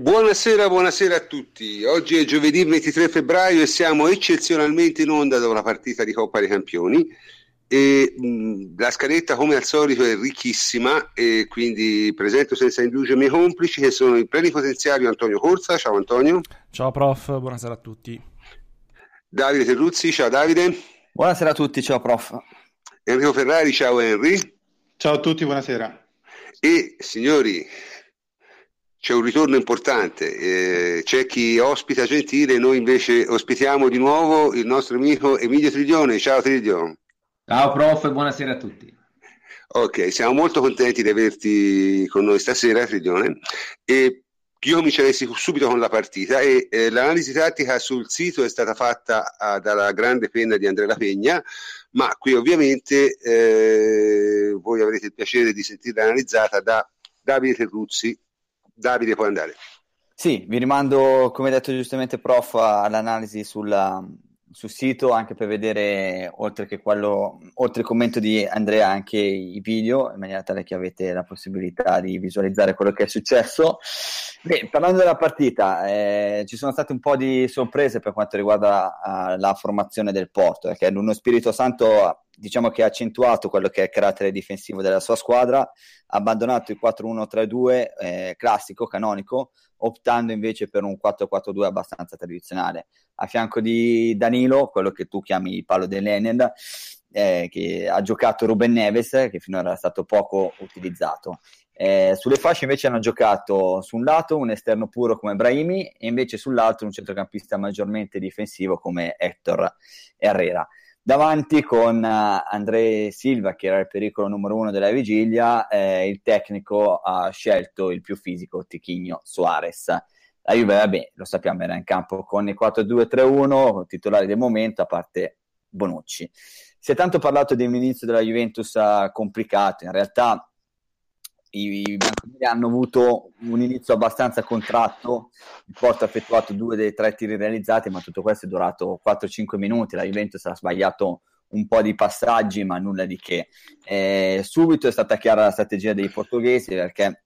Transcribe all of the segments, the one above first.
Buonasera, buonasera a tutti. Oggi è giovedì 23 febbraio e siamo eccezionalmente in onda da una partita di Coppa dei Campioni. E, mh, la scaletta, come al solito, è ricchissima e quindi presento senza indugio i miei complici che sono il plenipotenziario Antonio Corsa. Ciao Antonio. Ciao prof, buonasera a tutti. Davide Terruzzi, ciao Davide. Buonasera a tutti, ciao prof. Enrico Ferrari, ciao Henry. Ciao a tutti, buonasera. E signori, c'è un ritorno importante, eh, c'è chi ospita gentile, noi invece ospitiamo di nuovo il nostro amico Emilio Triglione. Ciao Triglione. Ciao prof, buonasera a tutti. Ok, siamo molto contenti di averti con noi stasera, Triglione. E io comincerei subito con la partita e eh, l'analisi tattica sul sito è stata fatta ah, dalla grande penna di Andrea Pegna, ma qui ovviamente eh, voi avrete il piacere di sentirla analizzata da Davide Terruzzi, Davide, puoi andare. Sì, vi rimando, come detto giustamente, prof, all'analisi sulla, sul sito anche per vedere, oltre che quello, oltre il commento di Andrea, anche i video, in maniera tale che avete la possibilità di visualizzare quello che è successo. Beh, parlando della partita, eh, ci sono state un po' di sorprese per quanto riguarda uh, la formazione del Porto, perché uno Spirito Santo diciamo che ha accentuato quello che è il carattere difensivo della sua squadra, abbandonato il 4-1-3-2 eh, classico, canonico, optando invece per un 4-4-2 abbastanza tradizionale. A fianco di Danilo, quello che tu chiami il palo dell'Enel, eh, che ha giocato Ruben Neves, che finora era stato poco utilizzato. Eh, sulle fasce invece hanno giocato su un lato un esterno puro come Brahimi e invece sull'altro un centrocampista maggiormente difensivo come Hector Herrera. Davanti con uh, André Silva, che era il pericolo numero uno della vigilia, eh, il tecnico ha scelto il più fisico Tichigno Suarez. La Juve, vabbè, lo sappiamo, era in campo con il 4-2-3-1, titolare del momento, a parte Bonucci. Si è tanto parlato dell'inizio della Juventus complicato, in realtà i, i bianconeri hanno avuto un inizio abbastanza contratto, il Porto ha effettuato due dei tre tiri realizzati, ma tutto questo è durato 4-5 minuti, la Juventus ha sbagliato un po' di passaggi, ma nulla di che. Eh, subito è stata chiara la strategia dei portoghesi perché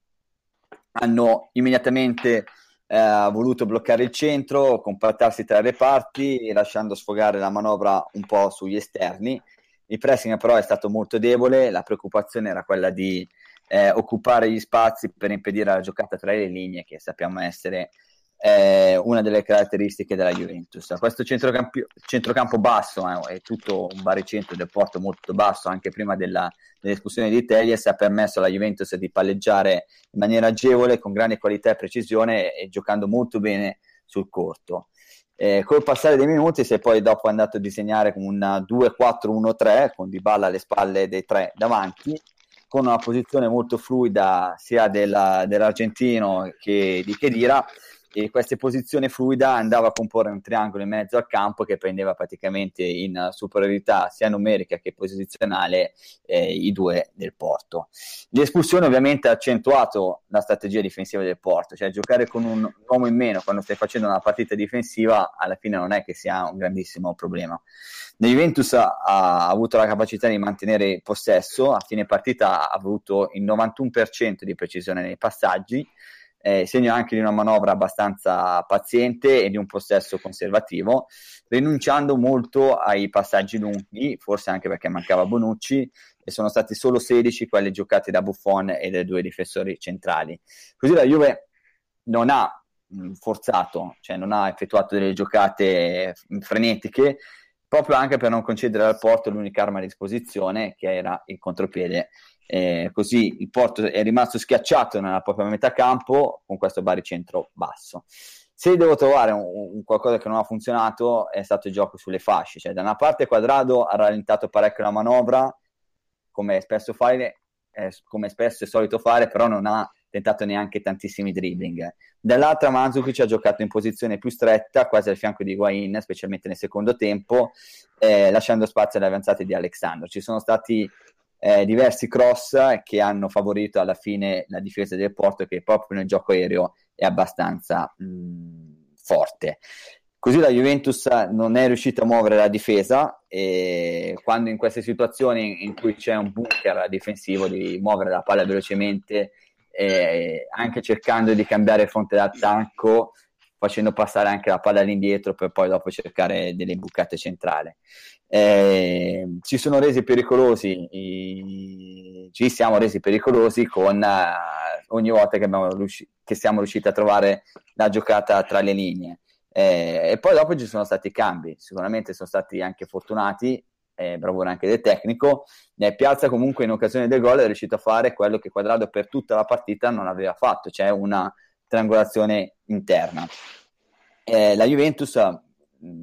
hanno immediatamente eh, voluto bloccare il centro, compattarsi tra i reparti, lasciando sfogare la manovra un po' sugli esterni. Il pressing però è stato molto debole, la preoccupazione era quella di eh, occupare gli spazi per impedire la giocata tra le linee, che sappiamo essere eh, una delle caratteristiche della Juventus. Questo centrocampo, centrocampo basso eh, è tutto un baricentro del porto molto basso, anche prima della, dell'espulsione di Telies, ha permesso alla Juventus di palleggiare in maniera agevole, con grande qualità e precisione e giocando molto bene sul corto. Eh, col passare dei minuti si è poi dopo andato a disegnare un 2-4-1-3 con Dybala alle spalle dei tre davanti con una posizione molto fluida sia della, dell'argentino che di Chedira e questa posizione fluida andava a comporre un triangolo in mezzo al campo che prendeva praticamente in superiorità sia numerica che posizionale eh, i due del Porto. L'espulsione ovviamente ha accentuato la strategia difensiva del Porto, cioè giocare con un uomo in meno quando stai facendo una partita difensiva alla fine non è che sia un grandissimo problema. La Juventus ha, ha avuto la capacità di mantenere possesso, a fine partita ha avuto il 91% di precisione nei passaggi, eh, segno anche di una manovra abbastanza paziente e di un possesso conservativo, rinunciando molto ai passaggi lunghi, forse anche perché mancava Bonucci, e sono stati solo 16 quelli giocati da Buffon e dai due difensori centrali. Così la Juve non ha mh, forzato, cioè non ha effettuato delle giocate frenetiche, proprio anche per non concedere al Porto l'unica arma a disposizione, che era il contropiede. Eh, così il Porto è rimasto schiacciato nella propria metà campo con questo baricentro basso. Se devo trovare un, un qualcosa che non ha funzionato è stato il gioco sulle fasce, cioè da una parte Quadrado ha rallentato parecchio la manovra, come spesso, fare, eh, come spesso è solito fare, però non ha tentato neanche tantissimi dribbling. Dall'altra Mandzukic ha giocato in posizione più stretta, quasi al fianco di Higuain, specialmente nel secondo tempo, eh, lasciando spazio alle avanzate di Alexandro. Ci sono stati eh, diversi cross che hanno favorito alla fine la difesa del Porto, che proprio nel gioco aereo è abbastanza mh, forte. Così la Juventus non è riuscita a muovere la difesa e quando in queste situazioni in cui c'è un bunker difensivo di muovere la palla velocemente eh, anche cercando di cambiare fronte d'attacco, facendo passare anche la palla all'indietro per poi dopo cercare delle bucate centrali. Eh, ci sono resi pericolosi, i... ci siamo resi pericolosi con uh, ogni volta che, riusci... che, siamo riusciti a trovare la giocata tra le linee. Eh, e poi dopo ci sono stati cambi, sicuramente sono stati anche fortunati, eh, bravura anche del tecnico. Eh, Piazza comunque in occasione del gol è riuscito a fare quello che Quadrado per tutta la partita non aveva fatto, cioè una triangolazione interna. Eh, la Juventus,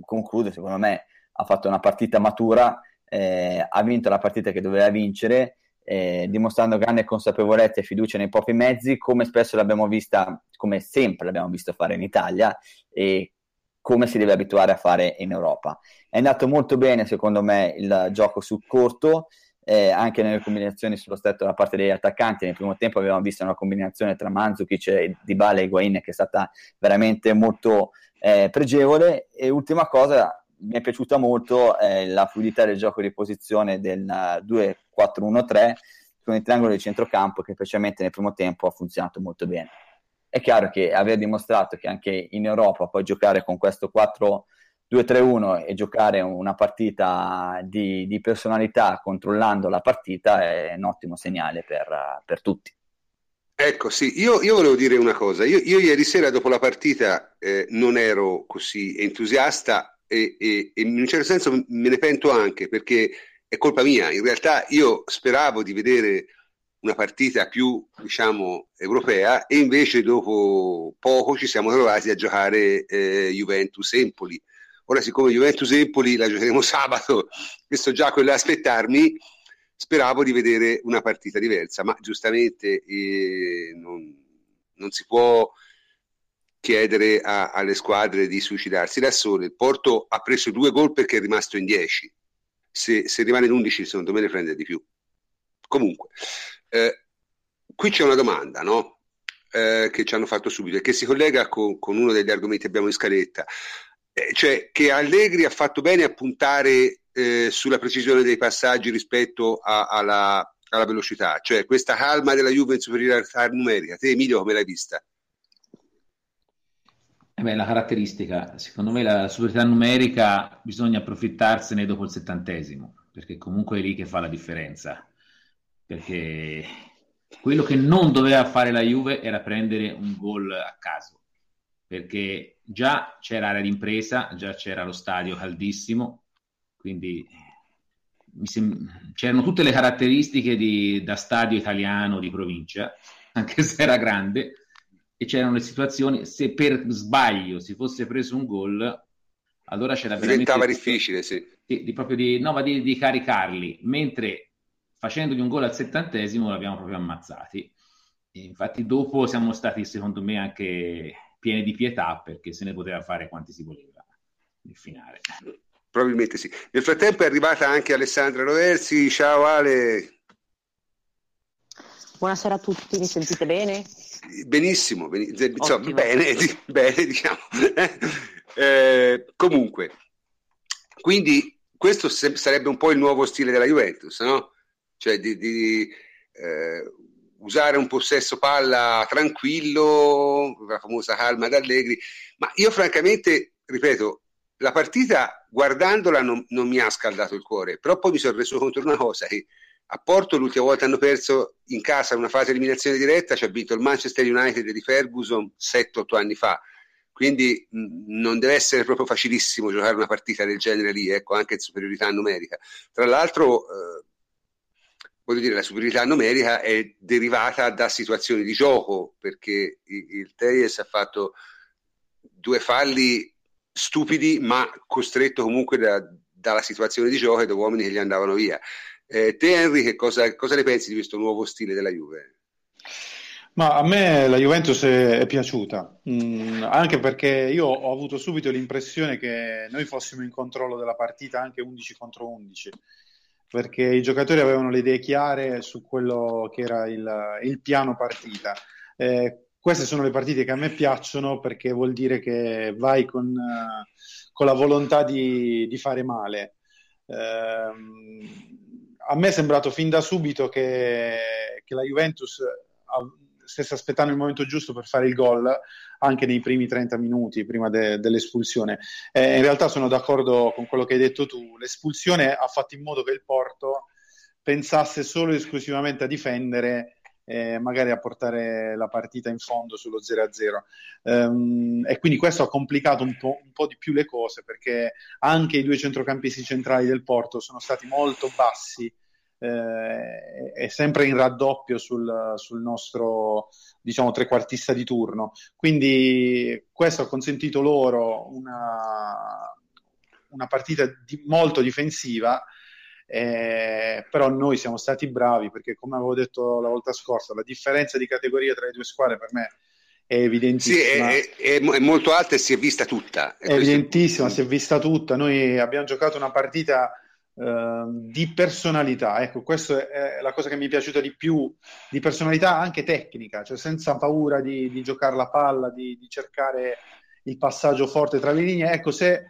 conclude secondo me, ha fatto una partita matura, eh, ha vinto la partita che doveva vincere, eh, dimostrando grande consapevolezza e fiducia nei propri mezzi, come spesso l'abbiamo vista, come sempre l'abbiamo visto fare in Italia e come si deve abituare a fare in Europa. È andato molto bene, secondo me, il gioco sul corto, eh, anche nelle combinazioni sullo stretto da parte degli attaccanti. Nel primo tempo avevamo visto una combinazione tra Manzukic, Dybala e Higuain che è stata veramente molto eh, pregevole. E ultima cosa, mi è piaciuta molto eh, la fluidità del gioco di posizione del 2-4-1-3 con il triangolo di centrocampo che specialmente nel primo tempo ha funzionato molto bene. È chiaro che aver dimostrato che anche in Europa puoi giocare con questo 4-2-3-1 e giocare una partita di, di, personalità controllando la partita è un ottimo segnale per, per tutti. Ecco, sì, io, io, volevo dire una cosa. Io, io ieri sera dopo la partita eh, non ero così entusiasta e, e, e, in un certo senso me ne pento anche perché è colpa mia. In realtà io speravo di vedere una partita più, diciamo, europea e invece dopo poco ci siamo trovati a giocare eh, Juventus-Empoli. Ora, siccome Juventus-Empoli la giocheremo sabato, questo già quello da aspettarmi, speravo di vedere una partita diversa, ma giustamente eh, non, non, si può chiedere a, alle squadre di suicidarsi da sole. Il Porto ha preso due gol perché è rimasto in 10. Se, se rimane in 11, secondo me ne prende di più. Comunque, eh, qui c'è una domanda, no? Eh, che ci hanno fatto subito e che si collega con, con uno degli argomenti che abbiamo in scaletta, cioè che Allegri ha fatto bene a puntare eh, sulla precisione dei passaggi rispetto a, alla, alla, velocità, cioè questa calma della Juve in superiorità numerica. Te Emilio come l'hai vista? Eh beh, la caratteristica, secondo me la superiorità numerica bisogna approfittarsene dopo il settantesimo, perché comunque è lì che fa la differenza. Perché quello che non doveva fare la Juve era prendere un gol a caso, perché già c'era area d'impresa, già c'era lo stadio caldissimo, quindi sem- c'erano tutte le caratteristiche di, da stadio italiano di provincia, anche se era grande, e c'erano le situazioni, se per sbaglio si fosse preso un gol, allora c'era. Diventava difficile, sì. Di, di proprio di, no, di, di caricarli, mentre facendogli un gol al settantesimo l'abbiamo proprio ammazzati. E infatti dopo siamo stati, secondo me, anche pieni di pietà perché se ne poteva fare quanti si voleva nel finale. Probabilmente sì. Nel frattempo è arrivata anche Alessandra Roversi. Ciao Ale. Buonasera a tutti, mi sentite bene? Benissimo, ben, insomma, bene, bene, diciamo. eh, comunque, quindi questo sarebbe un po' il nuovo stile della Juventus, no? Cioè di, di eh, usare un possesso palla tranquillo, la famosa calma d'Allegri, ma io francamente, ripeto, la partita guardandola non, non, mi ha scaldato il cuore, però poi mi sono reso conto di una cosa, che a Porto l'ultima volta hanno perso in casa una fase di eliminazione diretta, ci ha vinto il Manchester United di Ferguson 7-8 anni fa, quindi mh, non deve essere proprio facilissimo giocare una partita del genere lì, ecco, anche in superiorità numerica. Tra l'altro, eh, voglio dire, la superiorità numerica è derivata da situazioni di gioco, perché il, Tejes ha fatto due falli stupidi, ma costretto comunque da, dalla situazione di gioco e da uomini che gli andavano via. Eh, te, Henry, che cosa, cosa, ne pensi di questo nuovo stile della Juve? Ma a me la Juventus è, è piaciuta, mm, anche perché io ho avuto subito l'impressione che noi fossimo in controllo della partita anche 11 contro 11, perché i giocatori avevano le idee chiare su quello che era il, il piano partita. Eh, queste sono le partite che a me piacciono perché vuol dire che vai con, uh, con la volontà di, di fare male. Uh, a me è sembrato fin da subito che, che la Juventus stesse aspettando il momento giusto per fare il gol anche nei primi 30 minuti prima de- dell'espulsione. Eh, in realtà sono d'accordo con quello che hai detto tu, l'espulsione ha fatto in modo che il Porto pensasse solo e esclusivamente a difendere eh, magari a portare la partita in fondo sullo 0-0. Um, e quindi questo ha complicato un po', un po', di più le cose perché anche i due centrocampisti centrali del Porto sono stati molto bassi eh, e sempre in raddoppio sul, sul nostro diciamo trequartista di turno. Quindi questo ha consentito loro una, una partita di, molto difensiva eh, però noi siamo stati bravi perché, come avevo detto la volta scorsa, la differenza di categoria tra le due squadre per me è evidentissima. Sì, è, è, è molto alta e si è vista tutta. È, è evidentissima, questo... si è vista tutta. Noi abbiamo giocato una partita di personalità. Ecco, questa è la cosa che mi è piaciuta di più, di personalità anche tecnica, cioè senza paura di, di giocare la palla, di, di cercare il passaggio forte tra le linee. Ecco, se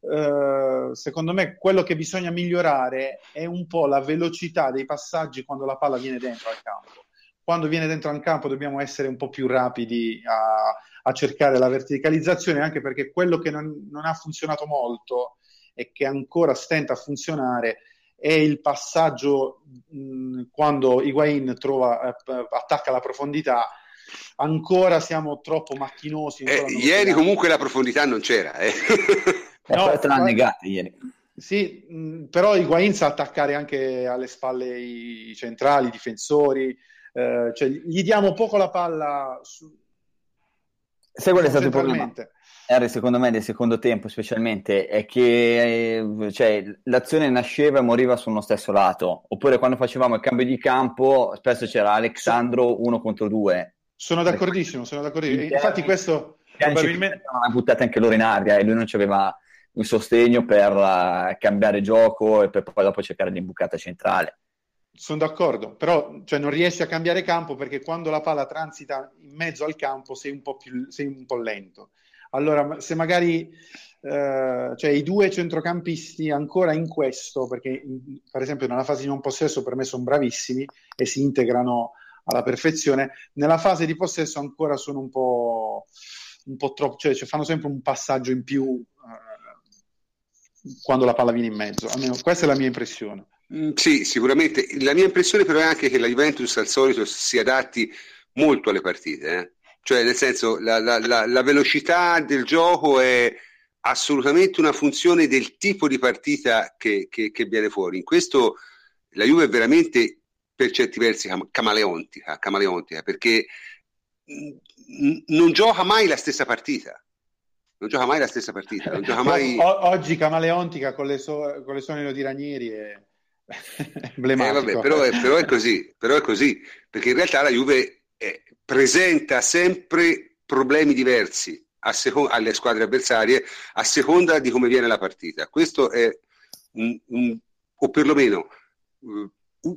eh, secondo me quello che bisogna migliorare è un po' la velocità dei passaggi quando la palla viene dentro al campo. Quando viene dentro al campo dobbiamo essere un po' più rapidi a, a cercare la verticalizzazione, anche perché quello che non, non, ha funzionato molto e che ancora stenta a funzionare è il passaggio mh, quando Higuain trova, eh, attacca la profondità ancora siamo troppo macchinosi. Eh, ieri comunque la profondità non c'era. Eh. No, te l'ha negata ieri. Sì, mh, però Higuain sa attaccare anche alle spalle i centrali, i difensori, eh, cioè gli diamo poco la palla su... Sai qual è stato il problema? Harry, secondo me, nel secondo tempo specialmente, è che eh, cioè, l'azione nasceva e moriva sullo stesso lato. Oppure quando facevamo il cambio di campo, spesso c'era Alexandro uno contro due. Sono d'accordissimo, sono d'accordissimo. Infatti questo probabilmente... Hanno buttato anche loro in aria e lui non aveva un sostegno per uh, cambiare gioco e per poi dopo cercare l'imbucata centrale. Sono d'accordo, però cioè, non riesci a cambiare campo perché quando la palla transita in mezzo al campo sei un po', più, sei un po lento. Allora, se magari eh, cioè, i due centrocampisti ancora in questo, perché in, per esempio nella fase di non possesso per me sono bravissimi e si integrano alla perfezione, nella fase di possesso ancora sono un po', un po troppo, cioè, cioè fanno sempre un passaggio in più quando la palla viene in mezzo. Almeno questa è la mia impressione. Mm, sì, sicuramente. La mia impressione però è anche che la Juventus al solito si adatti molto alle partite. Eh? Cioè, nel senso, la, la, la, la, velocità del gioco è assolutamente una funzione del tipo di partita che, che, che viene fuori. In questo la Juve è veramente per certi versi camaleontica, camaleontica perché non gioca mai la stessa partita non gioca mai la stessa partita. Non gioca mai... O- oggi Camaleontica con le, so- con le sonino di Ranieri è emblematico. Eh, vabbè, però, è, però, è, così, però è così, perché in realtà la Juve è, presenta sempre problemi diversi seco- alle squadre avversarie a seconda di come viene la partita. Questo è un, un o perlomeno uh,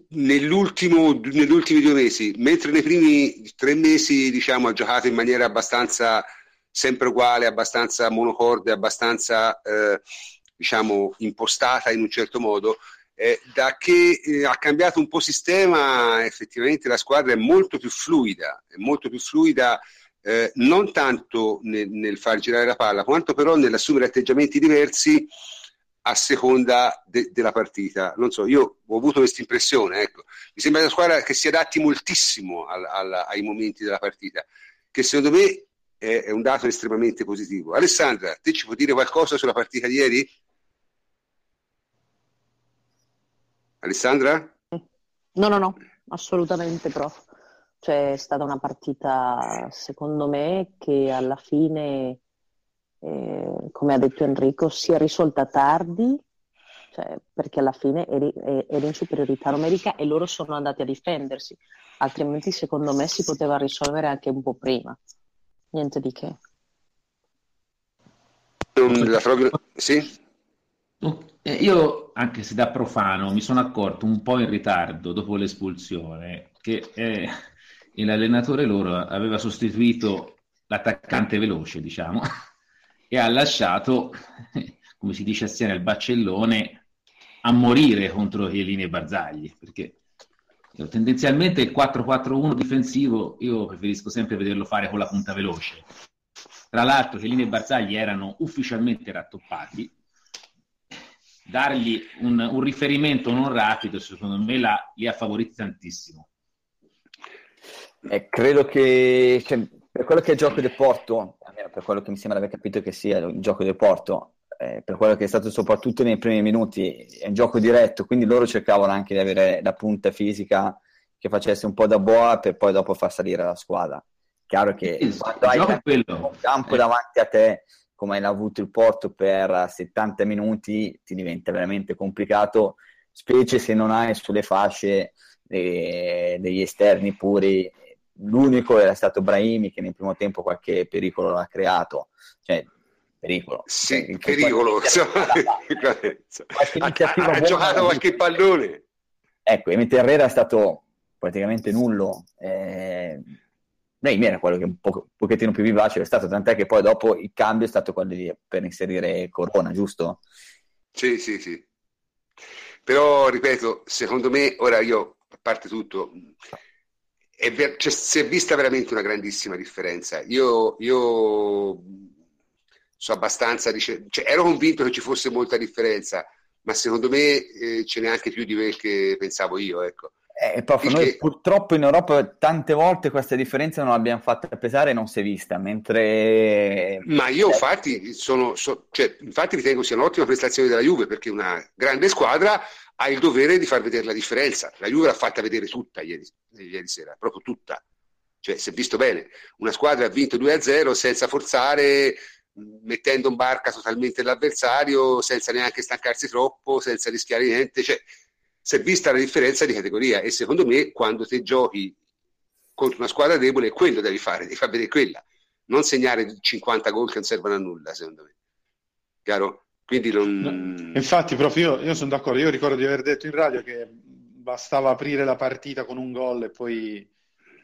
Nell'ultimo, negli ultimi due mesi, mentre nei primi tre mesi diciamo, ha giocato in maniera abbastanza sempre uguale, abbastanza monocorde, abbastanza eh, diciamo impostata in un certo modo. Eh, da che eh, ha cambiato un po' sistema, effettivamente la squadra è molto più fluida, è molto più fluida eh, non tanto nel, nel, far girare la palla, quanto però nell'assumere atteggiamenti diversi a seconda de- della partita. Non so, io ho avuto questa impressione, ecco. Mi sembra una squadra che si adatti moltissimo al, al, ai momenti della partita, che secondo me è, è un dato estremamente positivo. Alessandra, te ci puoi dire qualcosa sulla partita di ieri? Alessandra? No, no, no, assolutamente prof. Cioè, è stata una partita, secondo me, che alla fine, eh, come ha detto Enrico, si è risolta tardi, cioè, perché alla fine eri, eri in superiorità numerica e loro sono andati a difendersi, altrimenti secondo me si poteva risolvere anche un po' prima niente di che. Proprio... Sì? Eh, io, anche se da profano, mi sono accorto un po' in ritardo dopo l'espulsione che eh, l'allenatore loro aveva sostituito l'attaccante veloce, diciamo, e ha lasciato, come si dice a Siena, il baccellone a morire contro Chiellini e Barzagli, perché Tendenzialmente il 4-4-1 difensivo io preferisco sempre vederlo fare con la punta veloce. Tra l'altro, Chiellini e Barzagli erano ufficialmente rattoppati. Dargli un, un riferimento non rapido, secondo me, la, li ha favoriti tantissimo. Eh, credo che cioè, per quello che è il gioco del Porto, almeno per quello che mi sembra aver capito che sia il gioco del Porto, eh, per quello che è stato soprattutto nei primi minuti, è un gioco diretto, quindi loro cercavano anche di avere la punta fisica che facesse un po' da boa per poi dopo far salire la squadra. Chiaro che Il- quando hai un campo Eh. davanti a te, come l'ha avuto il Porto per 70 minuti, ti diventa veramente complicato, specie se non hai sulle fasce eh, degli esterni puri. L'unico era stato Brahimi che nel primo tempo qualche pericolo l'ha creato, cioè pericolo. Sì, Cioè, pericolo. ha, ha giocato qualche pallone. Ecco, e mentre Herrera è stato praticamente nullo. Eh, Brahimi era quello che un, po- un pochettino più vivace è stato, tant'è che poi dopo il cambio è stato quello di, per inserire Corona, giusto? Sì, sì, sì. Però, ripeto, secondo me, ora io, a parte tutto, ver- cioè, si è vista veramente una grandissima differenza. Io, io so abbastanza, dice- cioè, ero convinto che ci fosse molta differenza, ma secondo me eh, ce n'è anche più di quel che pensavo io, ecco. Eh, prof, noi che- purtroppo in Europa tante volte questa differenza non l'abbiamo fatta pesare e non si è vista, mentre Ma io infatti sono, so- cioè, infatti ritengo sia un'ottima prestazione della Juve perché una grande squadra ha il dovere di far vedere la differenza. La Juve l'ha fatta vedere tutta ieri, ieri sera, proprio tutta. Cioè, si è visto bene. Una squadra ha vinto 2-0 senza forzare, mettendo in barca totalmente l'avversario, senza neanche stancarsi troppo, senza rischiare niente. Cioè, si è vista la differenza di categoria e secondo me quando te giochi contro una squadra debole quello devi fare, devi far vedere quella non segnare 50 gol che non servono a nulla, secondo me. Chiaro? Quindi non... Infatti, proprio io, io sono d'accordo. Io ricordo di aver detto in radio che bastava aprire la partita con un gol e poi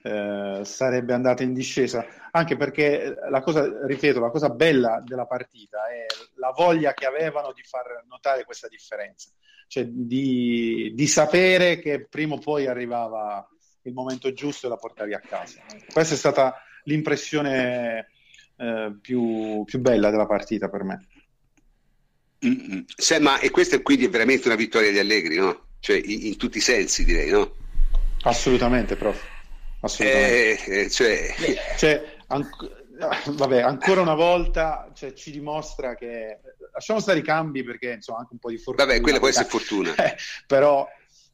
eh, sarebbe andata in discesa. Anche perché la cosa, ripeto, la cosa bella della partita è la voglia che avevano di far notare questa differenza, cioè di, di sapere che prima o poi arrivava il momento giusto e la portavi a casa. Questa è stata l'impressione eh, più, più bella della partita per me. Mm-mm. Se- ma e questa quindi è veramente una vittoria di Allegri, no? Cioè, in, in tutti i sensi, direi, no? Assolutamente, prof. Assolutamente. Eh, eh, cioè, Cioè, anc- vabbè, ancora una volta cioè, ci dimostra che lasciamo stare i cambi perché insomma anche un po' di fortuna. vabbè, quella può essere fortuna. Eh, però,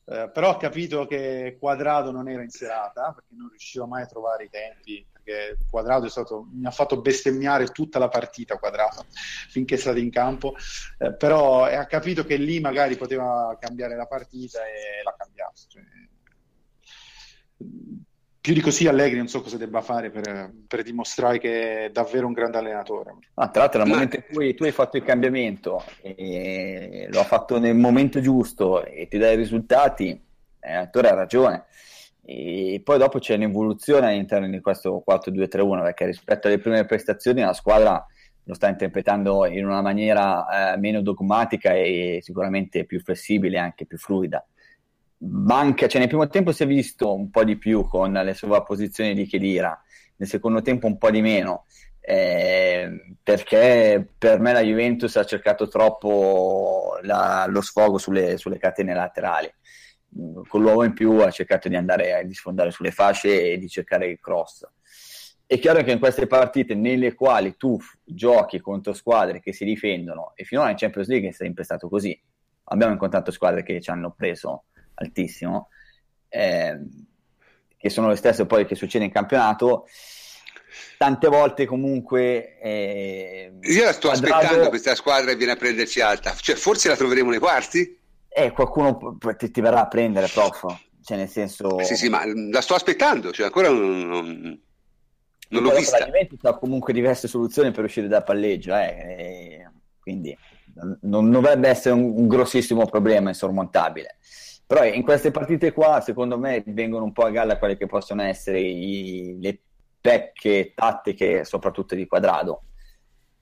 eh, però ho capito che Quadrado non era in serata perché non riusciva mai a trovare i tempi. Perché Quadrado è stato, mi ha fatto bestemmiare tutta la partita. Quadrado finché è stato in campo, Eh, però ha capito che lì magari poteva cambiare la partita e l'ha cambiato. Cioè, più di così Allegri non so cosa debba fare per, per dimostrare che è davvero un grande allenatore. Ah, tra l'altro, nel momento in cui tu hai fatto il cambiamento e lo ha fatto nel momento giusto e ti dai i risultati, l'allenatore ha ragione. E poi dopo c'è un'evoluzione all'interno di questo 4-2-3-1 perché rispetto alle prime prestazioni la squadra lo sta interpretando in una maniera eh, meno dogmatica e sicuramente più flessibile e anche più fluida. Manca, cioè nel primo tempo si è visto un po' di più con le sovrapposizioni di Khedira, nel secondo tempo un po' di meno. Eh, perché per me la Juventus ha cercato troppo la- lo sfogo sulle, sulle catene laterali. Con l'uomo in più ha cercato di andare a sfondare sulle fasce e di cercare il cross. È chiaro che in queste partite nelle quali tu giochi contro squadre che si difendono, e finora in Champions League è sempre stato così, abbiamo incontrato squadre che ci hanno preso altissimo, ehm, che sono le stesse poi che succede in campionato. Tante volte comunque eh, Io la sto Quadrado- aspettando questa squadra che viene a prenderci alta. Cioè, forse la troveremo nei quarti? eh, qualcuno ti, ti verrà a prendere, prof. Cioè, nel senso, Sì, sì, ma la sto aspettando, cioè ancora non, non- non l'ho vista. La Juventus ha comunque diverse soluzioni per uscire dal palleggio, eh, e quindi non, dovrebbe essere un grossissimo problema insormontabile. Però in queste partite qua, secondo me, vengono un po' a galla quelle che possono essere i- le pecche tattiche, soprattutto di Quadrado,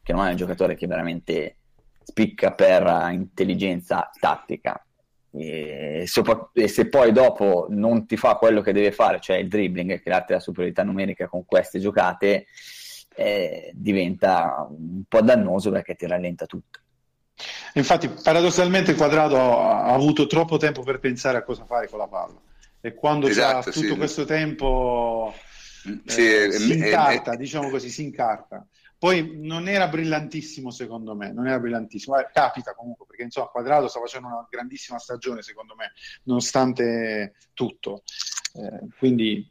che non è un giocatore che veramente spicca per intelligenza tattica. e, sopra- e, se poi dopo non ti fa quello che deve fare, cioè il dribbling e crearti la superiorità numerica con queste giocate, eh, diventa un po' dannoso perché ti rallenta tutto. Infatti, paradossalmente, Quadrado ha avuto troppo tempo per pensare a cosa fare con la palla. E quando esatto, tutto sì. questo tempo sì, eh, si incarta, è, diciamo così, si incarta. Poi non era brillantissimo secondo me, non era brillantissimo, eh, capita comunque perché insomma Quadrado sta facendo una grandissima stagione secondo me, nonostante tutto. Eh, quindi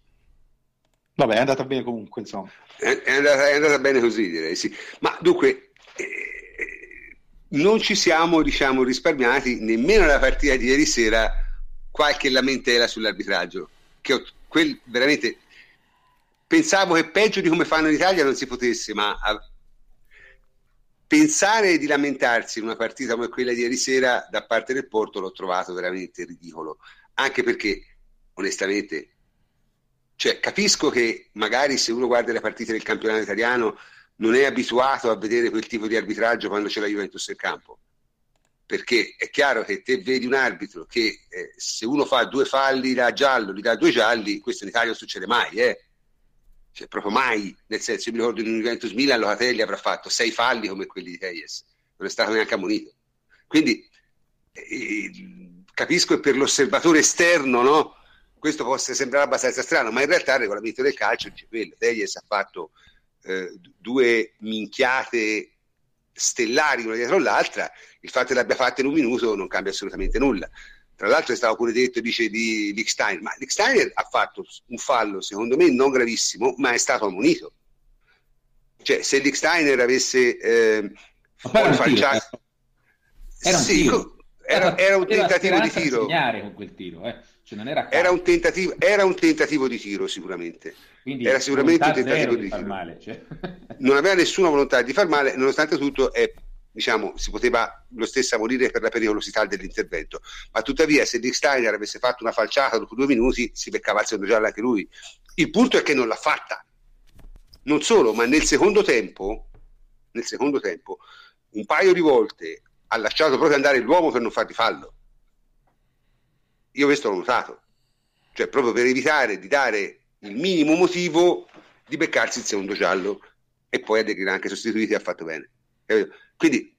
vabbè, è andata bene comunque insomma. È, è, andata, è andata, bene così direi, sì. Ma dunque, eh, non ci siamo diciamo risparmiati nemmeno nella partita di ieri sera qualche lamentela sull'arbitraggio, che quel veramente pensavo che peggio di come fanno in Italia non si potesse, ma a... pensare di lamentarsi in una partita come quella di ieri sera da parte del Porto l'ho trovato veramente ridicolo, anche perché onestamente cioè, capisco che magari se uno guarda le partite del campionato italiano non è abituato a vedere quel tipo di arbitraggio quando c'è la Juventus in campo perché è chiaro che te vedi un arbitro che eh, se uno fa due falli da giallo, gli dà due gialli, questo in Italia non succede mai, eh? cioè proprio mai, nel senso, io mi ricordo in un Juventus Milan Locatelli avrà fatto sei falli come quelli di Teyes, non è stato neanche ammonito. Quindi eh, capisco che per l'osservatore esterno, no? Questo possa sembrare abbastanza strano, ma in realtà il regolamento del calcio dice quello. Teyes ha fatto eh, due minchiate stellari una dietro l'altra, il fatto che l'abbia fatta in un minuto non cambia assolutamente nulla. Tra l'altro è stato pure detto, dice di Licksteiner, ma Licksteiner ha fatto un fallo, secondo me non gravissimo, ma è stato ammonito. Cioè, se Licksteiner avesse eh, falciato... Era un sì. Era, era un tentativo di tiro. con quel tiro, eh. Cioè, era, era, un tentativo, era, un tentativo, di tiro sicuramente. Quindi era sicuramente un tentativo di, di tiro. Male, cioè. non aveva nessuna volontà di far male, nonostante tutto è diciamo, si poteva lo stesso morire per la pericolosità dell'intervento. Ma tuttavia, se Dick Steiner avesse fatto una falciata dopo due minuti, si beccava il secondo giallo anche lui. Il punto è che non l'ha fatta. Non solo, ma nel secondo tempo, nel secondo tempo, un paio di volte ha lasciato proprio andare l'uomo per non fargli fallo. Io questo l'ho notato. Cioè, proprio per evitare di dare il minimo motivo di beccarsi il secondo giallo e poi a declinare anche sostituiti ha fatto bene. Quindi,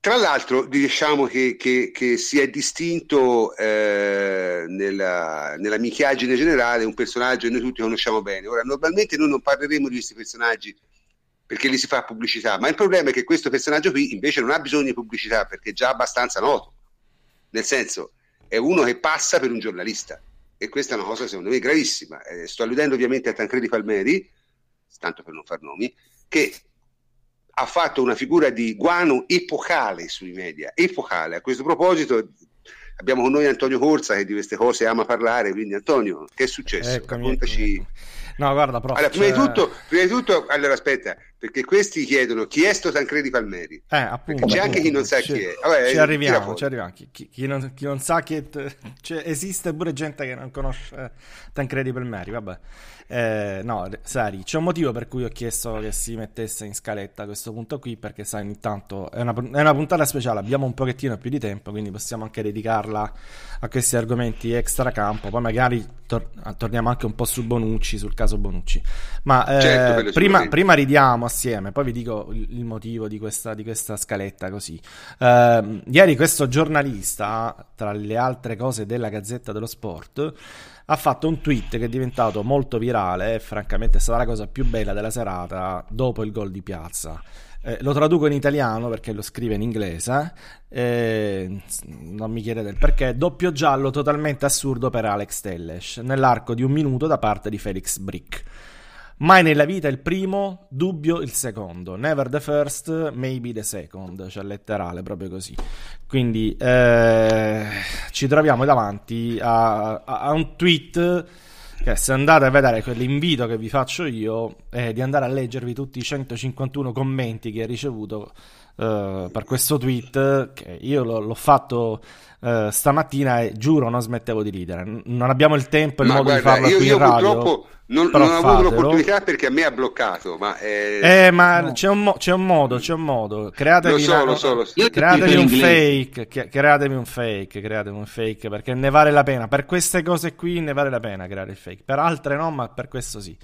tra l'altro, diciamo che, che, che si è distinto eh, nella, nella minchiaggine generale un personaggio che noi tutti conosciamo bene. Ora, normalmente noi non parleremo di questi personaggi perché gli si fa pubblicità, ma il problema è che questo personaggio qui invece non ha bisogno di pubblicità perché è già abbastanza noto. Nel senso, è uno che passa per un giornalista e questa è una cosa secondo me gravissima. Eh, sto alludendo ovviamente a Tancredi Palmeri, tanto per non far nomi, che ha fatto una figura di guano epocale sui media, epocale. A questo proposito abbiamo con noi Antonio Corsa che di queste cose ama parlare, quindi Antonio, che è successo? Eccomi, Raccontaci. Eccomi. No, guarda, prof, allora, prima, cioè... di tutto, prima di tutto, allora aspetta, perché questi chiedono chi è sto Tancredi Palmeri. Eh, appunto, c'è appunto, anche chi non sa chi è. Vabbè, ci arriviamo, ci arriviamo. Chi, chi, chi, non, chi, non, sa che cioè, esiste pure gente che non conosce Tancredi Palmeri, vabbè. Eh, no, Sari, c'è un motivo per cui ho chiesto che si mettesse in scaletta questo punto qui, perché sai, ogni tanto è una, è una puntata speciale, abbiamo un pochettino più di tempo, quindi possiamo anche dedicarla a questi argomenti extra campo, poi magari tor- torniamo anche un po' su Bonucci, sul caso Bonucci. Ma eh, certo, prima, prima, ridiamo assieme, poi vi dico il, motivo di questa, di questa, scaletta così. Eh, ieri questo giornalista, tra le altre cose della Gazzetta dello Sport, ha fatto un tweet che è diventato molto virale e francamente è stata la cosa più bella della serata dopo il gol di Piazza. Eh, lo traduco in italiano perché lo scrive in inglese, eh, non mi chiedete il perché. Doppio giallo totalmente assurdo per Alex Telles nell'arco di un minuto da parte di Felix Brick. Mai nella vita il primo, dubbio il secondo. Never the first, maybe the second. Cioè letterale, proprio così. Quindi eh, ci troviamo davanti a, a, a, un tweet che se andate a vedere quell'invito che vi faccio io è di andare a leggervi tutti i 151 commenti che ha ricevuto Uh, per questo tweet che io l'ho, l'ho fatto uh, stamattina e giuro non smettevo di ridere. Non abbiamo il tempo e il Ma modo guarda, di farlo io, qui io in radio. Purtroppo Non, non ho avuto l'opportunità perché a me ha bloccato, ma, è... eh, ma no. c'è, un mo- c'è, un modo, c'è un modo. Createvi, lo so, lo so, lo so. createvi un fake, createvi un fake, createvi un fake perché ne vale la pena. Per queste cose qui ne vale la pena creare il fake. Per altre no, ma per questo sì.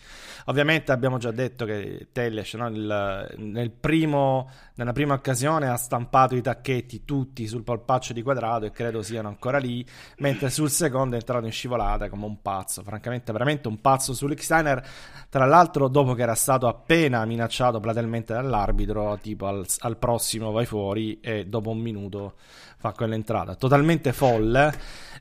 Ovviamente abbiamo già detto che Tellesh no, nel, nel primo, nella prima occasione ha stampato i tacchetti tutti sul polpaccio di quadrato e credo siano ancora lì, mentre sul secondo è entrato in scivolata come un pazzo, francamente veramente un pazzo su Steiner, tra l'altro dopo che era stato appena minacciato platealmente dall'arbitro, tipo al, al prossimo vai fuori e dopo un minuto fa quell'entrata, totalmente folle.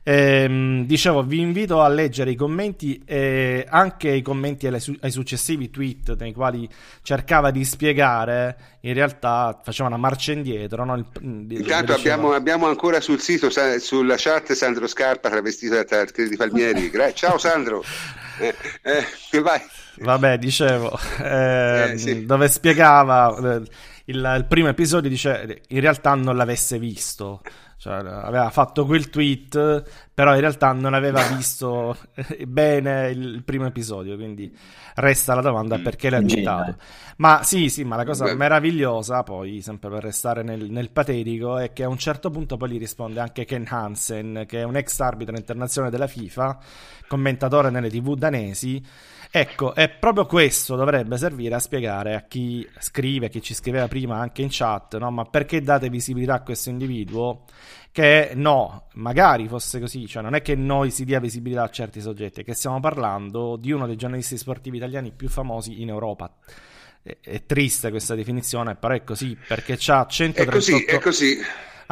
Ehm, dicevo, vi invito a leggere i commenti e anche i commenti ai, ai, successivi tweet nei quali cercava di spiegare, in realtà faceva una marcia indietro. No? Il, Intanto abbiamo, abbiamo, ancora sul sito, sulla chat, Sandro Scarpa travestito da Tartiere di Palmieri. Ciao Sandro! Eh, eh, vai. Vabbè, dicevo, eh, sì. dove spiegava eh, il, il primo episodio, dice in realtà non l'avesse visto cioè, aveva fatto quel tweet, però in realtà non aveva visto bene il primo episodio, quindi resta la domanda mm. perché l'ha gettato. Ma sì, sì, ma la cosa Beh. meravigliosa, poi, sempre per restare nel, nel, patetico, è che a un certo punto poi gli risponde anche Ken Hansen, che è un ex arbitro internazionale della FIFA, commentatore nelle tv danesi, Ecco, e proprio questo dovrebbe servire a spiegare a chi scrive, chi ci scriveva prima anche in chat, no? ma perché date visibilità a questo individuo? Che no, magari fosse così, cioè non è che noi si dia visibilità a certi soggetti, è che stiamo parlando di uno dei giornalisti sportivi italiani più famosi in Europa. È, è triste questa definizione, però è così, perché ha 138... È così, è così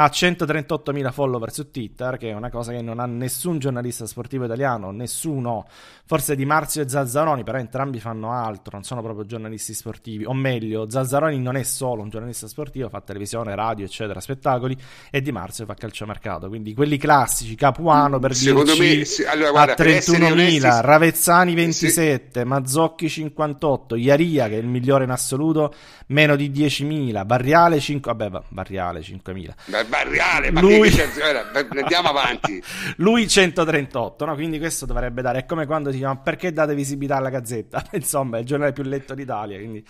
ha 138.000 follower su Twitter, che è una cosa che non ha nessun giornalista sportivo italiano, nessuno, forse Di Marzio e Zazzaroni, però entrambi fanno altro, non sono proprio giornalisti sportivi, o meglio, Zazzaroni non è solo un giornalista sportivo, fa televisione, radio, eccetera, spettacoli, e Di Marzio fa calciomercato, quindi quelli classici, Capuano per Secondo dirci, me, sì, allora, guarda, a 31.000, Ravezzani 27, sì. Mazzocchi 58, Iaria, che è il migliore in assoluto, meno di 10.000, Barriale 5, vabbè, Barriale 5.000. Barriale, ma lui... andiamo avanti. lui 138, no? quindi questo dovrebbe dare, è come quando si chiama perché date visibilità alla Gazzetta? Insomma, è il giornale più letto d'Italia, quindi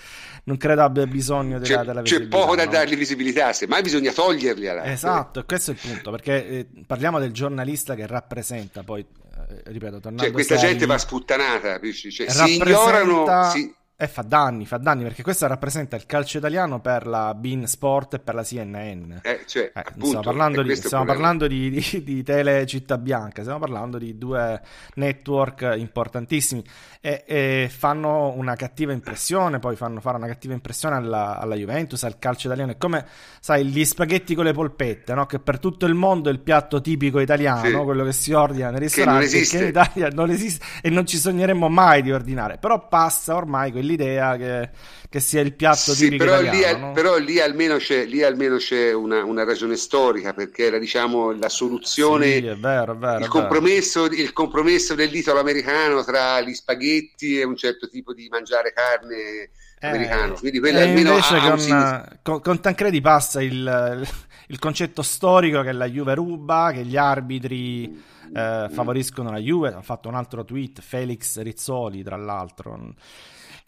non credo abbia bisogno c'è, della visibilità. C'è poco da no? dargli visibilità, semmai bisogna toglierli. Esatto, questo è il punto, perché eh, parliamo del giornalista che rappresenta poi, eh, ripeto, tornando cioè, questa gente va sputtanata, cioè, si ignorano... Si e fa danni, fa danni perché questo rappresenta il calcio italiano per la Bean Sport e per la CNN. Eh, cioè, eh, appunto, stiamo parlando, di, stiamo parlando di, di, di, Tele Città Bianca, stiamo parlando di due network importantissimi e, e, fanno una cattiva impressione, poi fanno fare una cattiva impressione alla, alla, Juventus, al calcio italiano. È come, sai, gli spaghetti con le polpette, no? che per tutto il mondo è il piatto tipico italiano, sì. quello che si ordina nei ristoranti, che, che in Italia non esiste e non ci sogneremmo mai di ordinare, però passa ormai quel l'idea che, che, sia il piatto sì, tipico però. Lì, no? Però lì almeno c'è, lì almeno c'è una, una, ragione storica, perché era diciamo la soluzione, sì, è vero, è vero, il, compromesso, il compromesso dell'italo americano tra gli spaghetti e un certo tipo di mangiare carne eh, americano. Quindi quello almeno invece con, un... con, con, Tancredi passa il, il, concetto storico che la Juve ruba, che gli arbitri eh, favoriscono la Juve. Ha fatto un altro tweet, Felix Rizzoli, tra l'altro.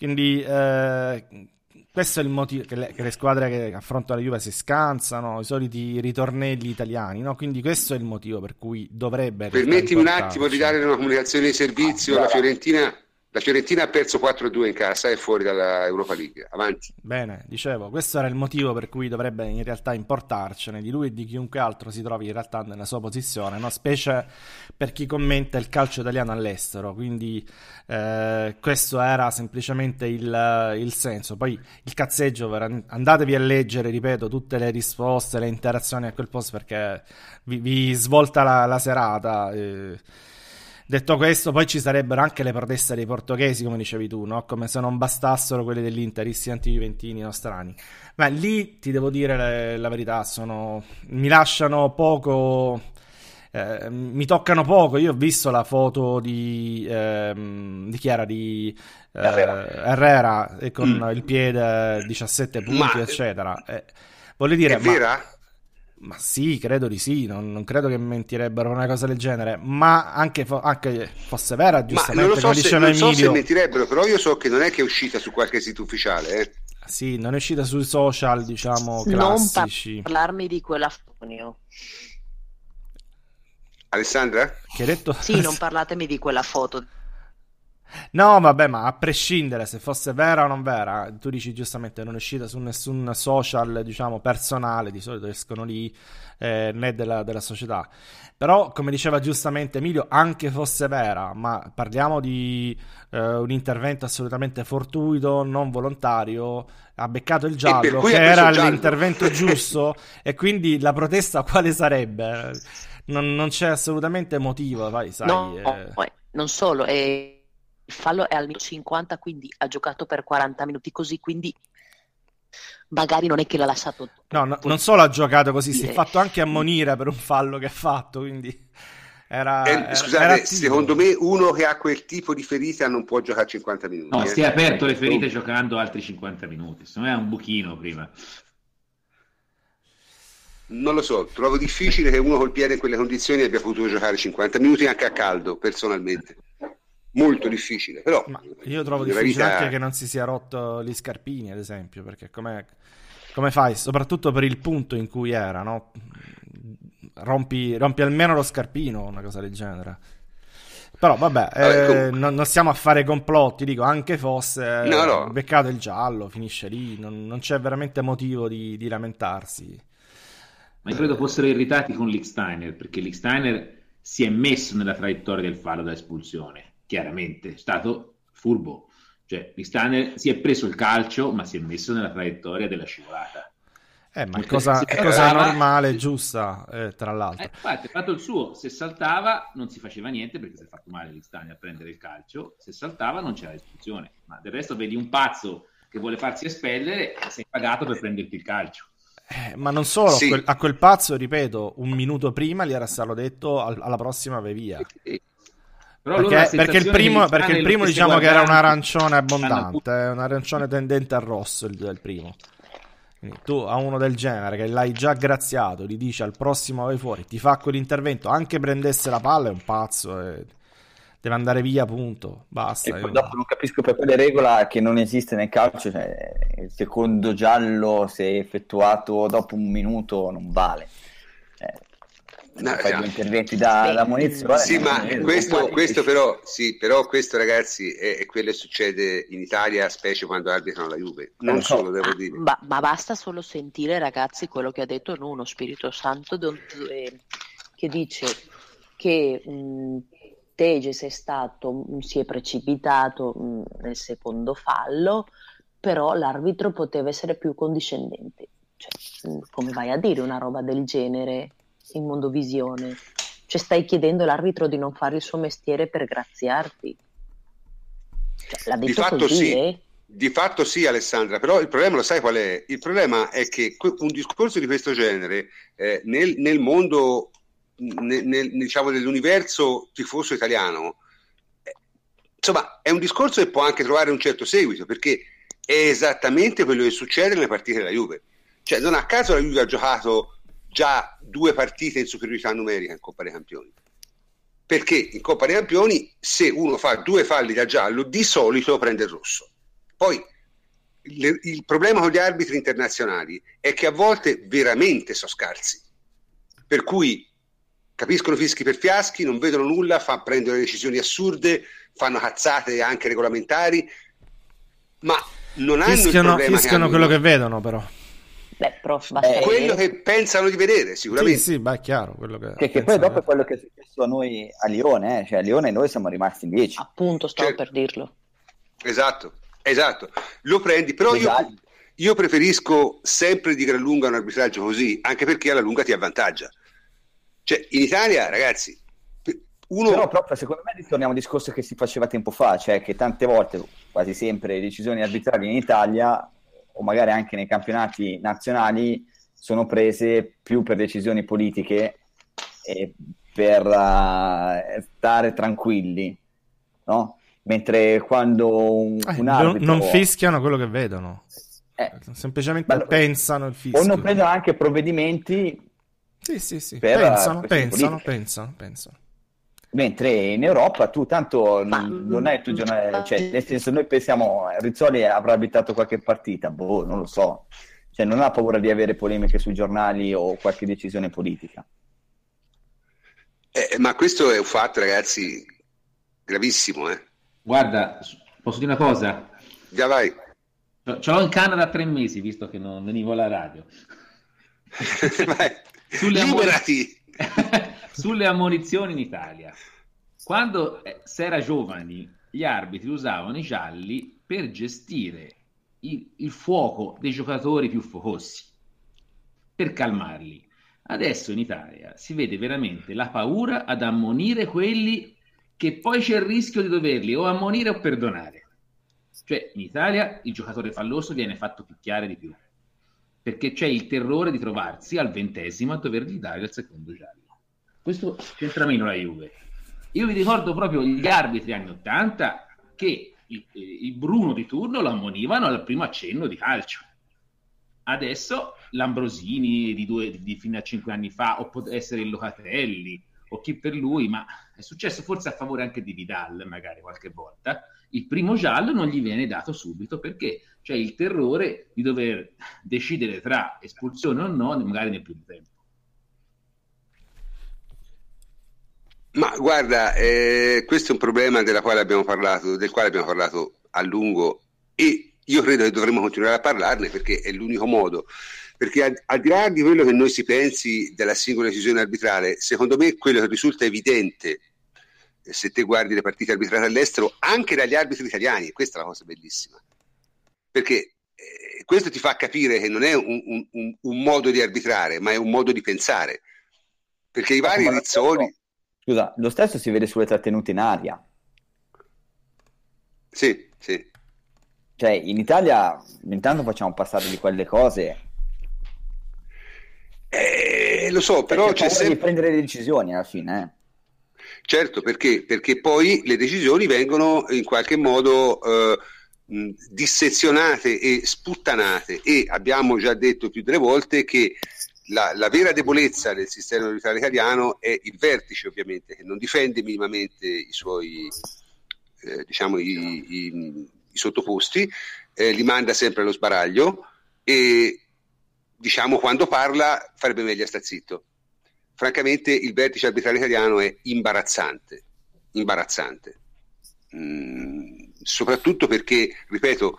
Quindi eh, questo è il motivo che le, che le, squadre che affrontano la Juve si scansano, i soliti ritornelli italiani, no? Quindi questo è il motivo per cui dovrebbe... Permettimi un attimo di dare una comunicazione di servizio alla Fiorentina la Fiorentina ha perso 4-2 in casa e fuori dalla Europa League. Avanti. Bene, dicevo, questo era il motivo per cui dovrebbe in realtà importarcene di lui e di chiunque altro si trovi in realtà nella sua posizione, no? specie per chi commenta il calcio italiano all'estero. Quindi eh, questo era semplicemente il, il, senso. Poi il cazzeggio, andatevi a leggere, ripeto, tutte le risposte, le interazioni a quel post perché vi, vi svolta la, la serata. Eh, Detto questo, poi ci sarebbero anche le proteste dei portoghesi, come dicevi tu, no? come se non bastassero quelle dell'Inter, i anti-juventini nostrani. Ma lì ti devo dire la verità, sono... mi lasciano poco. Eh, mi toccano poco. Io ho visto la foto di, eh, di chi era? Di eh, Herrera. Herrera e con mm. il piede 17 punti, Ma... eccetera. Eh, voglio dire, è vera? Ma sì, credo di sì, non, non credo che mentirebbero una cosa del genere, ma anche, fo- anche fosse vera, giustamente, Ma non lo so, come se, non so se mentirebbero, però io so che non è che è uscita su qualche sito ufficiale. Eh. sì, non è uscita sui social, diciamo, Non classici. parlarmi di quella foto. Alessandra? Che hai detto? Sì, non parlatemi di quella foto. No, vabbè, ma a prescindere se fosse vera o non vera, tu dici giustamente non è uscita su nessun social, diciamo, personale, di solito escono lì, eh, né della, della società. Però, come diceva giustamente Emilio, anche fosse vera, ma parliamo di eh, un intervento assolutamente fortuito, non volontario, ha beccato il giallo, che era giallo. l'intervento giusto, e quindi la protesta quale sarebbe? Non, non c'è assolutamente motivo, vai, sai. No, eh. non solo, è- il fallo è al minuto 50, quindi ha giocato per 40 minuti così, quindi magari non è che l'ha lasciato. No, no, non solo ha giocato così, si è fatto anche ammonire per un fallo che ha fatto, quindi era, Eh, era- scusate, era secondo me uno che ha quel tipo di ferita non può giocare 50 minuti. No, eh. si è aperto le ferite giocando altri 50 minuti. Secondo me è un buchino prima. Non lo so, trovo difficile che uno col piede in quelle condizioni abbia potuto giocare 50 minuti anche a caldo, personalmente. Molto difficile, però Ma io trovo difficile verità- anche che non si sia rotto gli scarpini, ad esempio, perché come, come fai? Soprattutto per il punto in cui era, no? Rompi, rompi almeno lo scarpino, una cosa del genere. Però vabbè, Vabbè, eh, comunque. non, non stiamo a fare complotti, dico, anche fosse No, no. beccato il giallo, finisce lì, non, non c'è veramente motivo di, di lamentarsi. Ma io credo fossero irritati con Licksteiner, perché Licksteiner si è messo nella traiettoria del fallo da espulsione, chiaramente, è stato furbo. Cioè, Licksteiner si è preso il calcio, ma si è messo nella traiettoria della scivolata. Eh, ma è Perché cosa, è cosa normale, giusta, eh, tra l'altro. Eh, infatti, ha fatto il suo, se saltava non si faceva niente perché si è fatto male Licksteiner a prendere il calcio, se saltava non c'era espulsione, ma del resto vedi un pazzo che vuole farsi espellere e sei pagato per prenderti il calcio. Eh, ma non solo, Sì. a, quel, a quel pazzo, ripeto, un minuto prima gli era stato detto al- alla prossima vai via. Però loro Perché, la perché il primo, perché il primo diciamo che era un arancione abbondante, hanno- eh, un arancione tendente al rosso il, il primo. Quindi tu a uno del genere che l'hai già graziato, gli dici al prossimo vai fuori, ti fa quell'intervento, anche prendesse la palla, è un pazzo, e deve andare via, punto. Basta. E poi dopo non capisco per quale regola che non esiste nel calcio, cioè il secondo giallo se effettuato dopo un minuto non vale. Eh, No, fai no. interventi da, Sì. da munizione. Sì, non ma questo, questo però, sì, però questo ragazzi è, è quello che succede in Italia, specie quando arbitrano la Juve. Non so. solo, devo Ah, dire. ma, ma basta solo sentire, ragazzi, quello che ha detto Nuno Spirito Santo, don- eh, che dice che mh, Teges è stato, mh, si è precipitato mh, nel secondo fallo, però l'arbitro poteva essere più condiscendente. Cioè, come vai a dire una roba del genere in mondovisione? Cioè, stai chiedendo all'arbitro di non fare il suo mestiere per graziarti. Cioè, l'ha Di detto fatto così, sì. eh? Di fatto sì, Alessandra, però il problema lo sai qual è? Il problema è che un discorso di questo genere eh, nel, nel mondo, nel, nel- diciamo, nell'universo tifoso italiano, eh, insomma, è un discorso che può anche trovare un certo seguito, perché è esattamente quello che succede nelle partite della Juve. Cioè, non a caso la Juve ha giocato già due partite in superiorità numerica in Coppa dei Campioni. Perché in Coppa dei Campioni, se uno fa due falli da giallo, di solito prende il rosso. Poi il, il problema con gli arbitri internazionali è che a volte veramente sono scarsi. Per cui capiscono fischi per fiaschi, non vedono nulla, fa, prendono decisioni assurde, fanno cazzate anche regolamentari, ma non hanno il Fischiano, problema che fischiano hanno quello che vedono, però. Beh, prof, basta Eh, quello che pensano di vedere, Sì, sicuramente. sì, beh, è chiaro. Quello che, Che, che poi dopo è quello che è successo a noi a Lione, eh. cioè a Lione noi siamo rimasti in 10. Appunto, stavo Certo. per dirlo. Esatto, esatto. Lo prendi, però io, Esatto. io preferisco sempre di gran lunga un arbitraggio così, anche perché alla lunga ti avvantaggia. Cioè, in Italia, ragazzi, uno... Però proprio secondo me ritorniamo al discorso che si faceva tempo fa, cioè che tante volte, quasi sempre, le decisioni arbitrali in Italia o magari anche nei campionati nazionali sono prese più per decisioni politiche e per eh, stare tranquilli, no? Mentre quando un, Eh, un non- arbitro... non fischiano quello che vedono. eh, Semplicemente Ma- pensano il o fischio. non prendono anche provvedimenti Sì, sì, sì. per Pensano, pensano, politiche. pensano, pensano. Mentre in Europa tu tanto Ma- non non è il tuo giornale, cioè nel senso noi pensiamo Rizzoli avrà abitato qualche partita, boh, non lo so, cioè non ha paura di avere polemiche sui giornali o qualche decisione politica. Eh, ma questo è un fatto, ragazzi, gravissimo, eh. Guarda, posso dire una cosa? Già vai. Ce l'ho in Canada tre mesi, visto che non venivo alla radio. Sulle Liberati. Sulle ammonizioni in Italia. Quando eh, si era giovani, gli arbitri usavano i gialli per gestire il, il fuoco dei giocatori più focosi, per calmarli. Adesso in Italia si vede veramente la paura ad ammonire quelli che poi c'è il rischio di doverli o ammonire o perdonare. Cioè, in Italia il giocatore falloso viene fatto picchiare di più, perché c'è il terrore di trovarsi al ventesimo a dovergli dare il secondo giallo. Questo c'entra meno la Juve. Io vi ricordo proprio gli arbitri anni 80 che il, il Bruno di turno lo ammonivano al primo accenno di calcio. Adesso l'Ambrosini di, due, di fino a cinque anni fa, o può essere il Locatelli, o chi per lui, ma è successo forse a favore anche di Vidal, magari qualche volta. Il primo giallo non gli viene dato subito perché c'è il terrore di dover decidere tra espulsione o no, magari nel primo tempo. Ma guarda, eh, questo è un problema quale parlato, del quale abbiamo parlato a lungo e io credo che dovremmo continuare a parlarne perché è l'unico modo. Perché al, al di là di quello che noi si pensi della singola decisione arbitrale, secondo me quello che risulta evidente eh, se te guardi le partite arbitrate all'estero, anche dagli arbitri italiani, questa è la cosa bellissima. Perché eh, questo ti fa capire che non è un, un- un- modo di arbitrare, ma è un modo di pensare. Perché i vari Rizzoli, stesso- Scusa, lo stesso si vede sulle trattenute in aria. sì, sì. Cioè, in Italia intanto facciamo passare di quelle cose. Eh, lo so, però Perché c'è paura di sempre... prendere le decisioni alla fine, eh. Certo, perché? Perché poi le decisioni vengono in qualche modo eh, dissezionate e sputtanate. E abbiamo già detto più delle volte che la, la vera debolezza del sistema militare italiano è il vertice, ovviamente, che non difende minimamente i suoi, eh, diciamo, i, i- i sottoposti, eh, li manda sempre allo sbaraglio e diciamo quando parla farebbe meglio a sta zitto. Francamente il vertice arbitrale italiano è imbarazzante, imbarazzante. Mm, soprattutto perché, ripeto,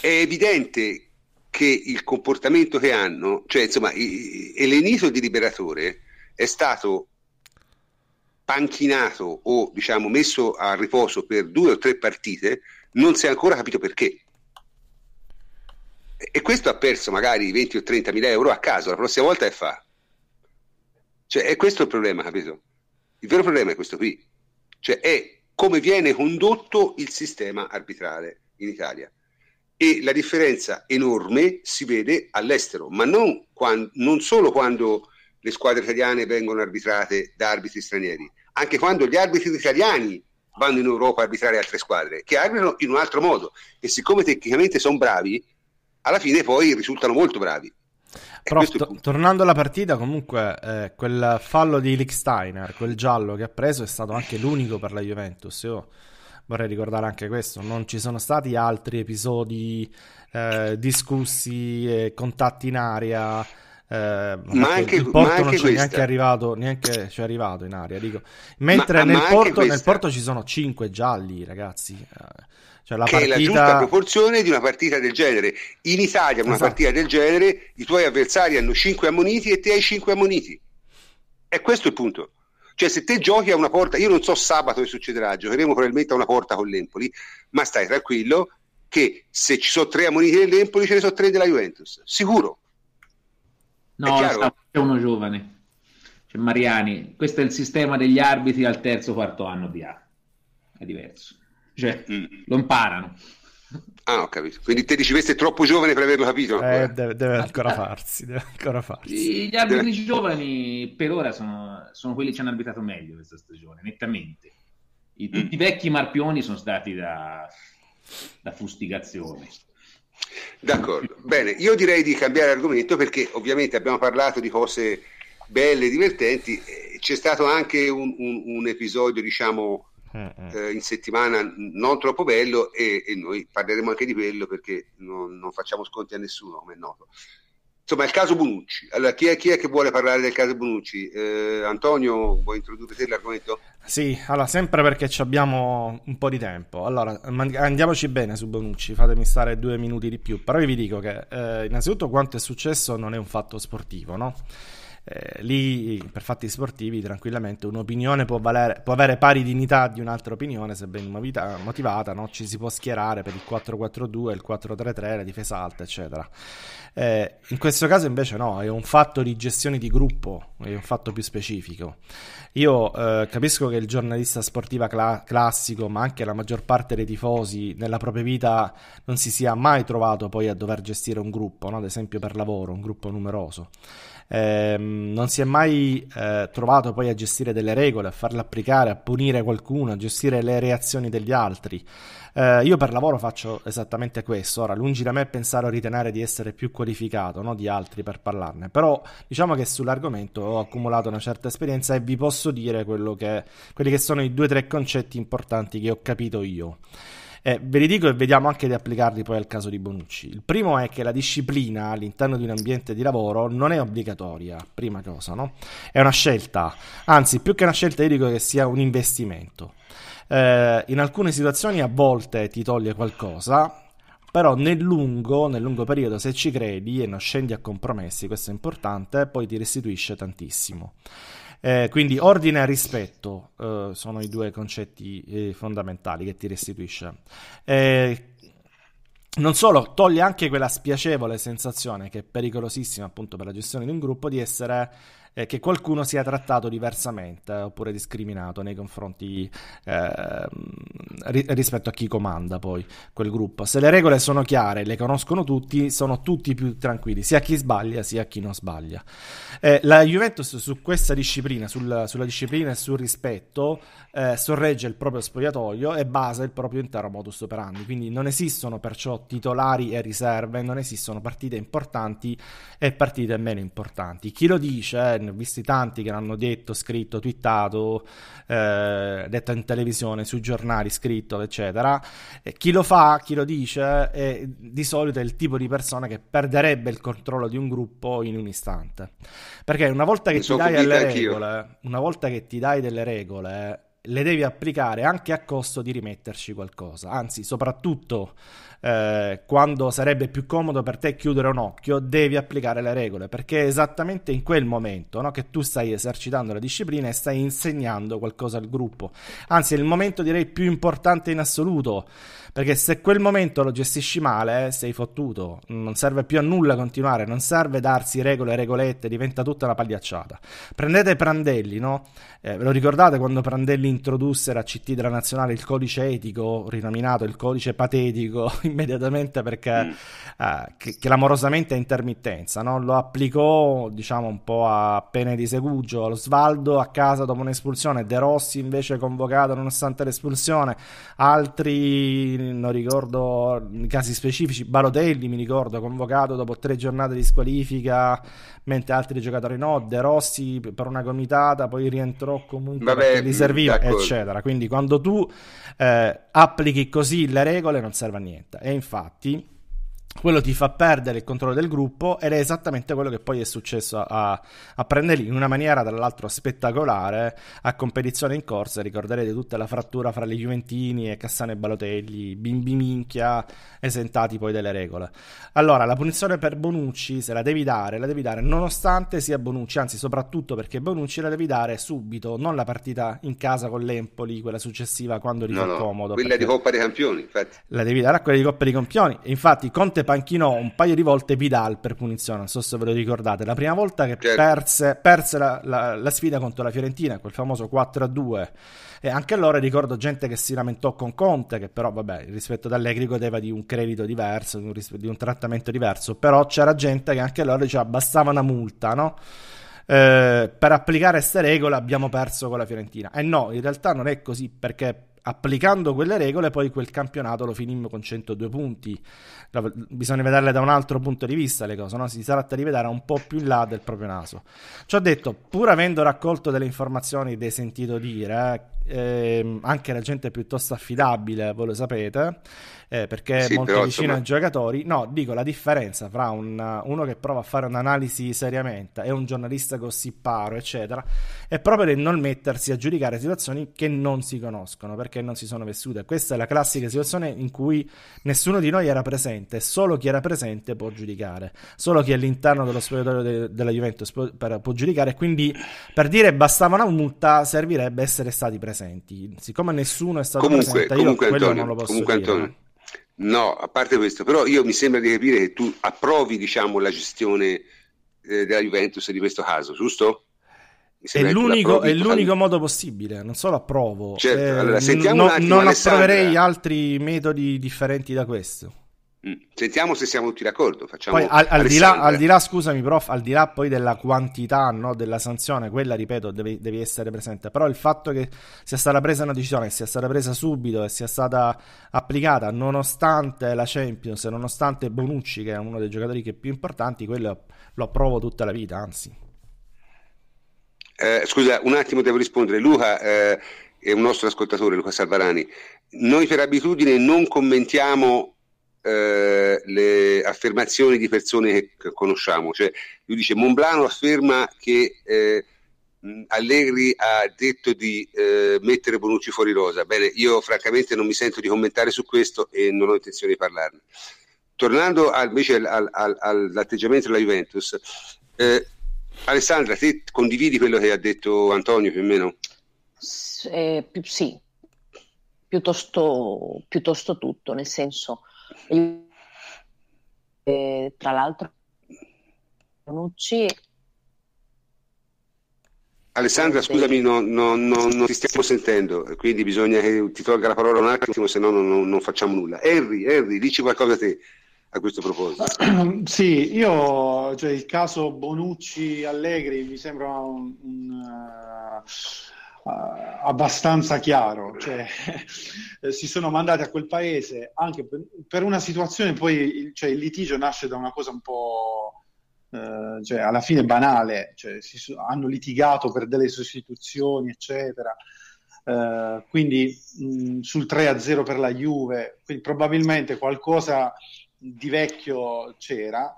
è evidente che il comportamento che hanno, cioè insomma, Elenito di Liberatore è stato panchinato o diciamo messo a riposo per due o tre partite, non si è ancora capito perché. E questo ha perso magari 20 o 30 mila euro a caso, la prossima volta che fa? Cioè, è questo il problema, capito? Il vero problema è questo qui, cioè è come viene condotto il sistema arbitrale in Italia. E la differenza enorme si vede all'estero, ma non, quan- non solo quando le squadre italiane vengono arbitrate da arbitri stranieri, anche quando gli arbitri italiani vanno in Europa a arbitrare altre squadre, che arbitrano in un altro modo. E siccome tecnicamente sono bravi, alla fine poi risultano molto bravi. Il to- tornando alla partita, comunque eh, quel fallo di Licksteiner, quel giallo che ha preso, è stato anche l'unico per la Juventus. Io vorrei ricordare anche questo: non ci sono stati altri episodi eh, discussi, e contatti in aria. Eh, perché anche- il ma Porto anche non c'è questa. neanche arrivato, neanche c'è arrivato in aria. Dico. Mentre Ma- nel, ma Porto, nel. Porto ci sono cinque gialli, ragazzi. Eh, Cioè la che è la giusta partita. proporzione di una partita del genere. In Italia, una Esatto. partita del genere, i tuoi avversari hanno 5 ammoniti e te hai 5 ammoniti. E questo è il punto. Cioè, se te giochi a una porta, io non so sabato che succederà, giocheremo probabilmente a una porta con l'Empoli, ma stai tranquillo che se ci sono tre ammoniti dell'Empoli, ce ne sono tre della Juventus. Sicuro. È No, c'è uno giovane. C'è Mariani. Questo è il sistema degli arbitri al terzo quarto anno di A. È diverso. Cioè, Mm. lo imparano. Ah, ho capito. Quindi te dici questo è troppo giovane per averlo capito. ancora. Eh, deve, deve ancora farsi, deve ancora farsi. Gli arbitri giovani per ora sono, sono quelli che ci hanno arbitrato meglio questa stagione, nettamente. I, tutti i vecchi marpioni sono stati da, da fustigazione. D'accordo, bene, io direi di cambiare argomento perché ovviamente abbiamo parlato di cose belle, divertenti, c'è stato anche un, un, un episodio, diciamo, mm-hmm. eh, in settimana non troppo bello e, e, noi parleremo anche di quello perché non, non facciamo sconti a nessuno, come è noto. Insomma, il caso Bonucci. Allora, chi è, chi è, che vuole parlare del caso Bonucci? Eh, Antonio, vuoi introdurre te l'argomento? Sì, allora, sempre perché abbiamo un po' di tempo. Allora, andiamoci bene su Bonucci, fatemi stare due minuti di più. Però vi dico che, eh, innanzitutto, quanto è successo non è un fatto sportivo, no? Eh, lì per fatti sportivi tranquillamente un'opinione può, valere, può, avere pari dignità di un'altra opinione se ben motivata, no? ci si può schierare per il 4-4-2, il 4-3-3, la difesa alta eccetera eh, in questo caso invece no, è un fatto di gestione di gruppo, è un fatto più specifico. Io eh, capisco che il giornalista sportiva cla- classico, ma anche la maggior parte dei tifosi nella propria vita non si sia mai trovato poi a dover gestire un gruppo, no? ad esempio per lavoro, un gruppo numeroso. Eh, non si è mai eh, trovato poi a gestire delle regole, a farle applicare, a punire qualcuno, a gestire le reazioni degli altri. Eh, io per lavoro faccio esattamente questo. Ora, lungi da me pensare o ritenere di essere più qualificato no, di altri per parlarne, però diciamo che sull'argomento ho accumulato una certa esperienza e vi posso dire che, quelli che sono i due o tre concetti importanti che ho capito io. Eh, ve li dico e vediamo anche di applicarli poi al caso di Bonucci. Il primo è che la disciplina all'interno di un ambiente di lavoro non è obbligatoria, prima cosa, no? È una scelta, anzi più che una scelta io dico che sia un investimento eh, in alcune situazioni a volte ti toglie qualcosa, però nel lungo, nel lungo periodo se ci credi e non scendi a compromessi, questo è importante, poi ti restituisce tantissimo. Eh, quindi ordine e rispetto eh, sono i due concetti eh, fondamentali che ti restituisce. Eh, non solo, toglie anche quella spiacevole sensazione che è pericolosissima appunto per la gestione di un gruppo di essere eh, che qualcuno sia trattato diversamente oppure discriminato nei confronti eh, ri- rispetto a chi comanda poi quel gruppo. Se le regole sono chiare, le conoscono tutti, sono tutti più tranquilli, sia chi sbaglia sia chi non sbaglia. Eh, la Juventus su questa disciplina, sul, sulla disciplina e sul rispetto, eh, sorregge il proprio spogliatoio e basa il proprio intero modus operandi. Quindi non esistono perciò titolari e riserve, non esistono partite importanti e partite meno importanti. Chi lo dice, ne ho visti tanti che l'hanno detto, scritto, twittato, eh, detto in televisione, sui giornali, scritto, eccetera. E chi lo fa, chi lo dice, è di solito è il tipo di persona che perderebbe il controllo di un gruppo in un istante. Perché una volta che ti dai delle regole, una volta che ti dai delle regole, le devi applicare anche a costo di rimetterci qualcosa, anzi soprattutto eh, quando sarebbe più comodo per te chiudere un occhio, devi applicare le regole, perché è esattamente in quel momento no, che tu stai esercitando la disciplina e stai insegnando qualcosa al gruppo. Anzi, è il momento direi più importante in assoluto, perché se quel momento lo gestisci male, sei fottuto, non serve più a nulla continuare, non serve darsi regole e regolette, diventa tutta una pagliacciata. Prendete Prandelli, no? Eh, ve lo ricordate quando Prandelli introdusse la CT della nazionale il codice etico, rinominato il codice patetico, immediatamente perché mm. eh, che, che l'amorosamente è intermittenza, no? lo applicò diciamo un po' a pene di segugio, lo Svaldo a casa dopo un'espulsione, De Rossi invece convocato nonostante l'espulsione, altri non ricordo casi specifici, Balotelli mi ricordo convocato dopo tre giornate di squalifica mentre altri giocatori no, De Rossi per una comitata, poi rientrò comunque Vabbè, perché gli serviva, d'accordo. eccetera. Quindi quando tu eh, applichi così le regole non serve a niente. E infatti quello ti fa perdere il controllo del gruppo ed è esattamente quello che poi è successo a, a Prendelli in una maniera tra l'altro spettacolare a competizione in corsa. Ricorderete tutta la frattura fra le Juventini e Cassano e Balotelli bimbi minchia esentati poi dalle regole. Allora la punizione per Bonucci se la devi dare la devi dare nonostante sia Bonucci anzi soprattutto perché Bonucci la devi dare subito non la partita in casa con l'Empoli quella successiva quando ti no, fa no, comodo quella di Coppa dei Campioni infatti. La devi dare a quella di Coppa dei Campioni. Infatti Conte Conte panchinò un paio di volte Vidal per punizione, non so se ve lo ricordate. La prima volta che certo. perse, perse la, la, la, sfida contro la Fiorentina, quel famoso 4-2. E anche allora ricordo gente che si lamentò con Conte, che però, vabbè, rispetto ad Allegri godeva di un credito diverso, di un, di un trattamento diverso. Però c'era gente che anche allora diceva bastava una multa, no? Eh, per applicare queste regole abbiamo perso con la Fiorentina. E no, in realtà non è così perché applicando quelle regole poi quel campionato lo finimmo con 102 punti. Bisogna vederle da un altro punto di vista le cose, no? si tratta di vedere un po' più in là del proprio naso. Ci ho detto, pur avendo raccolto delle informazioni, dei sentito dire, eh, anche la gente piuttosto affidabile, voi lo sapete, eh, perché è sì, molto però, vicino insomma... ai giocatori. No, dico la differenza fra un, uno che prova a fare un'analisi seriamente e un giornalista gossiparo, eccetera, è proprio di non mettersi a giudicare situazioni che non si conoscono perché non si sono vissute. Questa è la classica situazione in cui nessuno di noi era presente, solo chi era presente può giudicare, solo chi è all'interno dello spogliatoio de- della Juventus può, per, può giudicare. Quindi per dire bastava una multa servirebbe essere stati presenti. Siccome nessuno è stato comunque, presente, comunque, io Antonio, quello non lo posso comunque, dire. Antonio. No, a parte questo, però io mi sembra di capire che tu approvi, diciamo, la gestione eh, della Juventus di questo caso, giusto? È l'unico, è l'unico, modo possibile, non solo approvo. Certo, eh, allora, sentiamo attimo, non Alessandra. approverei altri metodi differenti da questo. Mm. Sentiamo se siamo tutti d'accordo. Facciamo Poi al, al, di là, al, di là, scusami, prof, al di là poi della quantità no, della sanzione, quella ripeto, devi, devi, essere presente. Però il fatto che sia stata presa una decisione, che sia stata presa subito e sia stata applicata nonostante la Champions, nonostante Bonucci, che è uno dei giocatori che più importanti, quello lo approvo tutta la vita, anzi. Eh, scusa, un attimo devo rispondere. Luca eh, è un nostro ascoltatore, Luca Salvarani. Noi per abitudine non commentiamo eh, le affermazioni di persone che conosciamo. Cioè, lui dice Monblano afferma che eh, Allegri ha detto di eh, mettere Bonucci fuori rosa. Bene, io francamente non mi sento di commentare su questo e non ho intenzione di parlarne. Tornando invece al, al, all'atteggiamento della Juventus, eh, Alessandra, te condividi quello che ha detto Antonio più o meno? Eh, sì, piuttosto, piuttosto, tutto, nel senso, eh, tra l'altro, Bonucci Alessandra, scusami, non, non, non, non, ti stiamo sentendo, quindi bisogna che ti tolga la parola un attimo, se no non, facciamo nulla. Henry, Henry, dici qualcosa a te a questo proposito. Sì, io, cioè, il caso Bonucci Allegri mi sembra un, un, uh, abbastanza chiaro, cioè, si sono mandati a quel paese anche per, una situazione, poi cioè, il litigio nasce da una cosa un po'... Uh, cioè, alla fine banale, cioè, si, hanno litigato per delle sostituzioni, eccetera. Uh, quindi mh, sul 3-0 per la Juve, quindi probabilmente qualcosa di vecchio c'era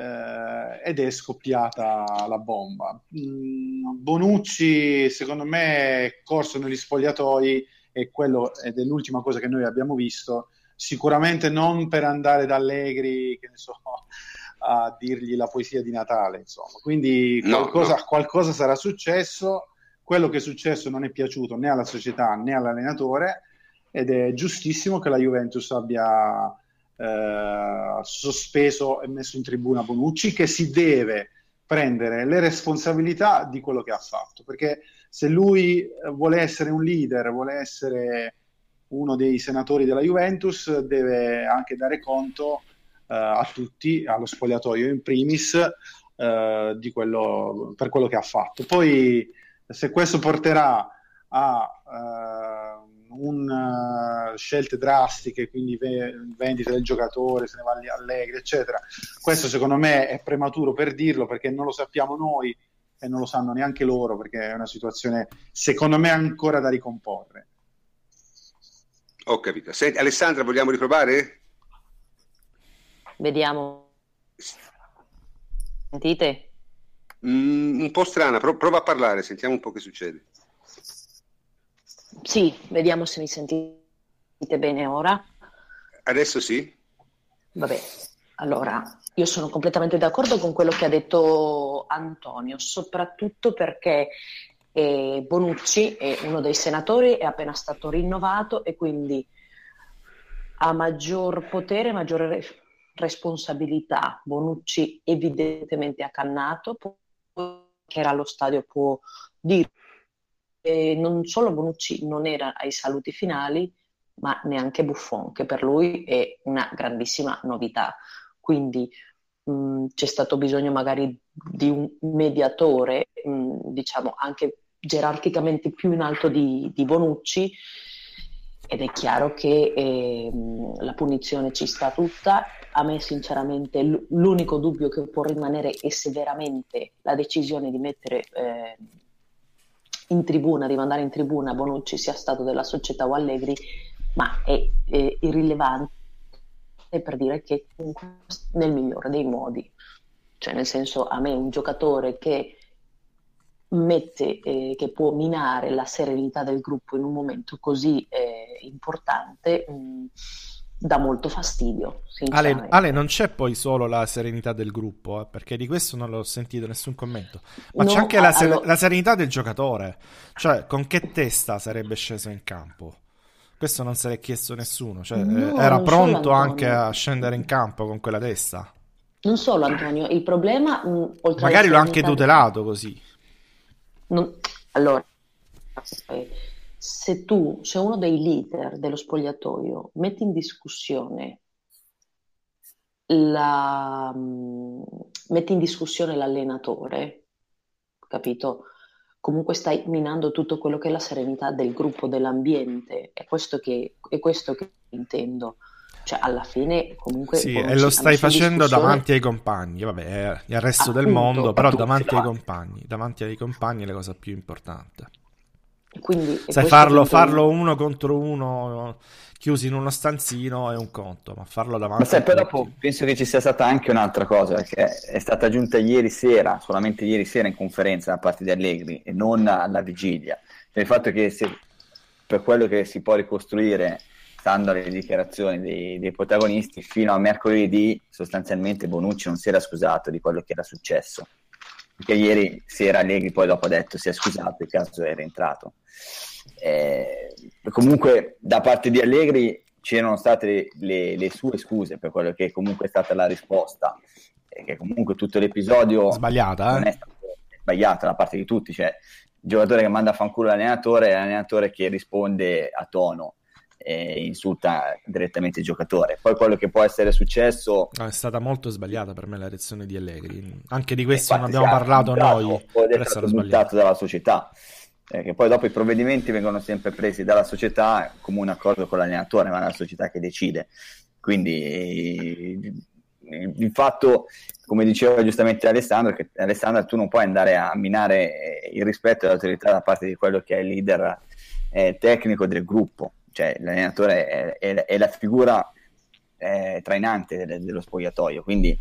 eh, ed è scoppiata la bomba. Mm, Bonucci, secondo me, è corso negli spogliatoi e quello ed è l'ultima cosa che noi abbiamo visto. Sicuramente non per andare da Allegri, che ne so, a dirgli la poesia di Natale, insomma. Quindi qualcosa, no, no. qualcosa sarà successo. Quello che è successo non è piaciuto né alla società né all'allenatore ed è giustissimo che la Juventus abbia eh, sospeso e messo in tribuna Bonucci, che si deve prendere le responsabilità di quello che ha fatto, perché se lui vuole essere un leader, vuole essere uno dei senatori della Juventus, deve anche dare conto eh, a tutti, allo spogliatoio in primis, eh, quello, per quello che ha fatto. Poi se questo porterà a uh, un, uh, scelte drastiche, quindi ve- vendita del giocatore, se ne va allegri, eccetera. Questo secondo me è prematuro per dirlo perché non lo sappiamo noi e non lo sanno neanche loro perché è una situazione secondo me ancora da ricomporre. Ho capito. Senti, Alessandra, vogliamo riprovare? Vediamo. Sentite? Mm, un po' strana, Pro- prova a parlare, sentiamo un po' che succede. Sì, vediamo se mi sentite bene ora. Adesso sì. Vabbè, allora io sono completamente d'accordo con quello che ha detto Antonio, soprattutto perché eh, Bonucci è uno dei senatori, è appena stato rinnovato e quindi ha maggior potere, maggiore re- responsabilità. Bonucci evidentemente ha cannato, che era allo stadio può dire e non solo Bonucci non era ai saluti finali, ma neanche Buffon, che per lui è una grandissima novità. Quindi mh, c'è stato bisogno magari di un mediatore, mh, diciamo anche gerarchicamente più in alto di, di Bonucci, ed è chiaro che eh, la punizione ci sta tutta. A me sinceramente l'unico dubbio che può rimanere è se veramente la decisione di mettere eh, in tribuna, di mandare in tribuna Bonucci sia stato della società o Allegri, ma è, è irrilevante per dire che nel migliore dei modi, cioè nel senso a me un giocatore che mette, eh, che può minare la serenità del gruppo in un momento così eh, importante, mh, mm, dà molto fastidio. Ale, Ale, non c'è poi solo la serenità del gruppo, eh, perché di questo non l'ho sentito nessun commento, ma no, c'è anche la, ser- allora... la, serenità del giocatore, cioè con che testa sarebbe sceso in campo. Questo non se l'è chiesto nessuno, cioè, no, eh, era pronto anche a scendere in campo con quella testa. Non solo Antonio, il problema... Mh, mm, Magari l'ho anche tutelato così. Non... Allora, se tu, se uno dei leader dello spogliatoio metti in discussione la, metti in discussione l'allenatore, capito? Comunque stai minando tutto quello che è la serenità del gruppo, dell'ambiente, è questo che, è questo che intendo. Cioè, alla fine, comunque. Sì, e lo stai facendo davanti ai compagni, vabbè, il resto appunto, del mondo, però davanti ai compagni. Davanti ai compagni è la cosa più importante. Quindi, Sai, farlo, farlo uno contro uno chiusi in uno stanzino è un conto, ma farlo davanti. Ma sai, poi dopo penso che ci sia stata anche un'altra cosa, perché è stata aggiunta ieri sera, solamente ieri sera in conferenza da parte di Allegri e non alla vigilia. Cioè, il fatto che se, per quello che si può ricostruire stando alle dichiarazioni dei, dei, protagonisti, fino a mercoledì sostanzialmente Bonucci non si era scusato di quello che era successo. Perché ieri sera Allegri poi dopo ha detto si è scusato, il caso era entrato. Eh, comunque da parte di Allegri c'erano state le, le, sue scuse per quello che comunque è stata la risposta. Che comunque tutto l'episodio... Sbagliata, eh? è sbagliata da parte di tutti. Cioè, il giocatore che manda a fanculo l'allenatore è l'allenatore che risponde a tono e insulta direttamente il giocatore. Poi quello che può essere successo... No, è stata molto sbagliata per me la reazione di Allegri. Anche di questo non abbiamo parlato noi. Poi è stato buttato dalla società. Eh, che poi dopo i provvedimenti vengono sempre presi dalla società come un accordo con l'allenatore, ma è la società che decide. Quindi il fatto, come diceva giustamente Alessandro, che Alessandro tu non puoi andare a minare il rispetto dell'autorità da parte di quello che è il leader eh, tecnico del gruppo cioè l'allenatore è, è, è la figura eh, trainante de- dello spogliatoio, quindi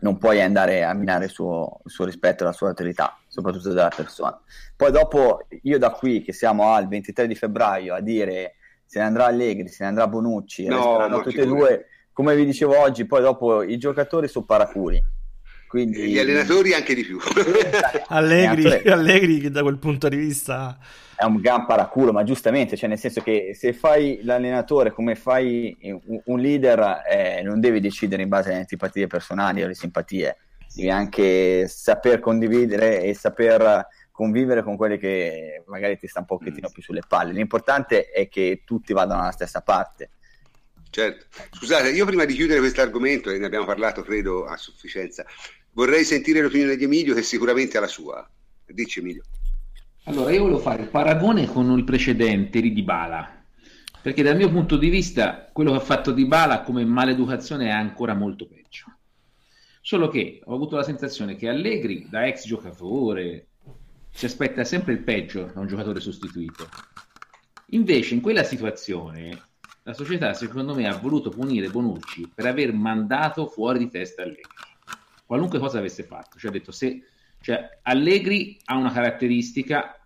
non puoi andare a minare il suo, il suo rispetto, la sua autorità, soprattutto della persona. Poi dopo, io da qui che siamo al 23 di febbraio a dire se ne andrà Allegri, se ne andrà Bonucci, no, tutti e due, come vi dicevo oggi, poi dopo i giocatori sono paraculi. Quindi... Gli allenatori anche di più. Allegri, Allegri da quel punto di vista è un gran paraculo, ma giustamente, cioè nel senso che se fai l'allenatore come fai un, leader, eh, non devi decidere in base alle antipatie personali o alle simpatie, devi anche saper condividere e saper convivere con quelli che magari ti sta un pochettino più sulle palle. L'importante è che tutti vadano dalla stessa parte. Certo. Scusate, io prima di chiudere questo argomento, e ne abbiamo parlato credo a sufficienza, vorrei sentire l'opinione di Emilio che sicuramente ha la sua. Dici Emilio. Allora, io volevo fare il paragone con il precedente di Dybala, perché dal mio punto di vista quello che ha fatto Dybala come maleducazione è ancora molto peggio. Solo che ho avuto la sensazione che Allegri, da ex giocatore, si aspetta sempre il peggio da un giocatore sostituito. Invece in quella situazione la società secondo me ha voluto punire Bonucci per aver mandato fuori di testa Allegri. Qualunque cosa avesse fatto, cioè ha detto se cioè, Allegri ha una caratteristica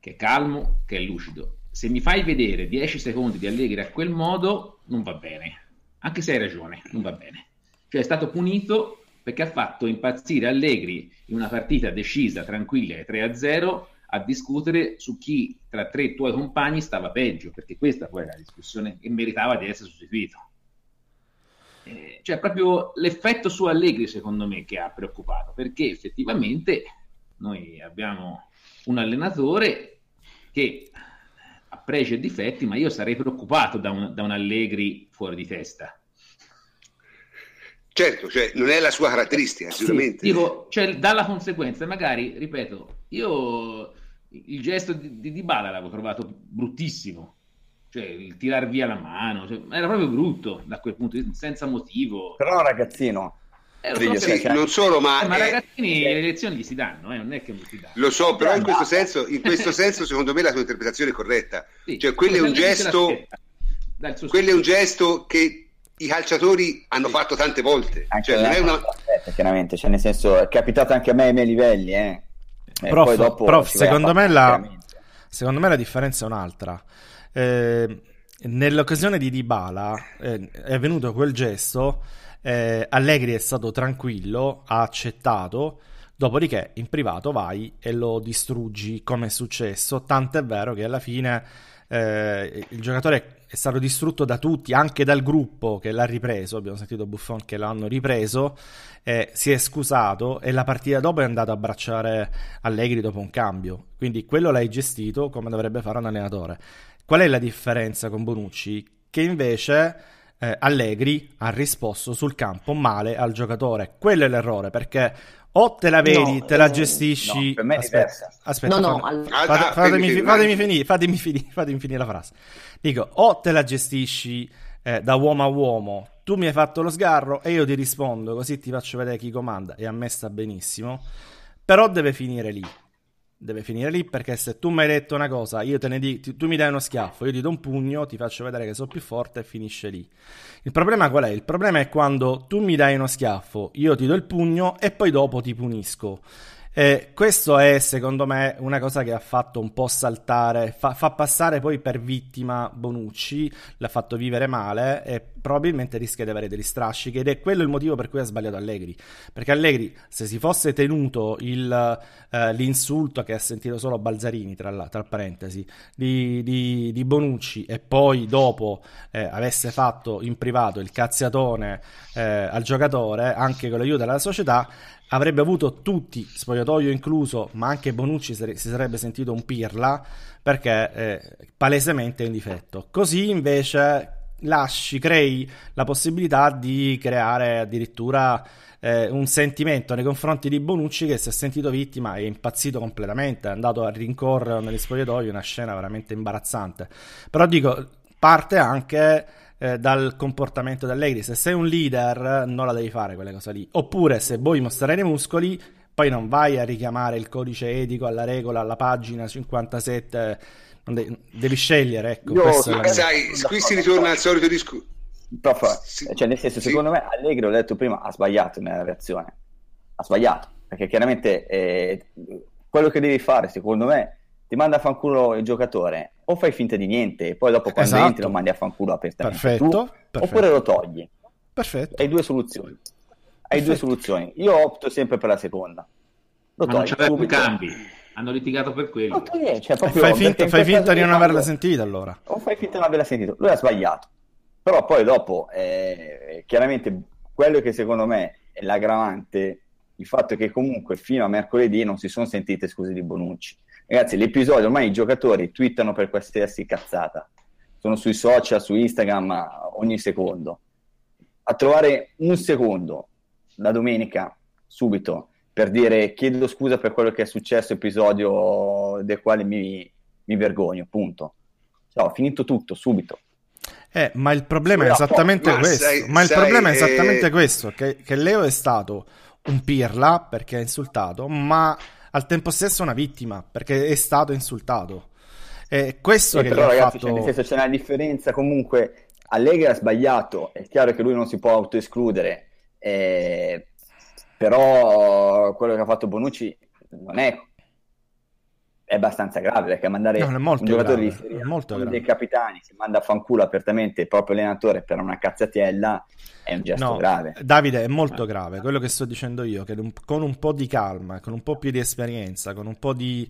che è calmo, che è lucido. Se mi fai vedere 10 secondi di Allegri a quel modo, non va bene. Anche se hai ragione, non va bene. Cioè, è stato punito perché ha fatto impazzire Allegri in una partita decisa, tranquilla e 3-0 a discutere su chi tra tre tuoi compagni stava peggio, perché questa poi era la discussione che meritava di essere sostituito. Eh, cioè proprio l'effetto su Allegri secondo me che ha preoccupato perché effettivamente noi abbiamo un allenatore che ha pregi e difetti ma io sarei preoccupato da un, da un Allegri fuori di testa. Certo cioè non è la sua caratteristica sicuramente. sì, dico, cioè, dalla conseguenza. Magari ripeto io il gesto di, di Dybala l'avevo trovato bruttissimo cioè il tirar via la mano, cioè, era proprio brutto da quel punto di vista, senza motivo. Però ragazzino, Eh, lo so, Sì, non solo, ma, eh, ma eh, ragazzini le lezioni gli si danno, eh, non è che non si danno. lo so, però in questo, senso, in questo senso, secondo me, la tua interpretazione è corretta. Sì, Cioè, quello è un gesto, quello è un gesto che i calciatori hanno fatto tante volte. anche Cioè, non è una... aspetta, chiaramente, cioè nel senso, è capitato anche a me ai miei livelli, eh. Eh, Prof, poi dopo prof, secondo me la-. Secondo me la differenza è un'altra. Eh, nell'occasione di Dybala eh, è avvenuto quel gesto, eh, Allegri è stato tranquillo, ha accettato, dopodiché in privato vai e lo distruggi come è successo, tant'è vero che alla fine eh, il giocatore è stato distrutto da tutti, anche dal gruppo che l'ha ripreso, abbiamo sentito Buffon che l'hanno ripreso, eh, si è scusato e la partita dopo è andato a abbracciare Allegri dopo un cambio. Quindi quello l'hai gestito come dovrebbe fare un allenatore. Qual è la differenza con Bonucci? Che invece eh, Allegri ha risposto sul campo male al giocatore. Quello è l'errore perché o te la vedi, No, te la eh, gestisci. no, per me è aspetta, diversa. aspetta, No, no, fa- al- Ah, fate- ah, fatemi, fatemi finire, fatemi finire, fatemi finire la frase. Dico, o te la gestisci eh, da uomo a uomo, tu mi hai fatto lo sgarro e io ti rispondo, così ti faccio vedere chi comanda e a me sta benissimo, però deve finire lì. Deve finire lì perché se tu mi hai detto una cosa, io te ne di- ti- tu mi dai uno schiaffo, io ti do un pugno, ti faccio vedere che sono più forte e finisce lì. Il problema qual è? Il problema è quando tu mi dai uno schiaffo, io ti do il pugno e poi dopo ti punisco. Eh, questo è secondo me una cosa che ha fatto un po' saltare, fa, fa passare poi per vittima Bonucci, l'ha fatto vivere male e probabilmente rischia di avere degli strascichi ed è quello il motivo per cui ha sbagliato Allegri. Perché Allegri, se si fosse tenuto il, eh, l'insulto che ha sentito solo Balzarini, tra, la- tra parentesi, di, di- di Bonucci e poi dopo eh, avesse fatto in privato il cazziatone eh, al giocatore, anche con l'aiuto della società, avrebbe avuto tutti, spogliatoio incluso, ma anche Bonucci si sarebbe sentito un pirla perché eh, palesemente è in difetto. Così invece lasci, crei la possibilità di creare addirittura eh, un sentimento nei confronti di Bonucci che si è sentito vittima e impazzito completamente, è andato a rincorrere negli spogliatoi, una scena veramente imbarazzante. Però dico, parte anche eh, dal comportamento di. Se sei un leader, non la devi fare quelle cose lì. Oppure, se vuoi mostrare i muscoli, poi non vai a richiamare il codice etico alla regola, alla pagina 57. Non de- devi scegliere, ecco. Io- mia- sai, qui si ritorna al solito discorso. Sì, cioè nel senso, sì. secondo me Allegri, l'ho detto prima, ha sbagliato nella reazione. Ha sbagliato, perché chiaramente eh, quello che devi fare, secondo me, ti manda a fanculo il giocatore, o fai finta di niente, e poi dopo quando Esatto. entri lo mandi a fanculo apertamente Perfetto, tu, perfetto. oppure lo togli. Perfetto. Hai due soluzioni. Hai due Perfetto. soluzioni. Io opto sempre per la seconda. Lo Ma non togli subito. cambi, hanno litigato per Lo quello. togli, cioè, proprio fai finta, in fai finta di non averla sentita allora. o fai finta di non averla sentito. Lui ha sbagliato. Però poi dopo, eh, chiaramente, quello che secondo me è l'aggravante, il fatto è che comunque fino a mercoledì non si sono sentite scuse di Bonucci. Ragazzi, l'episodio, ormai i giocatori twittano per qualsiasi cazzata. Sono sui social, su Instagram ogni secondo. A trovare un secondo la domenica, subito, per dire chiedo scusa per quello che è successo, episodio del quale mi, mi vergogno, punto. Cioè, ho finito tutto, subito. Eh, ma il problema è Ma esattamente sai- questo. ma il sai, problema è eh, esattamente questo: che, che Leo è stato un pirla perché ha insultato, ma al tempo stesso una vittima perché è stato insultato. È questo Sì, che però ragazzi, fatto. cioè, nel senso c'è una differenza comunque. Allegri ha sbagliato, è chiaro che lui non si può autoescludere, eh, però quello che ha fatto Bonucci non è, è abbastanza grave, perché mandare No, un giocatore grave, di Serie uno grave. dei capitani, che manda a fanculo apertamente il proprio allenatore per una cazzatiella, è un gesto No, grave. Davide, è molto grave quello che sto dicendo io, che con un po' di calma, con un po' più di esperienza, con un po' di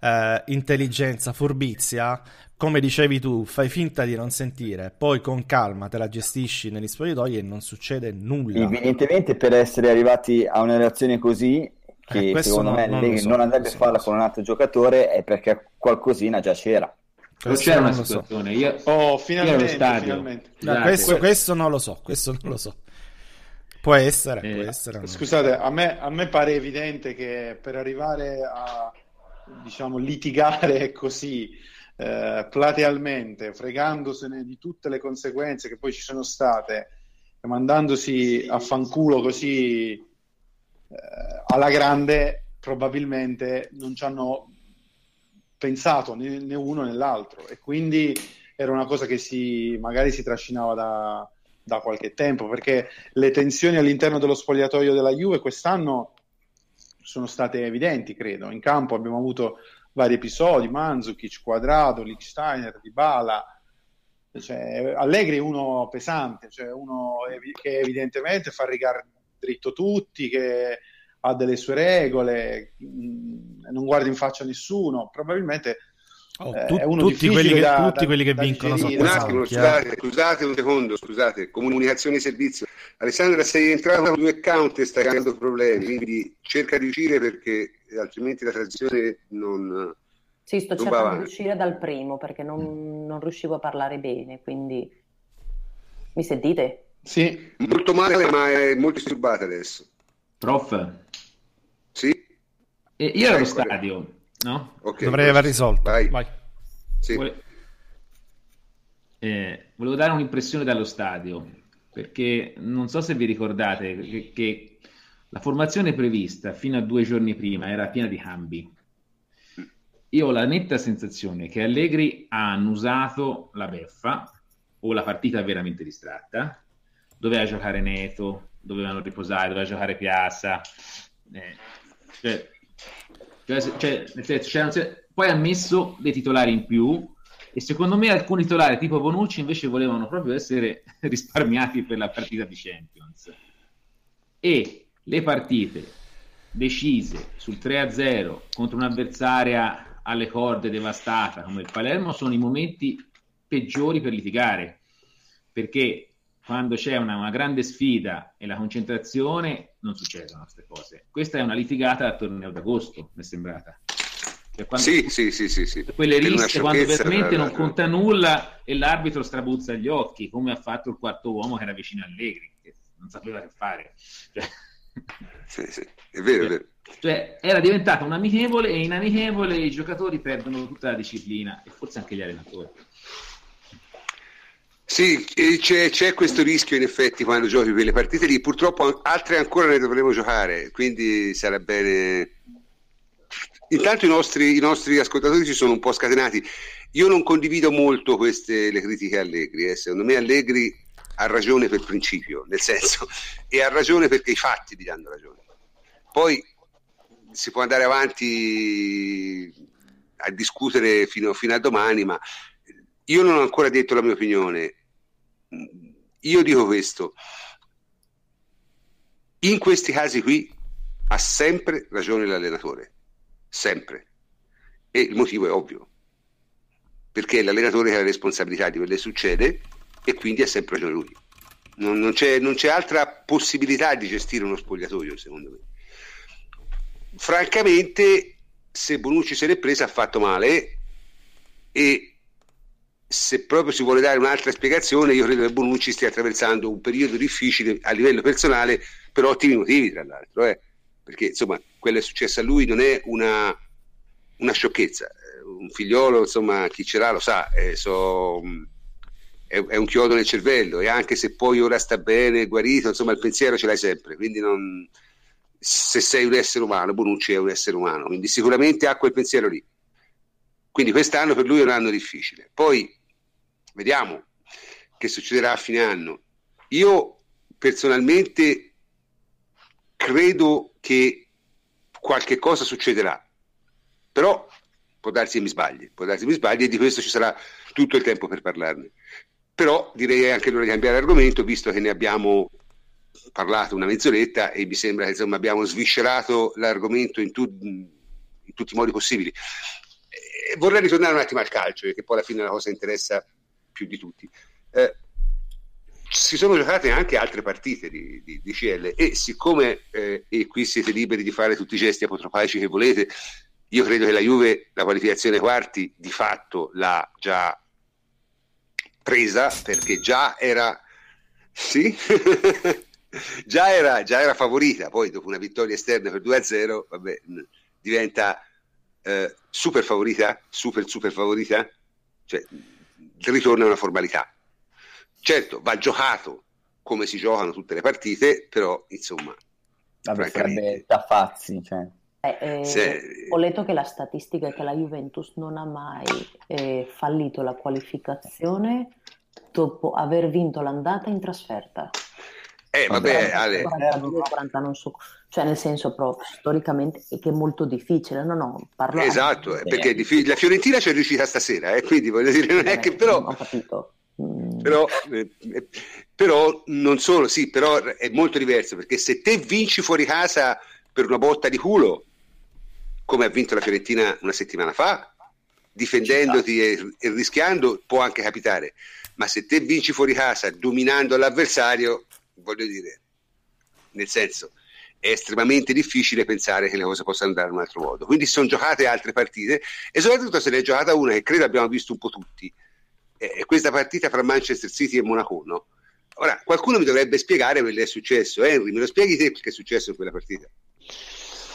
eh, intelligenza, furbizia, come dicevi tu, fai finta di non sentire, poi con calma te la gestisci negli spogliatoi e non succede nulla. Evidentemente per essere arrivati a una reazione così, che Eh, secondo non- me non so, non andrebbe a farla so. con un altro giocatore, è perché qualcosina già c'era. Non Questo c'era una lo so. situazione. Io, Oh, io finalmente, stadio. finalmente. No, questo, que- questo non lo so, questo non lo so. Può essere, Eh, può essere. Scusate, a me, a me pare evidente che per arrivare a diciamo litigare così eh, platealmente, fregandosene di tutte le conseguenze che poi ci sono state, mandandosi a fanculo così eh, alla grande, probabilmente non ci hanno pensato né, né, uno né l'altro e quindi era una cosa che si, magari si trascinava da, da qualche tempo perché le tensioni all'interno dello spogliatoio della Juve quest'anno sono state evidenti, credo. In campo abbiamo avuto vari episodi, Manzukic, Quadrato, Lichsteiner, Dybala. Cioè, Allegri è uno pesante, cioè uno che evidentemente fa rigare dritto tutti, che ha delle sue regole, mm, non guarda in faccia nessuno. Probabilmente Oh, tu, è uno tutti, quelli che, da, tutti da, quelli che vincono sono un attimo, scusate, scusate, un secondo, scusate, comunicazione di servizio. Alessandra, sei entrato con due account e stai creando problemi, quindi cerca di uscire perché altrimenti la transizione non. Sì, sto non cercando di uscire dal primo perché non, non riuscivo a parlare bene, quindi mi sentite? Sì. Molto male, ma è molto disturbata adesso. Prof. Sì. E io ero allo stadio No? Okay, Dovrei aver risolto. Vai. Vai. Sì. Vole... Eh, volevo dare un'impressione dallo stadio, perché non so se vi ricordate che, che, la formazione prevista fino a due giorni prima era piena di cambi. Io ho la netta sensazione che Allegri ha annusato la beffa o la partita veramente distratta. Doveva giocare Neto, dovevano riposare, doveva giocare Piazza. Eh, cioè, cioè, cioè, senso, cioè, poi ha messo dei titolari in più e secondo me alcuni titolari tipo Bonucci invece volevano proprio essere risparmiati per la partita di Champions. E le partite decise sul 3-0 contro un'avversaria alle corde devastata come il Palermo sono i momenti peggiori per litigare perché quando c'è una, una, grande sfida e la concentrazione non succedono queste cose. Questa è una litigata al torneo d'agosto, mi è sembrata. Cioè, sì, sì, sì, sì, sì. Quelle risse quando veramente non conta nulla e l'arbitro strabuzza gli occhi, come ha fatto il quarto uomo che era vicino a Allegri, che non sapeva che fare. Cioè... Sì, sì, è vero, è vero. Cioè, era diventata un amichevole e in amichevole i giocatori perdono tutta la disciplina e forse anche gli allenatori. Sì, c'è, c'è, questo rischio in effetti quando giochi quelle partite lì, purtroppo altre ancora ne dovremo giocare, quindi sarà bene... Intanto i nostri, i nostri ascoltatori si sono un po' scatenati. Io non condivido molto queste le critiche a Allegri, eh. secondo me Allegri ha ragione per principio, nel senso, e ha ragione perché i fatti gli danno ragione. Poi si può andare avanti a discutere fino, fino a domani, ma io non ho ancora detto la mia opinione. Io dico questo. In questi casi qui ha sempre ragione l'allenatore, sempre. E il motivo è ovvio, perché è l'allenatore che ha la responsabilità di quello che succede e quindi ha sempre ragione lui. Non, non, c'è, non c'è altra possibilità di gestire uno spogliatoio, secondo me. Francamente, se Bonucci se l'è presa ha fatto male e se proprio si vuole dare un'altra spiegazione, io credo che Bonucci stia attraversando un periodo difficile a livello personale per ottimi motivi, tra l'altro, eh? perché insomma quello che è successo a lui non è una, una sciocchezza. Un figliolo, insomma, chi ce l'ha lo sa, è, so, è, è, un chiodo nel cervello e anche se poi ora sta bene, guarito, insomma, il pensiero ce l'hai sempre. Quindi non, se sei un essere umano, Bonucci è un essere umano, quindi sicuramente ha quel pensiero lì. Quindi quest'anno per lui è un anno difficile. Poi Vediamo che succederà a fine anno. Io personalmente credo che qualche cosa succederà, però può darsi che mi sbagli, può darsi che mi sbagli e di questo ci sarà tutto il tempo per parlarne. Però direi anche l'ora di cambiare argomento, visto che ne abbiamo parlato una mezz'oretta e mi sembra che insomma, abbiamo sviscerato l'argomento in, tu, in tutti i modi possibili. E vorrei ritornare un attimo al calcio, perché poi alla fine la cosa interessa più di tutti. Eh, si sono giocate anche altre partite di, di, di CL e siccome eh, e qui siete liberi di fare tutti i gesti apotropaici che volete, io credo che la Juve la qualificazione quarti di fatto l'ha già presa perché già era sì? Già, era, già era favorita. Poi dopo una vittoria esterna per 2-0 vabbè, diventa eh, super favorita super super favorita. Cioè, ritorna una formalità. Certo, va giocato come si giocano tutte le partite, però insomma... Vabbè, sarebbe da fazzi, cioè. Eh, eh, Se... Ho letto che la statistica è che la Juventus non ha mai eh, fallito la qualificazione dopo aver vinto l'andata in trasferta. Eh, vabbè, Ale. 42, 40, non so, cioè nel senso proprio storicamente è che è molto difficile, no, no, parlo Esatto, eh, perché la Fiorentina c'è riuscita stasera, eh, quindi voglio dire, non è che però... Ho capito. Mm. Però, eh, eh, però non solo, sì, però è molto diverso perché se te vinci fuori casa per una botta di culo, come ha vinto la Fiorentina una settimana fa, difendendoti e, e, rischiando, può anche capitare. Ma se te vinci fuori casa dominando l'avversario, voglio dire, nel senso, è estremamente difficile pensare che le cose possano andare in un altro modo. Quindi sono giocate altre partite e soprattutto se ne è giocata una che credo abbiamo visto un po' tutti, è questa partita fra Manchester City e Monaco, no? Ora, qualcuno mi dovrebbe spiegare quello che è successo. Henry, me lo spieghi te perché è successo in quella partita?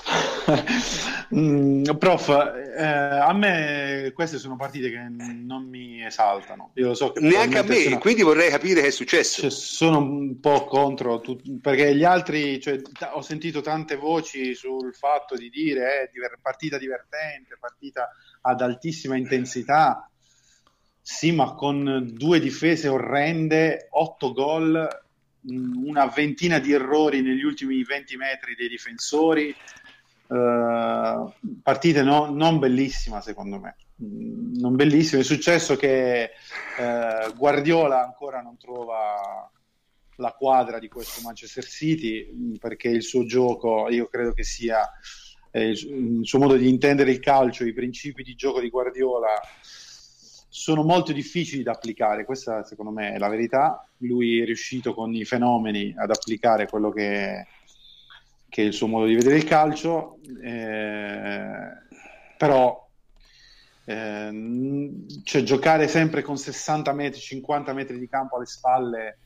mm, prof, eh, a me queste sono partite che non mi esaltano. Io lo so che Neanche a me, sono, quindi vorrei capire che è successo. Cioè, sono un po' contro, tu, perché gli altri, cioè, t- ho sentito tante voci sul fatto di dire eh, partita divertente, partita ad altissima intensità. Sì, ma con due difese orrende, otto gol, una ventina di errori negli ultimi 20 metri dei difensori. Uh, partite no, non bellissima secondo me. Non bellissima è successo che uh, Guardiola ancora non trova la quadra di questo Manchester City perché il suo gioco io credo che sia eh, il, il suo modo di intendere il calcio i principi di gioco di Guardiola sono molto difficili da applicare, questa secondo me è la verità. Lui è riuscito con i fenomeni ad applicare quello che, che è il suo modo di vedere il calcio, eh, però eh, cioè, giocare sempre con 60 metri, 50 metri di campo alle spalle,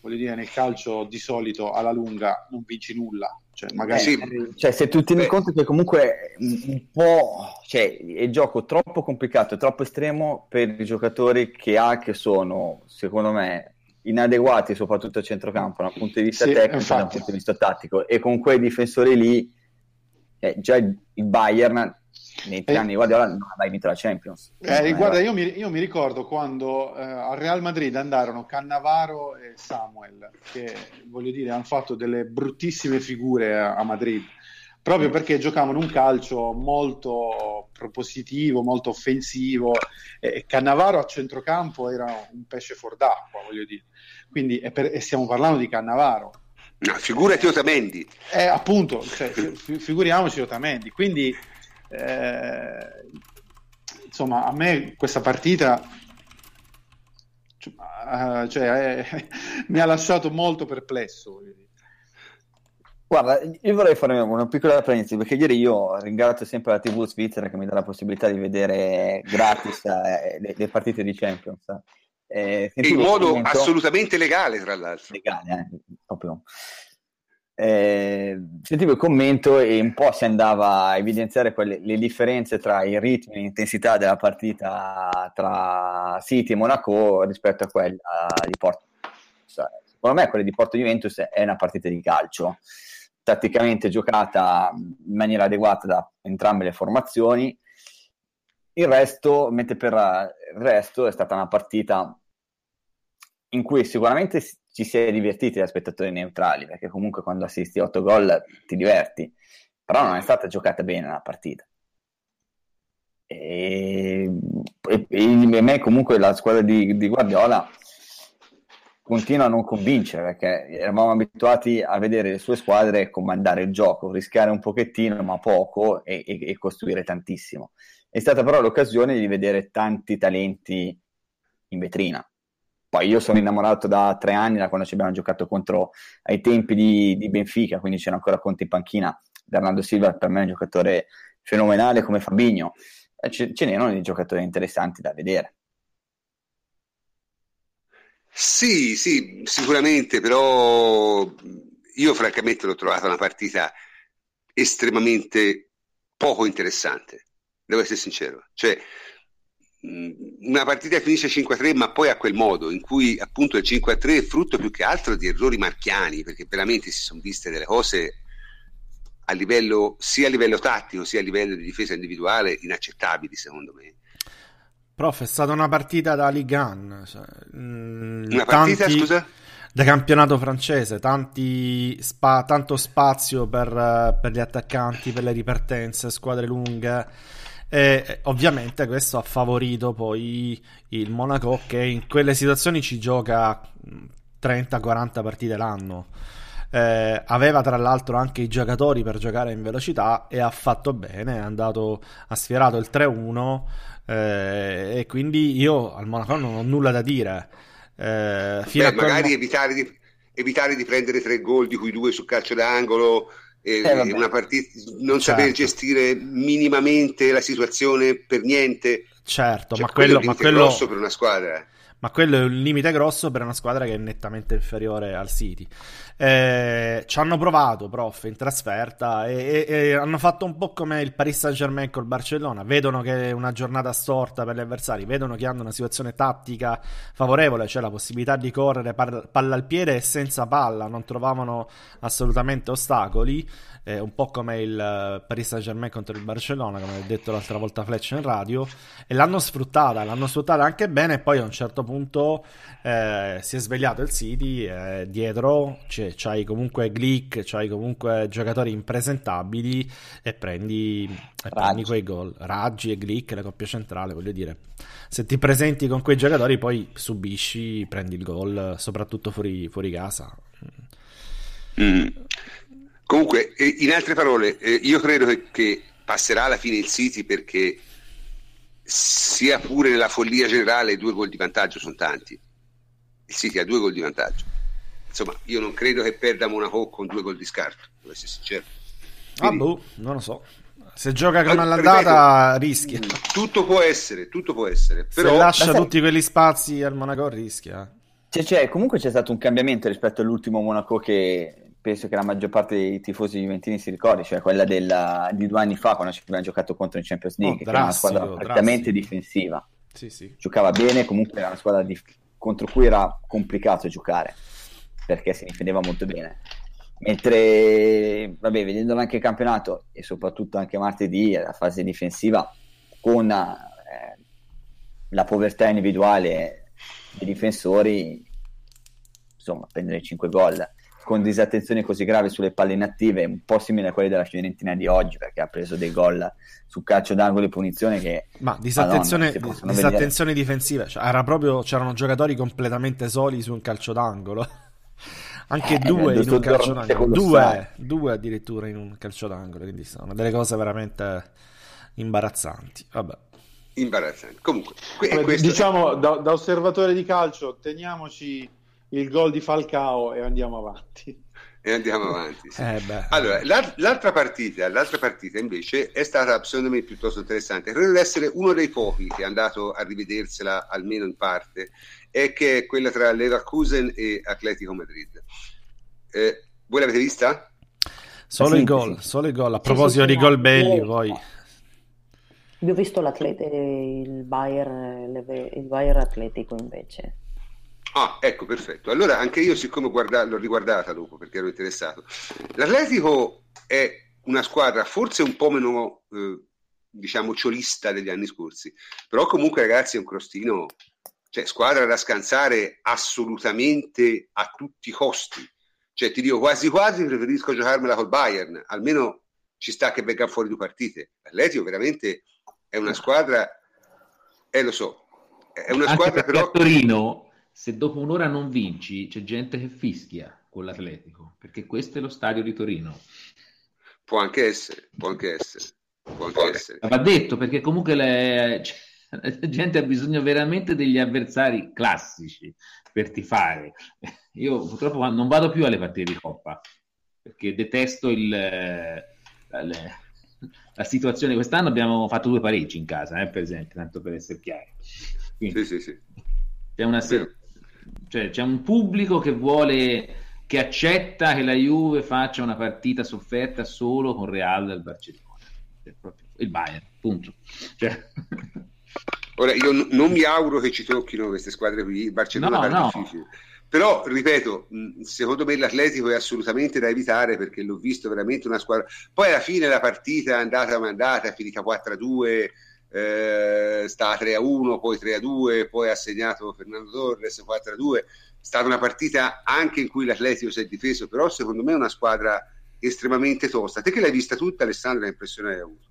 voglio dire, nel calcio di solito alla lunga non vinci nulla. Cioè, magari... sì. cioè, se tu tieni Beh. conto che comunque un po' cioè, è gioco troppo complicato, troppo estremo per i giocatori che ha che sono, secondo me, inadeguati soprattutto a centrocampo dal punto di vista sì, tecnico e dal punto di vista tattico. E con quei difensori lì eh, già il Bayern nei tre eh, anni Guardiola non mai vinto la Champions. Eh, guarda, io mi, io mi, ricordo quando eh, al Real Madrid andarono Cannavaro e Samuel, che voglio dire hanno fatto delle bruttissime figure a, a Madrid, proprio perché giocavano un calcio molto propositivo, molto offensivo e Cannavaro a centrocampo era un pesce fuor d'acqua, voglio dire. Quindi, e, per, e stiamo parlando di Cannavaro. No, figurati Otamendi. Eh, appunto, cioè, fi, figuriamoci Otamendi. Quindi eh, insomma, a me questa partita uh, cioè, eh, mi ha lasciato molto perplesso. Guarda, io vorrei fare una piccola parentesi perché ieri io ringrazio sempre la TV svizzera che mi dà la possibilità di vedere gratis eh, le, le, partite di Champions. Eh, in modo assolutamente legale, tra l'altro. Legale, eh, proprio eh, sentivo il commento e un po' si andava a evidenziare quelle, le differenze tra i ritmi e l'intensità della partita tra City e Monaco rispetto a quella di Porto. Secondo me quella di Porto Juventus è una partita di calcio, tatticamente giocata in maniera adeguata da entrambe le formazioni. Il resto, mentre per il resto è stata una partita in cui sicuramente ci si è divertiti da spettatori neutrali, perché comunque quando assisti a 8 gol ti diverti, però non è stata giocata bene la partita. E, e, e a me comunque la squadra di, di, Guardiola continua a non convincere perché eravamo abituati a vedere le sue squadre comandare il gioco, rischiare un pochettino ma poco e, e costruire tantissimo. È stata però l'occasione di vedere tanti talenti in vetrina poi io sono innamorato da tre anni, da quando ci abbiamo giocato contro ai tempi di, di Benfica, quindi c'era ancora Conte in panchina. Bernardo Silva per me è un giocatore fenomenale come Fabigno. Ce, ce n'erano dei giocatori interessanti da vedere. Sì, sì, sicuramente, però io francamente l'ho trovata una partita estremamente poco interessante, devo essere sincero. Cioè, una partita finisce 5-3 ma poi a quel modo in cui appunto il 5-3 è frutto più che altro di errori marchiani perché veramente si sono viste delle cose a livello sia a livello tattico sia a livello di difesa individuale inaccettabili secondo me Prof, è stata una partita da Ligue 1 cioè, mh, una partita tanti... scusa? da campionato francese, spa, tanto spazio per, per, gli attaccanti, per le ripartenze, squadre lunghe. E ovviamente questo ha favorito poi il Monaco che in quelle situazioni ci gioca 30-40 partite l'anno. Eh, aveva tra l'altro anche i giocatori per giocare in velocità e ha fatto bene, è andato, ha sfierato il 3-1 eh, e quindi io al Monaco non ho nulla da dire. Eh, Beh, magari quel... evitare, di, evitare di prendere tre gol di cui due sul calcio d'angolo eh, eh, una partita, non certo. saper gestire minimamente la situazione per niente. Certo, cioè, ma quello, quello, ma quello... grosso per una squadra. Ma quello è un limite grosso per una squadra che è nettamente inferiore al City. Eh, ci hanno provato, prof, in trasferta e, e, e, hanno fatto un po' come il Paris Saint-Germain col Barcellona. Vedono che è una giornata storta per gli avversari, vedono che hanno una situazione tattica favorevole, cioè la possibilità di correre palla al piede e senza palla, non trovavano assolutamente ostacoli eh, un po' come il Paris Saint-Germain contro il Barcellona, come ha detto l'altra volta Fletch in radio, e l'hanno sfruttata, l'hanno sfruttata anche bene, e poi a un certo punto eh, si è svegliato il City, eh, dietro c'è, c'hai comunque Glick, c'hai comunque giocatori impresentabili e prendi, e prendi quei gol. Raggi e Glick, la coppia centrale, voglio dire. Se ti presenti con quei giocatori poi subisci, prendi il gol, soprattutto fuori, fuori casa. Mm. Comunque, in altre parole, eh, io credo che, che passerà alla fine il City perché sia pure nella follia generale due gol di vantaggio sono tanti. Il City ha due gol di vantaggio. Insomma, io non credo che perda Monaco con due gol di scarto, devo essere sincero. Ah, Quindi, ah, boh, non lo so. Se gioca come all'andata rischia. Tutto può essere, tutto può essere. Però... Se lascia tutti sai... quelli spazi al Monaco rischia. Cioè, cioè, comunque c'è stato un cambiamento rispetto all'ultimo Monaco che penso che la maggior parte dei tifosi juventini si ricordi, cioè quella della, di due anni fa quando ci abbiamo giocato contro in Champions League, oh, che era una squadra praticamente difensiva. Sì, sì. Giocava bene, comunque era una squadra di, contro cui era complicato giocare, perché si difendeva molto bene. Mentre, vabbè, vedendolo anche il campionato e soprattutto anche martedì, la fase difensiva, con eh, la povertà individuale dei difensori, insomma, prendere 5 gol con disattenzioni così gravi sulle palle inattive, un po' simile a quelle della Fiorentina di oggi, perché ha preso dei gol su calcio d'angolo e punizione che... Ma disattenzione, Madonna, disattenzione difensiva, cioè, era proprio, c'erano giocatori completamente soli su un calcio d'angolo. Anche eh, due in un calcio d'angolo, due, due, addirittura in un calcio d'angolo, quindi sono delle cose veramente imbarazzanti. Vabbè. Imbarazzanti. Comunque, Vabbè, diciamo da, da osservatore di calcio, teniamoci il gol di Falcao e andiamo avanti. E andiamo avanti. Sì. Eh allora, l'altra partita, l'altra partita invece è stata secondo me piuttosto interessante. Credo di essere uno dei pochi che è andato a rivedersela almeno in parte, è che è quella tra Leverkusen e Atletico Madrid. Eh, voi l'avete vista? Solo sì, i gol, sì. solo i gol. A proposito di gol belli, poi. Io ho visto il Bayern, il Bayern Atletico invece. Ah, ecco, perfetto. Allora anche io, siccome guarda- l'ho riguardata dopo perché ero interessato, l'Atletico è una squadra forse un po' meno, eh, diciamo, ciolista degli anni scorsi, però comunque ragazzi è un crostino, cioè squadra da scansare assolutamente a tutti i costi. Cioè ti dico quasi quasi preferisco giocarmela col Bayern, almeno ci sta che venga fuori due partite. L'Atletico veramente è una squadra, eh lo so, è una Anche squadra però... Torino se dopo un'ora non vinci, c'è gente che fischia con l'Atletico, perché questo è lo stadio di Torino. Può anche essere, può anche essere. Può anche essere. Va detto, perché comunque le, cioè, la gente ha bisogno veramente degli avversari classici per tifare. Io purtroppo non vado più alle partite di Coppa, perché detesto il, la, la situazione. Quest'anno abbiamo fatto due pareggi in casa, eh, per esempio, tanto per essere chiari. Quindi, sì, sì, sì. C'è una, cioè, c'è un pubblico che vuole che accetta che la Juve faccia una partita sofferta solo con Real del Barcellona il Bayern, punto cioè... Ora, io n- non mi auguro che ci tocchino queste squadre qui, Barcellona No, no. difficile. Però, ripeto, mh, secondo me l'Atletico è assolutamente da evitare perché l'ho visto veramente una squadra. Poi alla fine la partita è andata mandata, è finita 4-2, eh, sta a 3-1, poi 3-2, poi ha segnato Fernando Torres 4-2. È stata una partita anche in cui l'Atletico si è difeso, però secondo me è una squadra estremamente tosta. Te che l'hai vista tutta, Alessandra, che impressione hai avuto?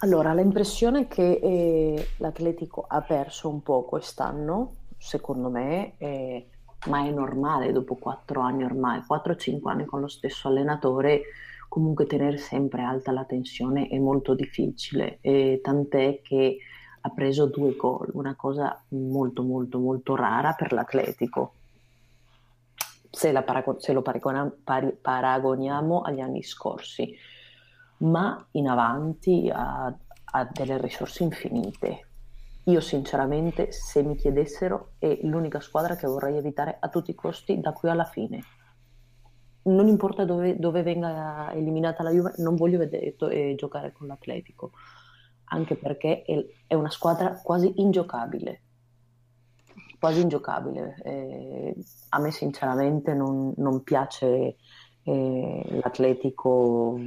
Allora, l'impressione che eh, l'Atletico ha perso un po' quest'anno, secondo me, eh, ma è normale dopo quattro anni ormai, 4-5 anni con lo stesso allenatore, comunque tenere sempre alta la tensione è molto difficile, e tant'è che ha preso due gol, una cosa molto molto molto rara per l'Atletico. Se, la parago- se lo paragona- pari- paragoniamo agli anni scorsi, ma in avanti ha, ha delle risorse infinite. Io sinceramente, se mi chiedessero, è l'unica squadra che vorrei evitare a tutti i costi da qui alla fine. Non importa dove, dove venga eliminata la Juve, non voglio vedere eh, giocare con l'Atletico, anche perché è, è una squadra quasi ingiocabile. Quasi ingiocabile. Eh, a me sinceramente non, non piace eh, l'Atletico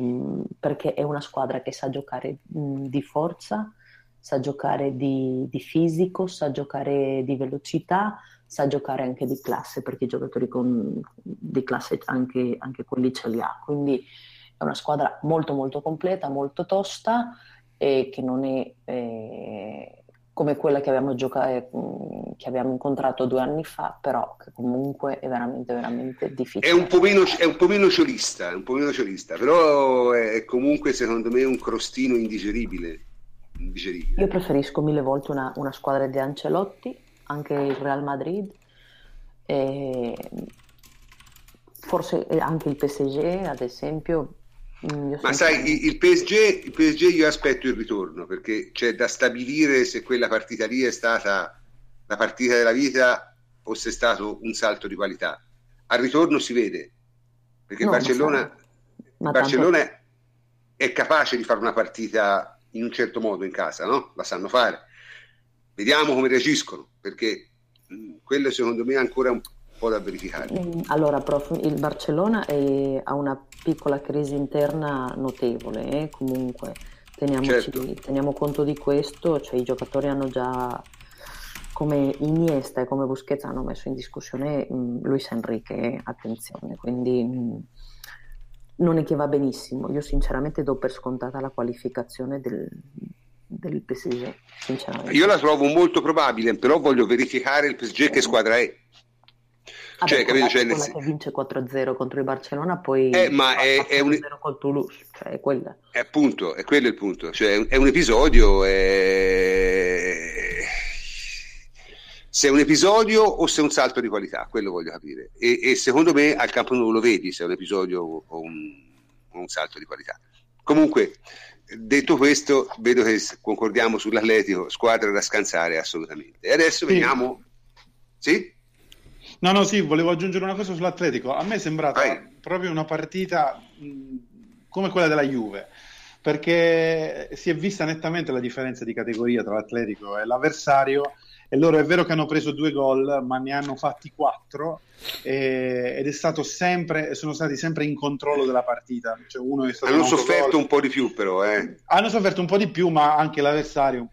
perché è una squadra che sa giocare mh, di forza, sa giocare di, di, fisico, sa giocare di velocità, sa giocare anche di classe perché i giocatori con, di classe anche, anche quelli ce li ha. Quindi è una squadra molto molto completa, molto tosta e che non è eh, come quella che abbiamo, giocato, che abbiamo incontrato due anni fa, però che comunque è veramente, veramente difficile. È un po' meno, è un po meno ciolista, un po' meno ciolista, però è comunque secondo me un crostino indigeribile. indigeribile. Io preferisco mille volte una, una, squadra di Ancelotti, anche il Real Madrid, e forse anche il PSG, ad esempio, ma sai, il PSG, il PSG io aspetto il ritorno perché c'è da stabilire se quella partita lì è stata la partita della vita o se è stato un salto di qualità. Al ritorno si vede perché no, Barcellona, ma Barcellona tanto... è capace di fare una partita in un certo modo in casa, no? La sanno fare. Vediamo come reagiscono perché mh, quello secondo me è ancora un po' da verificare. Allora, prof, il Barcellona è, ha una piccola crisi interna notevole, eh? comunque certo. teniamo conto di questo, cioè i giocatori hanno già come Iniesta e come Busquets hanno messo in discussione mh, Luis Enrique, attenzione, quindi mh, non è che va benissimo, io sinceramente do per scontata la qualificazione del, del PSG, sinceramente. Io la trovo molto probabile, però voglio verificare il PSG che squadra è. Vabbè, cioè, capito? Cioè, nel... che vince 4-0 contro il Barcellona, poi eh, ma è, è un... col Toulouse, cioè è quella. È appunto, è quello il punto. Cioè, è un episodio. È... Se è un episodio o se è un salto di qualità, quello voglio capire. E, e secondo me al campo nuovo lo vedi se è un episodio o un, o un salto di qualità. Comunque, detto questo, vedo che concordiamo sull'Atletico, squadra da scansare assolutamente. E adesso sì. veniamo. Sì? No, no, sì, volevo aggiungere una cosa sull'Atletico. A me è sembrata Vai. proprio una partita mh, come quella della Juve, perché si è vista nettamente la differenza di categoria tra l'Atletico e l'avversario. E loro è vero che hanno preso due gol, ma ne hanno fatti quattro e, ed è stato sempre, sono stati sempre in controllo della partita. Cioè hanno sofferto gol. un po' di più, però. Eh. Hanno sofferto un po' di più, ma anche l'avversario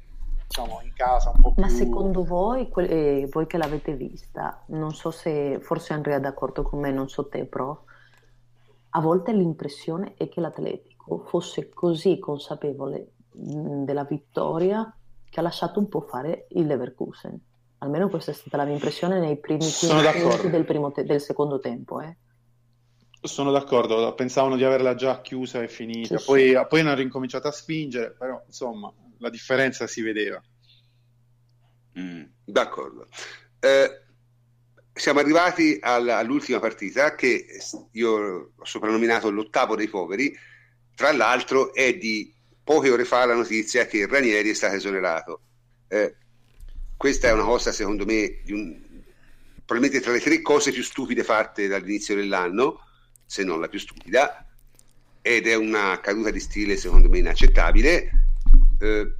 diciamo in casa un po' più... Ma secondo voi, eh, voi che l'avete vista, non so se forse Andrea è d'accordo con me, non so te, però a volte l'impressione è che l'Atletico fosse così consapevole mh, della vittoria che ha lasciato un po' fare il Leverkusen. Almeno questa è stata la mia impressione nei primi 15 minuti del, te- del, secondo tempo. Eh. Sono d'accordo, pensavano di averla già chiusa e finita, sì, poi, sì. poi hanno ricominciato a spingere, però insomma la differenza si vedeva. Mm, d'accordo. Eh, siamo arrivati alla, all'ultima partita che io ho soprannominato l'ottavo dei poveri. Tra l'altro è di poche ore fa la notizia che Ranieri è stato esonerato. Eh, questa è una cosa, secondo me, un, probabilmente tra le tre cose più stupide fatte dall'inizio dell'anno, se non la più stupida, ed è una caduta di stile, secondo me, inaccettabile. Eh,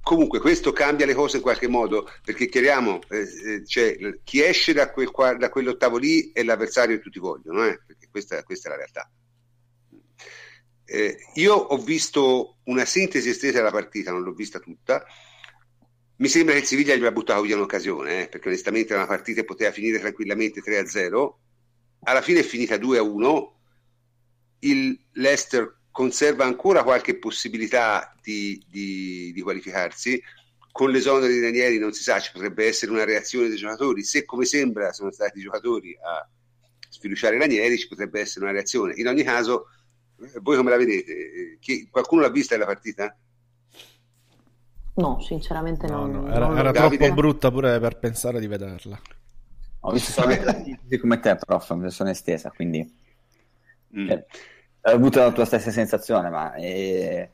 comunque questo cambia le cose in qualche modo perché chiariamo eh, eh cioè, chi esce da, quel, da, quell'ottavo lì è l'avversario che tutti vogliono eh? perché questa, questa, è la realtà. Eh, io ho visto una sintesi estesa della partita non l'ho vista tutta. Mi sembra che il Siviglia gli abbia buttato via un'occasione eh, perché onestamente era una partita poteva finire tranquillamente 3-0 alla fine è finita 2-1 il Leicester conserva ancora qualche possibilità di, di, di qualificarsi. Con l'esonero di Danieli non si sa, ci potrebbe essere una reazione dei giocatori. Se come sembra sono stati i giocatori a sfiduciare Ranieri, ci potrebbe essere una reazione. In ogni caso, eh, voi come la vedete? Chi, qualcuno l'ha vista la partita? No, sinceramente no, no. Era, era troppo brutta pure per pensare di vederla. Ho visto solamente come te, prof, mi sono estesa, quindi... Mm. Eh ho avuto la tua stessa sensazione, ma è... Eh,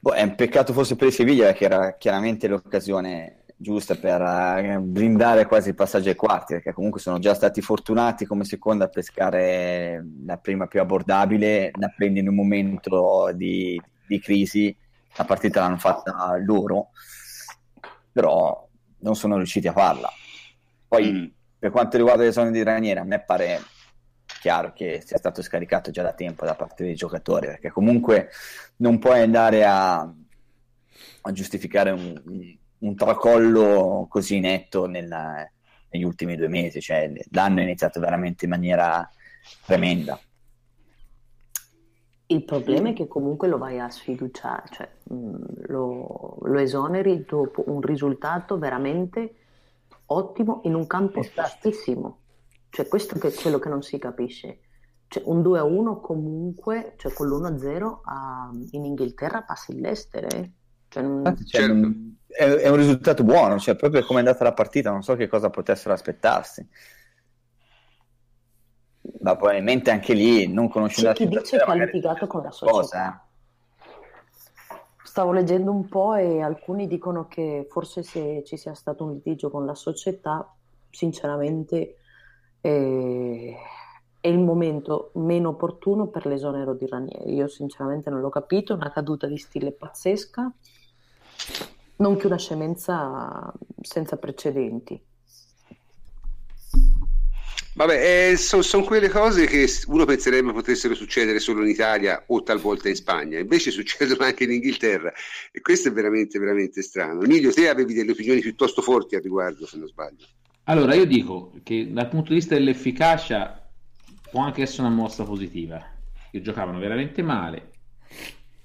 boh, è un peccato forse per il Siviglia che era chiaramente l'occasione giusta per uh, brindare quasi il passaggio ai quarti, perché comunque sono già stati fortunati come seconda a pescare la prima più abbordabile, la prendi in un momento di, di crisi, la partita l'hanno fatta loro, però non sono riusciti a farla. Poi mm. per quanto riguarda le zone di Raniera, a me pare chiaro che sia stato scaricato già da tempo da parte dei giocatori, perché comunque non puoi andare a, a giustificare un, un, tracollo così netto nella, negli ultimi due mesi, cioè l'anno è iniziato veramente in maniera tremenda. Il problema è che comunque lo vai a sfiduciare, cioè lo, lo esoneri dopo un risultato veramente ottimo in un campo vastissimo. Cioè, questo è quello che non si capisce. Cioè, un 2 a 1 comunque, cioè con l'1 a 0 a, in Inghilterra passa il Leicester. Eh? Cioè, non... cioè, certo. è, è, un risultato buono, cioè, proprio come è andata la partita, non so che cosa potessero aspettarsi. Ma probabilmente anche lì non conoscendo C'è chi dice che ha litigato con la società. Cosa, eh? Stavo leggendo un po' e alcuni dicono che forse se ci sia stato un litigio con la società, sinceramente e è il momento meno opportuno per l'esonero di Ranieri. Io sinceramente non l'ho capito, una caduta di stile pazzesca, non che una scemenza senza precedenti. Vabbè, eh, sono son quelle cose che uno penserebbe potessero succedere solo in Italia o talvolta in Spagna, invece succedono anche in Inghilterra e questo è veramente, veramente strano. Emilio, te avevi delle opinioni piuttosto forti al riguardo, se non sbaglio. Allora, io dico che dal punto di vista dell'efficacia può anche essere una mossa positiva, che giocavano veramente male,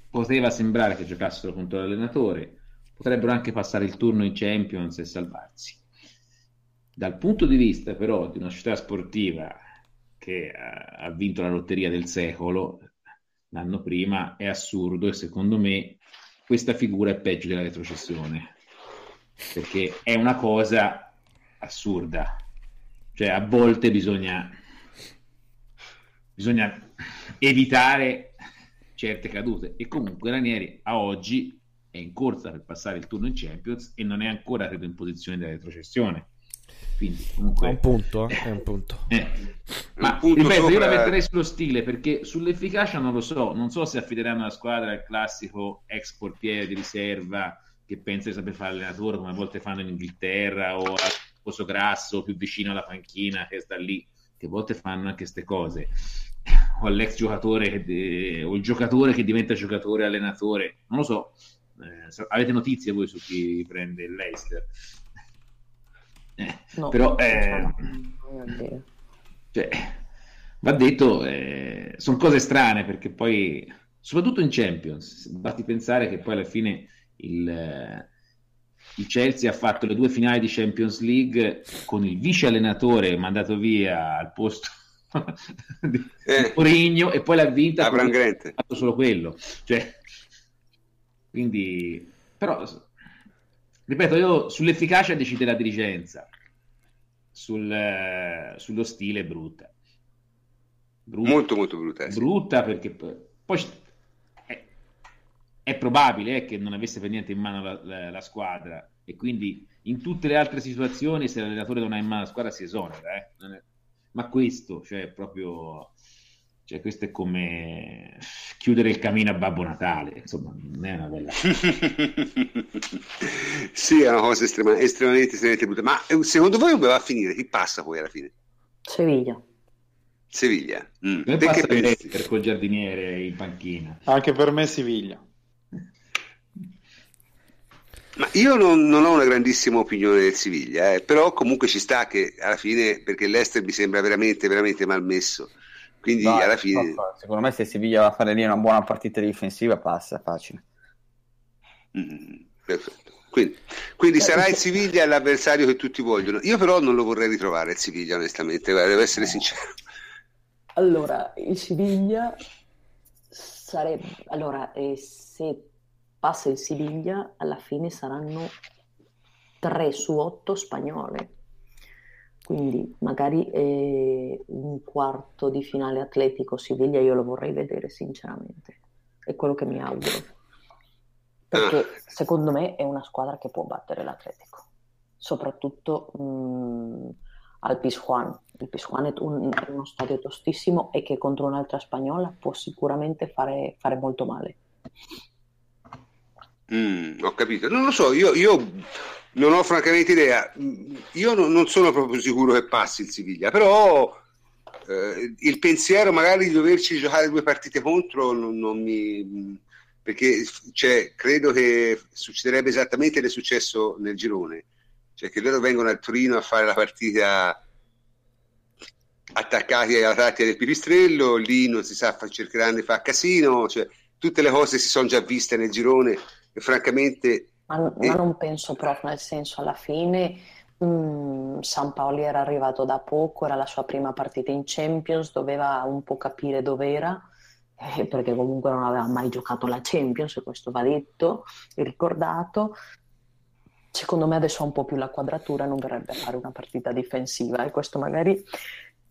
poteva sembrare che giocassero contro l'allenatore, potrebbero anche passare il turno in Champions e salvarsi. Dal punto di vista però di una società sportiva che ha vinto la lotteria del secolo l'anno prima, è assurdo e secondo me questa figura è peggio della retrocessione, perché è una cosa assurda. Cioè, a volte bisogna, bisogna evitare certe cadute. E comunque Ranieri a oggi è in corsa per passare il turno in Champions e non è ancora, credo, in posizione della retrocessione. Quindi, comunque, è un punto, eh? è un punto. Eh. Ma punto ripeto, sopra... io la metterei sullo stile perché sull'efficacia non lo so. Non so se affideranno la squadra al classico ex portiere di riserva che pensa di saper fare allenatore come a volte fanno in Inghilterra o a Poso Grasso più vicino alla panchina che sta lì, che a volte fanno anche queste cose, o all'ex giocatore de... o il giocatore che diventa giocatore allenatore, non lo so. Eh, avete notizie voi su chi prende il Leicester? Eh, no, però eh, cioè, va detto, eh, sono cose strane perché poi, soprattutto in Champions, basti pensare che poi alla fine il, il Chelsea ha fatto le due finali di Champions League con il vice allenatore mandato via al posto di eh, Mourinho e poi l'ha vinta ha fatto solo quello. Cioè, quindi però ripeto io sull'efficacia decide la dirigenza. Sul, eh, sullo stile brutta. brutta. Molto molto brutta eh, brutta perché poi è probabile eh, che non avesse per niente in mano la, la, la, squadra e quindi in tutte le altre situazioni se l'allenatore non ha in mano la squadra si esonera. Eh? Ma questo, cioè proprio... Cioè, questo è come chiudere il camino a Babbo Natale, insomma, non è una bella Sì, è una cosa estrema, estremamente, estremamente brutta. Ma eh, secondo voi come va a finire? Chi passa poi alla fine? Seviglia. Seviglia. Mm. Perché per col giardiniere in panchina? Anche per me Siviglia. Ma io non, non ho una grandissima opinione del Siviglia, eh, però comunque ci sta che alla fine, perché l'Ester mi sembra veramente, veramente mal messo. Quindi No, alla fine... no, secondo me se Siviglia va a fare lì una buona partita difensiva passa, facile. Mm, perfetto. Quindi, quindi sarà il Siviglia l'avversario che tutti vogliono. Io però non lo vorrei ritrovare il Siviglia, onestamente, guarda, devo essere sincero. Allora, il Siviglia sarebbe... Allora, eh, se passa il Siviglia, alla fine saranno 3 su 8 spagnole. Quindi magari eh, un quarto di finale atletico Siviglia io lo vorrei vedere sinceramente. È quello che mi auguro. Perché secondo me è una squadra che può battere l'Atletico. Soprattutto mh, al Pizjuan. Il Pizjuan è, un- è uno stadio tostissimo e che contro un'altra spagnola può sicuramente fare, fare molto male. Mm, ho capito. Non lo so, io, io non ho francamente idea. Mm, Io non, non sono proprio sicuro che passi il Siviglia, però eh, il pensiero magari di doverci giocare due partite contro non, non mi... perché cioè, credo che succederebbe esattamente che successo nel girone, cioè che loro vengono a Torino a fare la partita attaccati alla tattica del pipistrello, lì non si sa, cercheranno di fare casino, cioè, tutte le cose si sono già viste nel girone francamente Ma, ma non penso proprio, nel senso, alla fine mh, San Paoli era arrivato da poco, era la sua prima partita in Champions, doveva un po' capire dov'era, eh, perché comunque non aveva mai giocato la Champions, e questo va detto e ricordato. Secondo me adesso ha un po' più la quadratura, non verrebbe a fare una partita difensiva e questo magari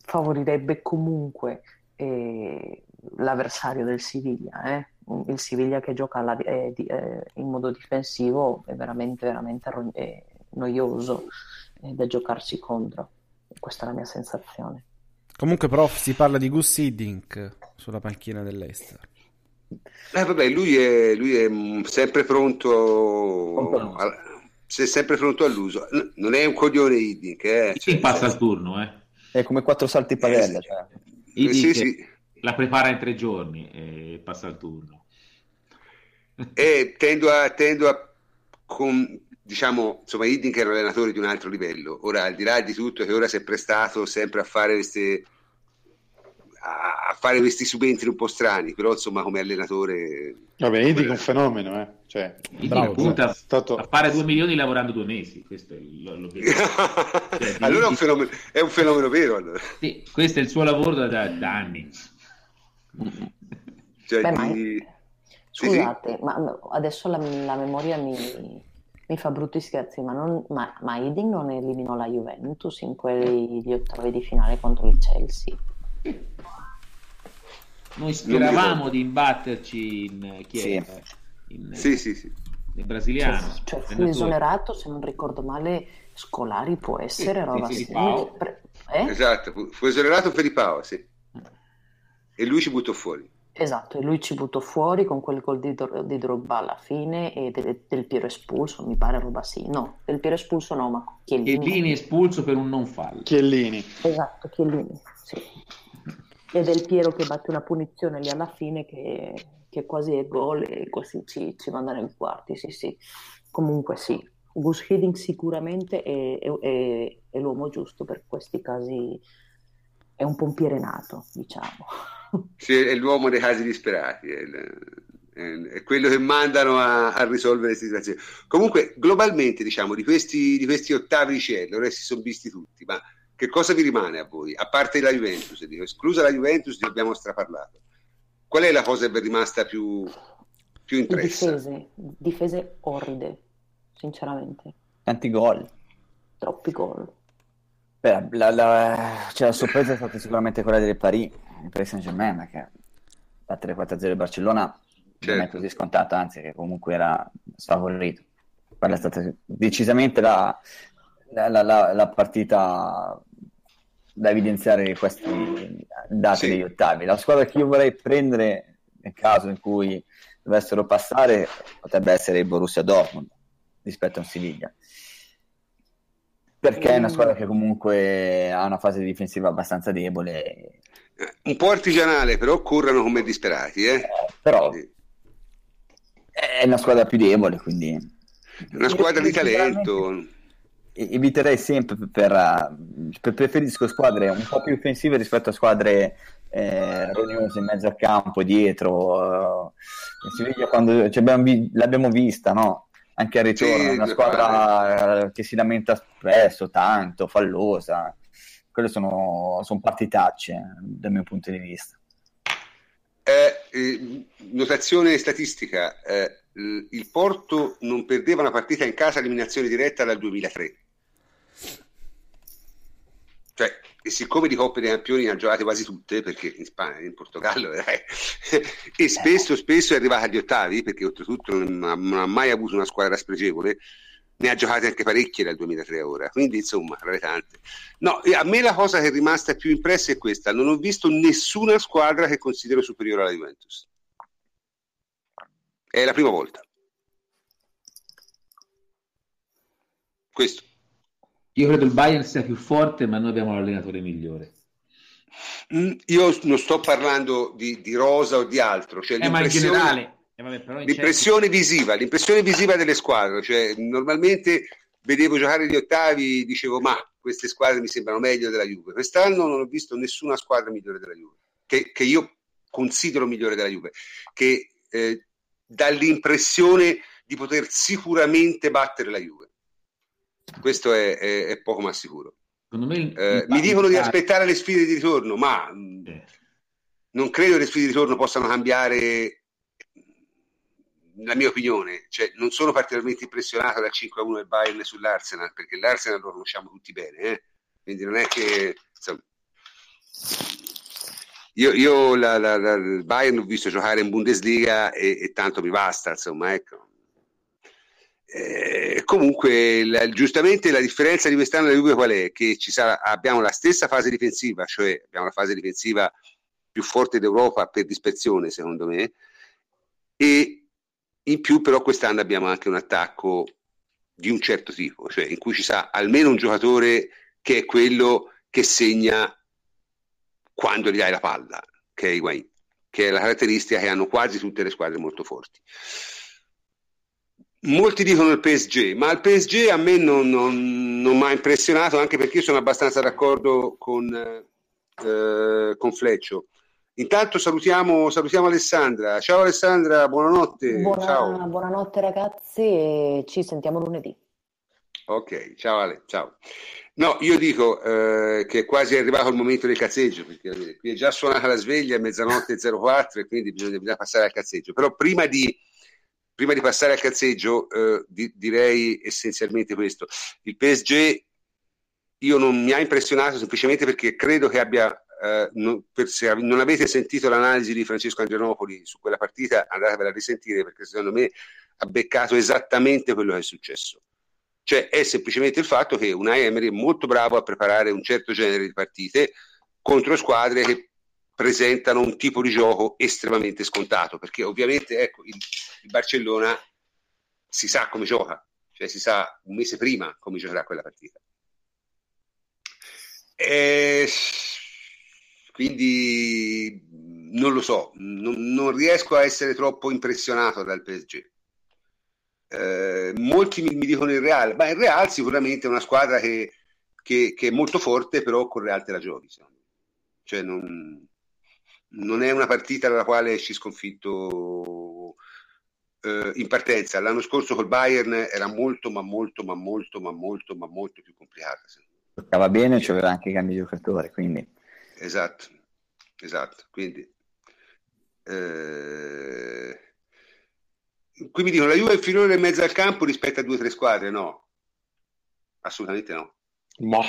favorirebbe comunque eh, l'avversario del Siviglia, eh. Il Siviglia che gioca alla- eh, di- eh, in modo difensivo è veramente, veramente ro- eh, noioso eh, da giocarsi contro. Questa è la mia sensazione. Comunque, prof, si parla di Gus Hiddink sulla panchina dell'Ester. Eh, vabbè, lui è, lui è sempre pronto, al- se- sempre pronto all'uso. N- Non è un coglione Hiddink, eh. Cioè, passa il turno, eh? È come quattro salti in padella. Eh, sì. cioè. Gli sì, sì. la prepara in tre giorni e passa il turno. E tendo a, tendo a con- diciamo, insomma, Hiddink era un allenatore di un altro livello. Ora, al di là di tutto, che ora si è prestato sempre a fare queste a fare questi subentri un po' strani, però insomma come allenatore Vabbè, Idic è un fenomeno, eh. Cioè, Bravo, punta è stato- a fare 2 milioni lavorando due mesi. Questo è l'obiettivo. Cioè, allora è un di- fenomeno, è un fenomeno vero allora. Sì, questo è il suo lavoro da, da- anni. Cioè, Beh, ma- di- sì, sì. Scusate, ma adesso la, la memoria mi, mi fa brutti scherzi, ma, non, ma, ma Hiddink non eliminò la Juventus in quegli ottavi di finale contro il Chelsea? Noi speravamo di imbatterci in chi Sì. In, Sì, sì, sì. brasiliano. Cioè, cioè fu esonerato, se non ricordo male, Scolari può essere, Sì, roba sì, sì, eh? Esatto, fu, fu esonerato Felipao, sì. E lui ci buttò fuori. Esatto, e lui ci buttò fuori con quel gol di, Dro- di Drogba alla fine e del, del Piero espulso, mi pare roba sì. No, del Piero espulso no, ma Chiellini. Chiellini espulso per un non fallo. Chiellini. Esatto, Chiellini, sì. E del Piero che batte una punizione lì alla fine che, che quasi è gol e così ci, ci manda nei quarti, sì sì. Comunque sì, Gus Hiddink sicuramente è, è- è- è l'uomo giusto per questi casi, è un pompiere nato, diciamo. Sì, è l'uomo dei casi disperati, è, il- è- è quello che mandano a, a risolvere le situazioni. Comunque, globalmente, diciamo, di questi, di questi ottavi di cielo, ora si sono visti tutti, ma che cosa vi rimane a voi? A parte la Juventus, dico, esclusa la Juventus, ne abbiamo straparlato. Qual è la cosa che vi è rimasta più, più impressa? difese, difese orride, sinceramente, Tanti gol. troppi gol. Beh, la, la- cioè, la sorpresa è stata sicuramente quella del Paris, il Paris Saint-Germain, perché battere 4-0 il Barcellona non è Certo. così scontato, anzi che comunque era sfavorito. Quella è stata decisamente la, la- la- la- la partita da evidenziare questi dati Sì. degli ottavi. La squadra che io vorrei prendere nel caso in cui dovessero passare potrebbe essere il Borussia Dortmund rispetto a Siviglia. Perché è una squadra che comunque ha una fase difensiva abbastanza debole, Eh, Un po' artigianale, però corrono come disperati. Eh? però Sì. è una squadra più debole, quindi È una squadra di talento. eviterei sempre per, uh, per- preferisco squadre un po' più offensive rispetto a squadre eh, rognose in mezzo al campo, dietro. uh, in Siviglia quando ci abbiamo vi- l'abbiamo vista, no? Anche al ritorno, Sì, una squadra eh, che si lamenta spesso, tanto, fallosa. Quelle sono, sono partitacce eh, dal mio punto di vista. Eh, eh, notazione statistica, eh, il Porto non perdeva una partita in casa a eliminazione diretta dal 2003. Cioè, e siccome di Coppe dei Campioni ne ha giocate quasi tutte, perché in Spagna, in Portogallo, eh, e spesso, spesso è arrivata agli ottavi, perché oltretutto non ha, non ha mai avuto una squadra spregevole, ne ha giocate anche parecchie dal 2003 a ora, quindi insomma, tra le tante. No, e a me la cosa che è rimasta più impressa è questa, non ho visto nessuna squadra che considero superiore alla Juventus. È la prima volta. Questo. Io credo il Bayern sia più forte, ma noi abbiamo l'allenatore migliore. Mm, Io non sto parlando di, di rosa o di altro, cioè Eh, ma in generale... eh, vabbè, però in l'impressione visiva, l'impressione visiva delle squadre, cioè normalmente vedevo giocare gli ottavi, dicevo ma queste squadre mi sembrano meglio della Juve. Quest'anno non ho visto nessuna squadra migliore della Juve, che, che io considero migliore della Juve, che eh, dà l'impressione di poter sicuramente battere la Juve. Questo è, è- è poco ma sicuro. Secondo me Eh, mi dicono di aspettare le sfide di ritorno, ma Eh, non credo che le sfide di ritorno possano cambiare la mia opinione, cioè non sono particolarmente impressionato dal 5-1 del Bayern sull'Arsenal, perché l'Arsenal lo conosciamo tutti bene, eh? quindi non è che insomma, io, io la, la, la, il Bayern l'ho visto giocare in Bundesliga e, e tanto mi basta, insomma, ecco. Eh, comunque, la- giustamente la differenza di quest'anno della Juve qual è? Che sarà, abbiamo la stessa fase difensiva, cioè abbiamo la fase difensiva più forte d'Europa per dispersione, secondo me, e in più però quest'anno abbiamo anche un attacco di un certo tipo, cioè in cui ci sa almeno un giocatore che è quello che segna quando gli dai la palla, che è Higuain, che è la caratteristica che hanno quasi tutte le squadre molto forti. Molti dicono il PSG, ma il PSG a me non, non, non mi ha impressionato, anche perché io sono abbastanza d'accordo con, eh, con Fleccio. Intanto salutiamo, salutiamo Alessandra. Ciao Alessandra, buonanotte. Buona- Ciao. buonanotte ragazzi e ci sentiamo lunedì. Ok, ciao Ale, ciao. No, io dico eh, che è quasi arrivato il momento del cazzeggio, perché eh, qui è già suonata la sveglia, è mezzanotte e 04 e quindi bisogna, bisogna passare al cazzeggio. Però prima di, prima di passare al cazzeggio eh, di- direi essenzialmente questo. Il PSG io non mi ha impressionato semplicemente perché credo che abbia, eh, non, per- se non avete sentito l'analisi di Francesco Andrianopoli su quella partita, andatevela a risentire perché secondo me ha beccato esattamente quello che è successo. Cioè è semplicemente il fatto che Unai Emery è molto bravo a preparare un certo genere di partite contro squadre che presentano un tipo di gioco estremamente scontato, perché ovviamente ecco, il, il Barcellona si sa come gioca, cioè si sa un mese prima come giocherà quella partita. E quindi non lo so, non, non riesco a essere troppo impressionato dal PSG. Eh, molti mi, mi dicono il Real, ma il Real sicuramente è una squadra che, che- che è molto forte, però con Real te la giochi. Cioè non, non è una partita nella quale esci sconfitto eh, in partenza. L'anno scorso col Bayern era molto, ma molto, ma molto, ma molto, ma molto più complicata. me. Giocava bene, c'aveva anche cambi di giocatore, quindi Esatto, esatto. Quindi, eh, qui mi dicono la Juve è inferiore in mezzo al campo rispetto a due o tre squadre? No, assolutamente no. Ma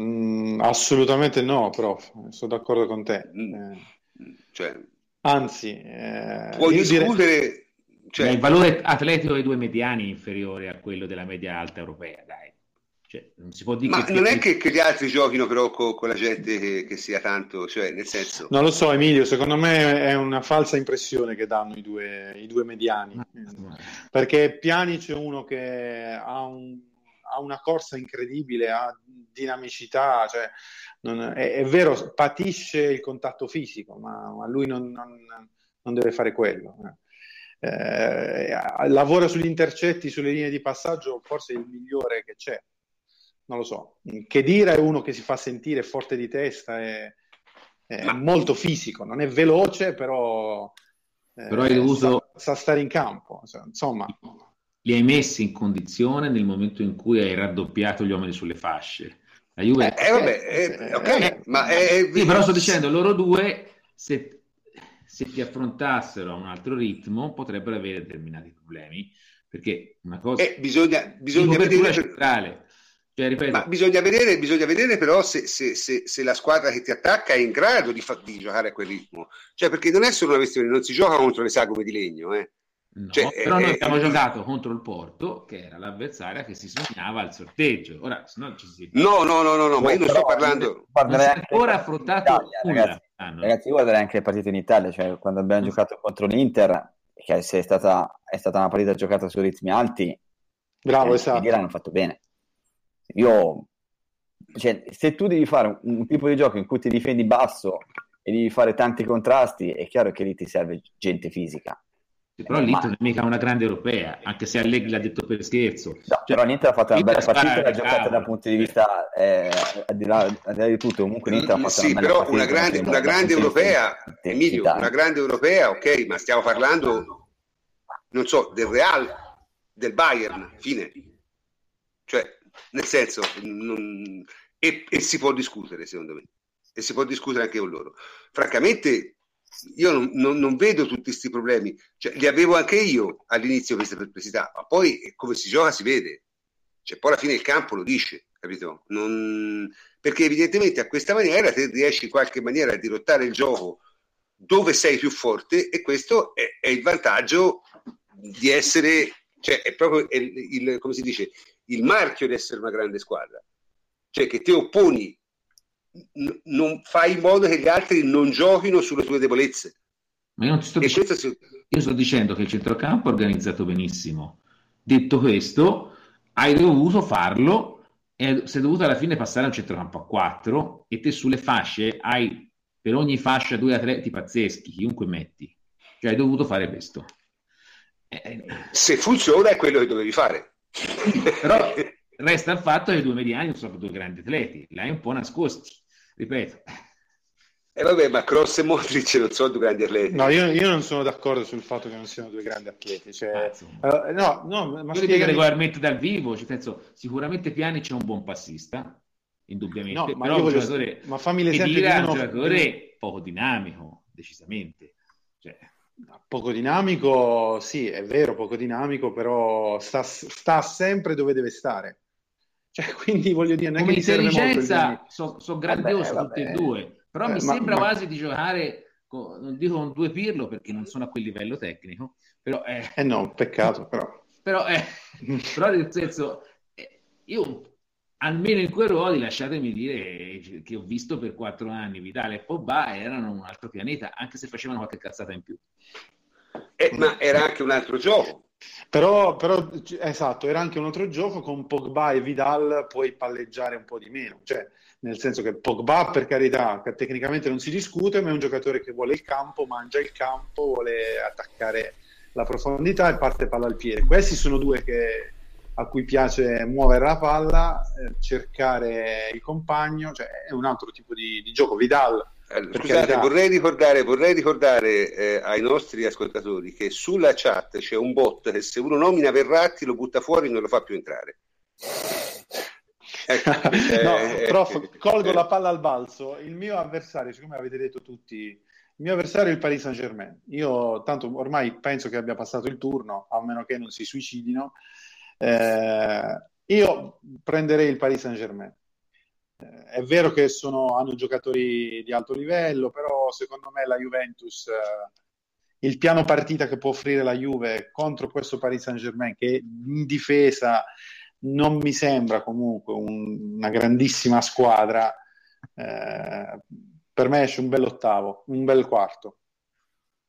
mm, assolutamente no, prof. Sono d'accordo con te. Mm. Eh, Cioè, anzi, eh, puoi io direi- discutere, cioè, il valore atletico dei due mediani è inferiore a quello della media alta europea, dai. Cioè, non si può dire Ma che... non è che, che gli altri giochino però con, con la gente che, che sia tanto, cioè nel senso... Non lo so, Emilio, secondo me è una falsa impressione che danno i due, i due mediani. Perché Piani c'è uno che ha, un, ha, una corsa incredibile, ha dinamicità, cioè, non, è, è, vero, patisce il contatto fisico, ma, ma lui non, non, non, deve fare quello. Eh, lavora sugli intercetti, sulle linee di passaggio, forse il migliore che c'è non lo so. Che dire è uno che si fa sentire forte di testa, è, è Ma... molto fisico, non è veloce, però, eh, però hai dovuto... sa, sa, stare in campo. Insomma, li hai messi in condizione nel momento in cui hai raddoppiato gli uomini sulle fasce. La Juve... Eh, eh, vabbè, eh, ok, eh, ma. Sì, però sto dicendo, loro due, se, se ti affrontassero a un altro ritmo, potrebbero avere determinati problemi, perché una cosa... Eh, bisogna, bisogna vedere... centrale cioè, Ma bisogna vedere, bisogna vedere però se, se, se, se, la squadra che ti attacca è in grado di, fa, di, giocare a quel ritmo. Cioè, perché non è solo una questione, non si gioca contro le sagome di legno. Eh. No, cioè, però eh, noi abbiamo eh, giocato contro il Porto, che era l'avversaria che si sognava al sorteggio. Ora, se no, ci si... no, no, no, no, no, ma io non sto parlando. Non si è ancora affrontato Italia, ragazzi, ah, no. ragazzi, io guarderei anche le partite in Italia, cioè quando abbiamo mm. giocato contro l'Inter, che è stata, è stata una partita giocata su ritmi alti, bravo, eh, esatto. hanno fatto bene. Io cioè, se tu devi fare un, un, tipo di gioco in cui ti difendi basso e devi fare tanti contrasti, è chiaro che lì ti serve gente fisica. Sì, però l'Inter non è mica una grande europea, anche se Allegri l'ha detto per scherzo. No, cioè, però l'Inter ha fatto una bella partita, l'ha giocata dal punto di vista, eh, al, di là, al, di là, di tutto, comunque l'Inter ha fatto sì, una bella però una grande, una grande europea, Emilio, una grande europea, ok, ma stiamo parlando, non so, del Real, del Bayern, fine. Cioè, nel senso, non... e, e, si può discutere secondo me, e si può discutere anche con loro. Francamente, io non, non, non vedo tutti questi problemi, cioè, li avevo anche io all'inizio queste perplessità, ma poi come si gioca si vede, cioè, poi alla fine il campo lo dice, capito? Non... Perché evidentemente a questa maniera te riesci in qualche maniera a dirottare il gioco dove sei più forte e questo è, è il vantaggio di essere, cioè è proprio il, il, come si dice, il marchio di essere una grande squadra. Cioè che ti opponi, n- non fai in modo che gli altri non giochino sulle tue debolezze. Ma io non ti sto dicendo, si... io sto dicendo che il centrocampo è organizzato benissimo. Detto questo, hai dovuto farlo e sei dovuto alla fine passare a un centrocampo a 4 e te sulle fasce hai per ogni fascia due atleti pazzeschi, chiunque metti. Cioè hai dovuto fare questo. Eh, Se funziona è quello che dovevi fare. Però resta il fatto che i due mediani sono due grandi atleti, li hai un po' nascosti, ripeto. E eh vabbè, ma Cross e Modric non sono due grandi atleti. No, io, io, non sono d'accordo sul fatto che non siano due grandi atleti. Cioè, uh, no, no, ma spiegami... regolarmente dal vivo, cioè, penso, sicuramente Piani c'è un buon passista, indubbiamente, no, ma però un giocatore ma fammi l'esempio di un giocatore poco dinamico, decisamente. Cioè, Poco dinamico, sì, è vero, poco dinamico, però sta, sta sempre dove deve stare. Cioè, quindi voglio dire, non Come intelligenza sono so grandiosi tutti e due, però eh, mi ma, sembra ma... quasi di giocare, con, non dico con due Pirlo perché non sono a quel livello tecnico, però... Eh, eh no, peccato però. Però, eh, però nel senso, eh, io almeno in quei ruoli, lasciatemi dire che ho visto per quattro anni Vidale e Pogba erano un altro pianeta, anche se facevano qualche cazzata in più. Eh, ma era anche un altro gioco. Però, però, esatto, era anche un altro gioco con Pogba e Vidal puoi palleggiare un po' di meno, cioè nel senso che Pogba per carità tecnicamente non si discute, ma è un giocatore che vuole il campo, mangia il campo, vuole attaccare la profondità e parte palla al piede. Questi sono due che a cui piace muovere la palla, eh, cercare il compagno, cioè è un altro tipo di, di gioco. Vidal. Eh, scusate, vorrei ricordare, vorrei ricordare eh, ai nostri ascoltatori che sulla chat c'è un bot che se uno nomina Verratti lo butta fuori e non lo fa più entrare. Ecco, no, eh, prof, eh, colgo la palla al balzo. Il mio avversario, siccome avete detto tutti, il mio avversario è il Paris Saint Germain. Io tanto ormai penso che abbia passato il turno, a meno che non si suicidino. Io prenderei il Paris Saint Germain. Eh, è vero che sono, hanno giocatori di alto livello, però secondo me la Juventus, eh, il piano partita che può offrire la Juve contro questo Paris Saint Germain, che in difesa non mi sembra comunque un, una grandissima squadra. Eh, per me esce un bel ottavo, un bel quarto.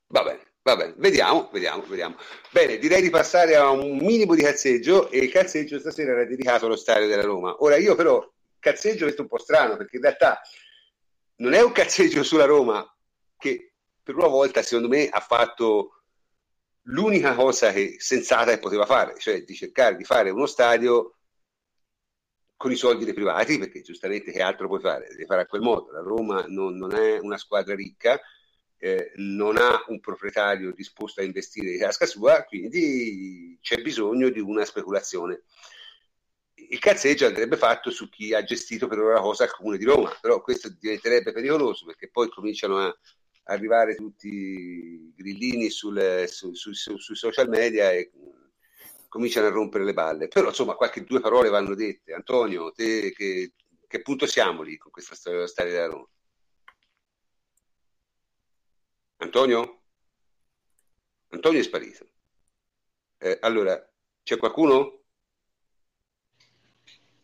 Va bene. Va bene, vediamo, vediamo, vediamo. Bene, direi di passare a un minimo di calzeggio e il calzeggio stasera era dedicato allo stadio della Roma. Ora io però calzeggio questo un po' strano perché in realtà non è un calzeggio sulla Roma che per una volta secondo me ha fatto l'unica cosa che sensata che poteva fare, cioè di cercare di fare uno stadio con i soldi dei privati, perché giustamente che altro puoi fare? Devi fare a quel modo. La Roma non, non è una squadra ricca, eh, non ha un proprietario disposto a investire di tasca sua, quindi c'è bisogno di una speculazione. Il cazzeggio andrebbe fatto su chi ha gestito per ora la cosa al comune di Roma, però questo diventerebbe pericoloso perché poi cominciano a arrivare tutti i grillini sul, su, su, su, sui social media e cominciano a rompere le balle. Però insomma qualche due parole vanno dette. Antonio, te che, che punto siamo lì con questa storia della storia della Roma? Antonio? Antonio è sparito. Eh, allora, c'è qualcuno?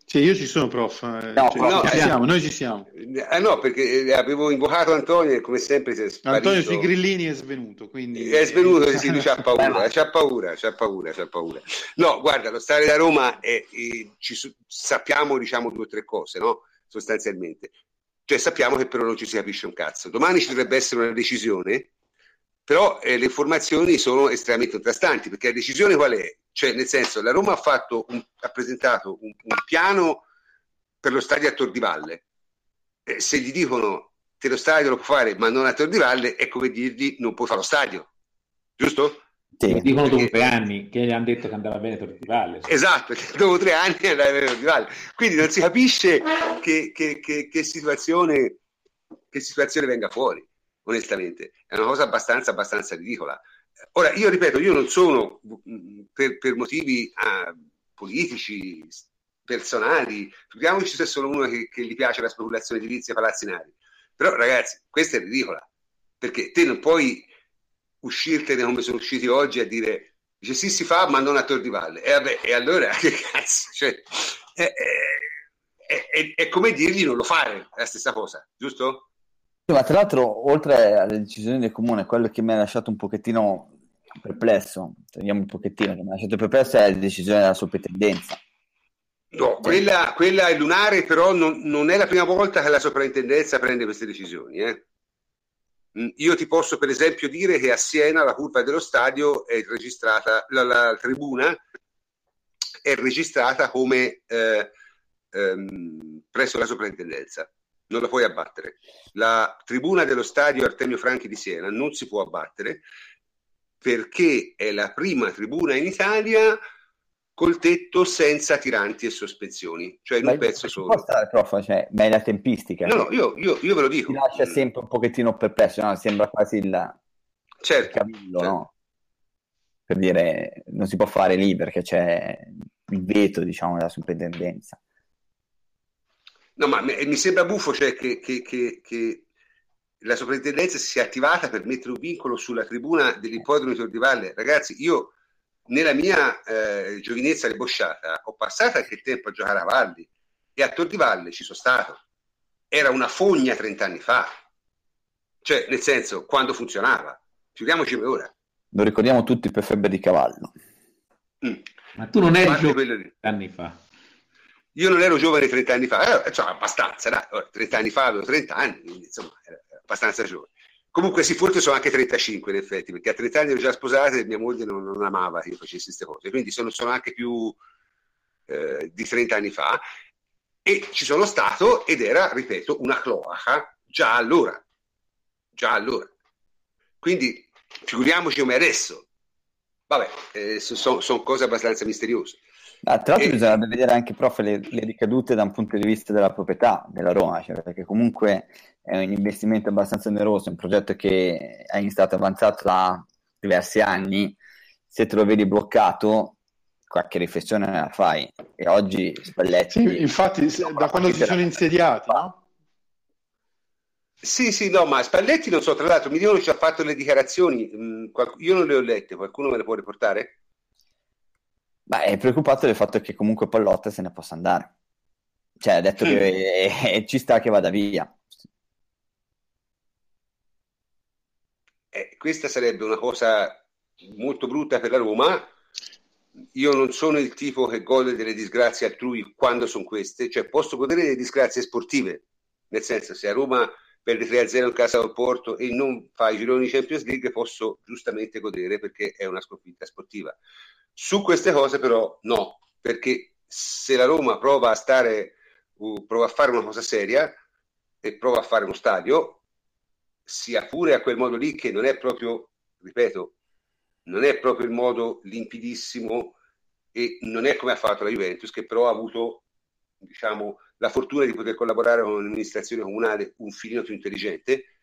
Sì, io ci sono, prof. Eh, no, cioè, no, ci eh, siamo, noi ci siamo. Eh, no, perché eh, avevo invocato Antonio e come sempre si è sparito. Antonio sui grillini è svenuto, quindi... È svenuto, sì, c'ha paura, c'ha paura, c'ha paura, c'ha paura. No, guarda, lo stare da Roma è, è, ci, sappiamo, diciamo, due o tre cose, no? Sostanzialmente. Cioè sappiamo che però non ci si capisce un cazzo. Domani ci dovrebbe essere una decisione, però eh, le informazioni sono estremamente contrastanti, perché la decisione qual è? Cioè, nel senso, la Roma ha, un, ha presentato un, un, piano per lo stadio a Tor di Valle. Eh, se gli dicono che lo stadio lo può fare, ma non a Tor di Valle, è come dirgli non puoi fare lo stadio. Giusto? Sì. Dicono dopo tre anni che gli hanno detto che andava bene Tor di Valle. Esatto, dopo tre anni andava bene Tor di Valle. Quindi non si capisce che, che, che, che, situazione, che situazione venga fuori, onestamente. È una cosa abbastanza, abbastanza ridicola. Ora, io ripeto, io non sono per, per motivi ah, politici, personali, figuriamoci se è solo uno che, che, gli piace la speculazione edilizia palazzinari. Però, ragazzi, questa è ridicola, perché te non puoi uscirtene come sono usciti oggi a dire dice sì si fa ma non a Tor di Valle e vabbè e allora che cazzo cioè, è, è, è, è, come dirgli non lo fare è la stessa cosa giusto? Ma tra l'altro oltre alle decisioni del comune quello che mi ha lasciato un pochettino perplesso togliamo un pochettino che mi ha lasciato perplesso è la decisione della soprintendenza No, quella, quella, è lunare, però non, non, è la prima volta che la soprintendenza prende queste decisioni. Eh. Mm, io ti posso per esempio dire che a Siena la curva dello stadio è registrata, la, la tribuna è registrata come eh, ehm, presso la soprintendenza, non la puoi abbattere. La tribuna dello stadio Artemio Franchi di Siena non si può abbattere perché è la prima tribuna in Italia col tetto senza tiranti e sospensioni, cioè in ma un pezzo solo. Prof, cioè, ma è la tempistica. No, no, io, io, io ve lo dico. Ti lascia sempre un pochettino perplesso, no? sembra quasi il, certo, il cavillo, certo. no? Per dire, non si può fare lì perché c'è il veto, diciamo, della soprintendenza. No, ma mi sembra buffo cioè, che, che, che, che la soprintendenza si sia attivata per mettere un vincolo sulla tribuna dell'ippodromo di Tor di Valle. Ragazzi, io nella mia eh, giovinezza rebosciata ho passato anche il tempo a giocare a Valli e a Tor di Valle ci sono stato. Era una fogna 30 anni fa, cioè nel senso quando funzionava. Figuriamoci ora. Lo ricordiamo tutti per febbre di cavallo. Mm. Ma tu non eri giovane 30 anni fa. Io non ero giovane 30 anni fa, eh, cioè abbastanza, dai. 30 anni fa avevo 30 anni, quindi insomma era abbastanza giovane. Comunque sì, forse sono anche 35 in effetti, perché a 30 anni ero già sposata e mia moglie non, non amava che io facessi queste cose, quindi sono, sono anche più eh, di 30 anni fa e ci sono stato ed era, ripeto, una cloaca già allora, già allora. Quindi figuriamoci come adesso. Vabbè, eh, sono son cose abbastanza misteriose. Ah, tra l'altro e... bisognerebbe vedere anche prof, le, le, ricadute da un punto di vista della proprietà della Roma, cioè, perché comunque è un investimento abbastanza oneroso, un progetto che è stato avanzato da diversi anni, se te lo vedi bloccato qualche riflessione la fai e oggi Spalletti sì, infatti da quando si sono insediati no? Sì, sì, no, ma Spalletti non so, tra l'altro mi dicono che ci ha fatto le dichiarazioni, io non le ho lette, qualcuno me le può riportare? Beh, è preoccupato del fatto che comunque Pallotta se ne possa andare. Cioè, ha detto che eh, ci sta che vada via. Eh, questa sarebbe una cosa molto brutta per la Roma. Io non sono il tipo che gode delle disgrazie altrui quando sono queste, cioè posso godere delle disgrazie sportive, nel senso se a Roma perde 3-0 in casa al Porto e non fa i gironi Champions League posso giustamente godere perché è una sconfitta sportiva. Su queste cose però no, perché se la Roma prova a stare, uh, prova a fare una cosa seria e prova a fare uno stadio, sia pure a quel modo lì che non è proprio, ripeto, non è proprio il modo limpidissimo e non è come ha fatto la Juventus, che però ha avuto, diciamo, la fortuna di poter collaborare con un'amministrazione comunale un filino più intelligente.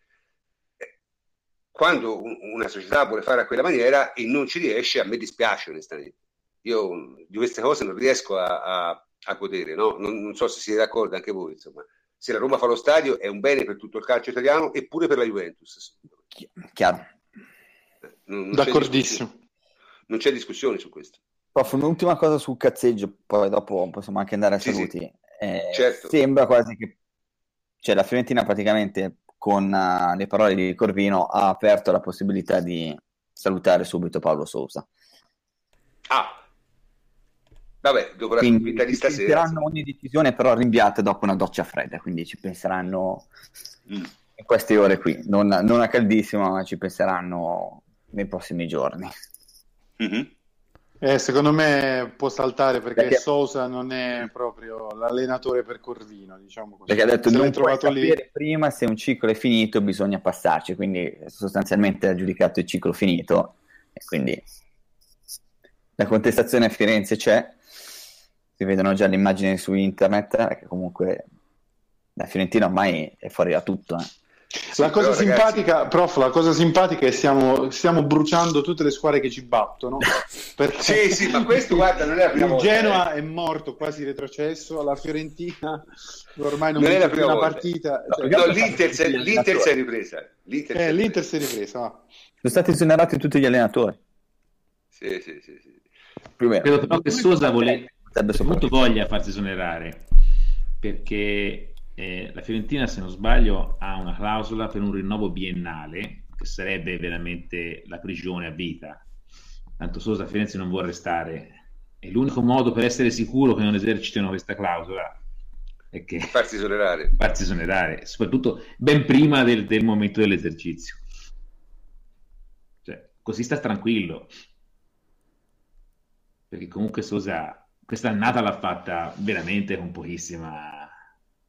Quando una società vuole fare a quella maniera e non ci riesce, a me dispiace onestamente. Io di queste cose non riesco a, a, a godere, no? non, non, so se siete d'accordo anche voi, insomma. Se la Roma fa lo stadio è un bene per tutto il calcio italiano e pure per la Juventus. Chiaro. Non, non D'accordissimo. C'è non c'è discussione su questo. Prof, un'ultima cosa sul cazzeggio, poi dopo possiamo anche andare a sì, saluti. Sì. Eh, certo. Sembra quasi che cioè, la Fiorentina praticamente con uh, le parole di Corvino ha aperto la possibilità di salutare subito Paolo Sousa. Ah, vabbè, dopo la sconfitta di stasera. Penseranno ogni decisione però rinviata dopo una doccia fredda, quindi ci penseranno mm. in queste ore qui, non, non a caldissimo, ma ci penseranno nei prossimi giorni. Mm-hmm. Eh, secondo me può saltare perché, perché Sosa non è proprio l'allenatore per Corvino, diciamo così. Perché ha detto se non trovato lì prima se un ciclo è finito bisogna passarci, quindi sostanzialmente ha giudicato il ciclo finito e quindi la contestazione a Firenze c'è, si vedono già le immagini su internet che comunque la Fiorentina ormai è fuori da tutto. Eh. La cosa però, simpatica, ragazzi... prof, la cosa simpatica è che stiamo, stiamo, bruciando tutte le squadre che ci battono. Perché sì, sì, ma questo guarda, non è la prima volta. Genoa eh. è morto, quasi retrocesso, la Fiorentina ormai non, non è la prima una partita. No, cioè, no, l'Inter, si, l'Inter si è ripresa. L'Inter, eh, l'Inter si è ripresa. Va. Sono stati esonerati tutti gli allenatori. Sì, sì, sì. sì. Credo però che Sosa molto voglia farsi esonerare perché eh, la Fiorentina, se non sbaglio, ha una clausola per un rinnovo biennale, che sarebbe veramente la prigione a vita. Tanto Sosa Firenze non vuole restare. E l'unico modo per essere sicuro che non esercitino questa clausola è che farsi esonerare. Farsi esonerare, soprattutto ben prima del, del momento dell'esercizio. Cioè, così sta tranquillo. Perché comunque Sosa questa annata l'ha fatta veramente con pochissima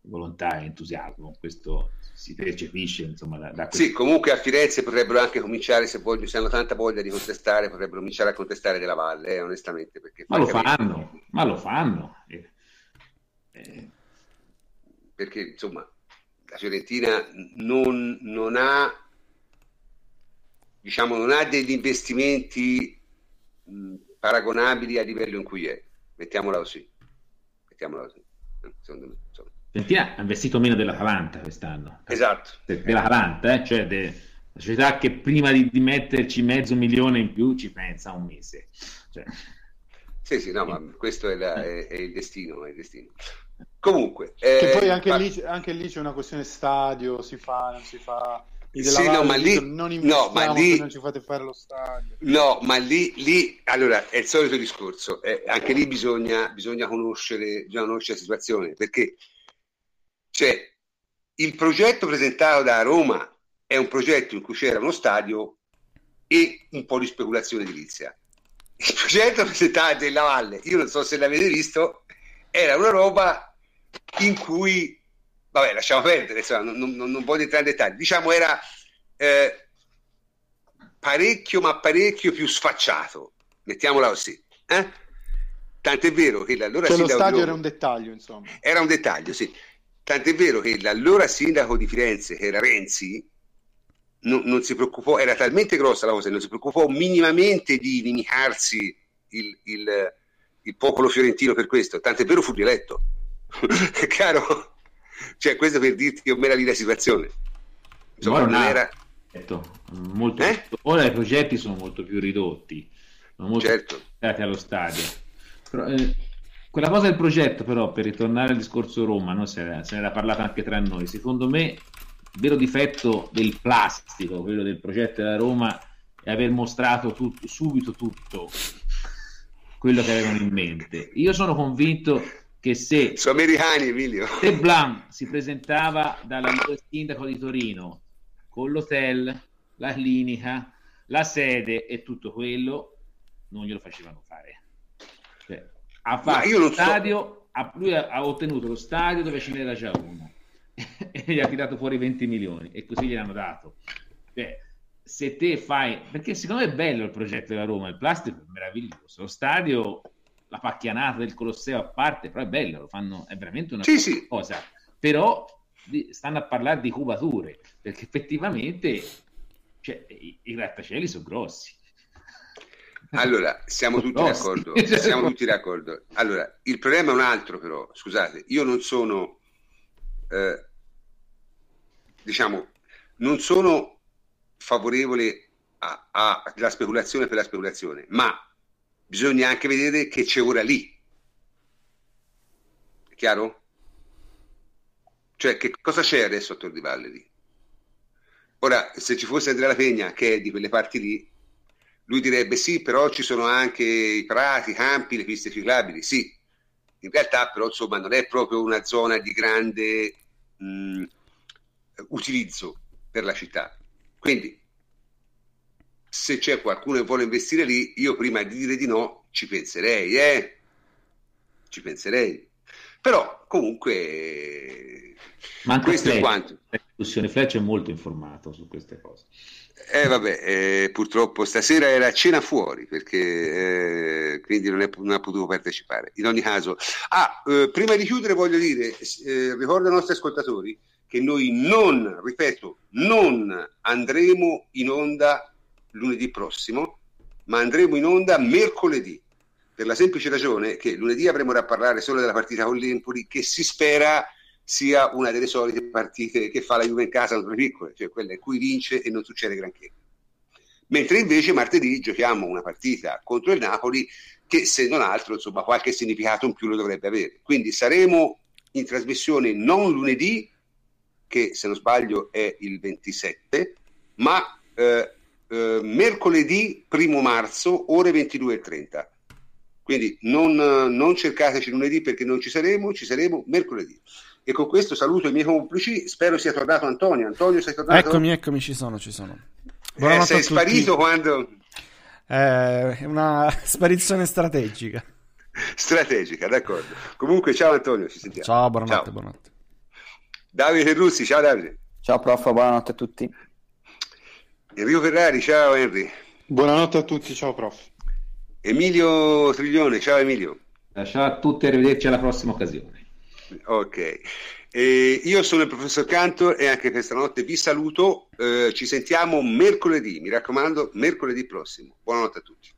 volontà e entusiasmo, questo si percepisce insomma da, da Sì, comunque a Firenze potrebbero anche cominciare, se, voglio, se hanno tanta voglia di contestare, potrebbero cominciare a contestare della Valle, eh, onestamente. Perché ma lo fanno, ma lo fanno. Eh, eh. Perché insomma la Fiorentina non, non ha diciamo non ha degli investimenti mh, paragonabili a livello in cui è, mettiamola così. Mettiamola così. Eh, secondo me, insomma. Fiorentina ha investito meno dell'Atalanta quest'anno. Esatto. Dell'Atalanta, eh? cioè de, la società che prima di, di, metterci mezzo milione in più ci pensa un mese. Cioè... Sì, sì, no, ma questo è, la, è, è il destino, è il destino. Comunque, eh, che poi anche, ma... lì, anche, lì, c'è una questione stadio, si fa, non si fa. Sì, no, ma lì, non no, ma lì non ci fate fare lo stadio. No, ma lì, lì allora è il solito discorso. Eh, anche lì bisogna, bisogna, conoscere, bisogna conoscere la situazione perché cioè, il progetto presentato da Roma è un progetto in cui c'era uno stadio e un po' di speculazione edilizia. Il progetto presentato della Valle, io non so se l'avete visto, era una roba in cui, vabbè, lasciamo perdere, insomma, non, non, non voglio entrare in dettagli, diciamo era eh, parecchio, ma parecchio più sfacciato, mettiamola così. Eh? Tant'è vero che allora... Cioè lo stadio era un dettaglio, insomma. Era un dettaglio, sì. Tant'è vero che l'allora sindaco di Firenze, che era Renzi, non, non, si preoccupò, era talmente grossa la cosa, non si preoccupò minimamente di inimicarsi il, il, il popolo fiorentino per questo. Tant'è vero fu rieletto. Caro, cioè questo per dirti che meraviglia la situazione. Insomma, non era... Molto, eh? Ora i progetti sono molto più ridotti, sono molto certo. allo stadio. Però, eh, quella cosa del progetto, però, per ritornare al discorso Roma, no? se, ne era parlato anche tra noi, secondo me il vero difetto del plastico, quello del progetto della Roma, è aver mostrato tutto, subito tutto quello che avevano in mente. Io sono convinto che se, sono americani, Emilio. se Blanc si presentava dalla sindaco di Torino con l'hotel, la clinica, la sede e tutto quello, non glielo facevano fare. Cioè, ha fatto lo stadio, so. ha, lui ha, ha, ottenuto lo stadio dove ce n'era già uno e gli ha tirato fuori 20 milioni e così gliel'hanno dato. Cioè, se te fai, perché secondo me è bello il progetto della Roma, il plastico è meraviglioso, lo stadio, la pacchianata del Colosseo a parte, però è bello, lo fanno, è veramente una sì, cosa. Sì. Però stanno a parlare di cubature, perché effettivamente cioè, i, i grattacieli sono grossi. Allora, siamo tutti d'accordo. Siamo tutti d'accordo. Allora, il problema è un altro, però. Scusate, io non sono, eh, diciamo, non sono favorevole alla speculazione per la speculazione, ma bisogna anche vedere che c'è ora lì. È chiaro? Cioè, che cosa c'è adesso a Tor di Valle lì? Ora, se ci fosse Andrea La Pegna, che è di quelle parti lì, lui direbbe sì, però ci sono anche i prati, i campi, le piste ciclabili. Sì, in realtà però insomma non è proprio una zona di grande mh, utilizzo per la città. Quindi, se c'è qualcuno che vuole investire lì, io prima di dire di no ci penserei, eh? Ci penserei. Però, comunque, Ma questo Fletch, è quanto. La discussione Fletch è molto informato su queste cose. Eh vabbè, eh, purtroppo stasera era cena fuori perché eh, quindi non, è, non, ha potuto partecipare. In ogni caso, ah, eh, prima di chiudere voglio dire, eh, ricordo ai nostri ascoltatori che noi non, ripeto, non andremo in onda lunedì prossimo, ma andremo in onda mercoledì, per la semplice ragione che lunedì avremo da parlare solo della partita con l'Empoli, che si spera sia una delle solite partite che fa la Juve in casa le piccole, cioè quella in cui vince e non succede granché. Mentre invece martedì giochiamo una partita contro il Napoli che se non altro insomma qualche significato in più lo dovrebbe avere. Quindi saremo in trasmissione non lunedì che se non sbaglio è il 27, ma eh, eh, mercoledì 1 marzo, ore 22.30. Quindi non, non, cercateci lunedì perché non ci saremo, ci saremo mercoledì. E con questo saluto i miei complici, spero sia tornato Antonio. Antonio, sei tornato? Eccomi, eccomi, ci sono, ci sono. Eh, sei sparito quando... Eh, è una sparizione strategica. Strategica, d'accordo. Comunque, ciao Antonio, ci sentiamo. Ciao, buonanotte, ciao. buonanotte. Davide Russi, ciao Davide. Ciao prof, buonanotte a tutti. Enrico Ferrari, ciao Henry. Buonanotte a tutti, ciao prof. Emilio Triglione, ciao Emilio. Ciao a tutti, arrivederci alla prossima occasione. Ok, e io sono il professor Cantor e anche questa notte vi saluto, eh, ci sentiamo mercoledì, mi raccomando, mercoledì prossimo. Buonanotte a tutti.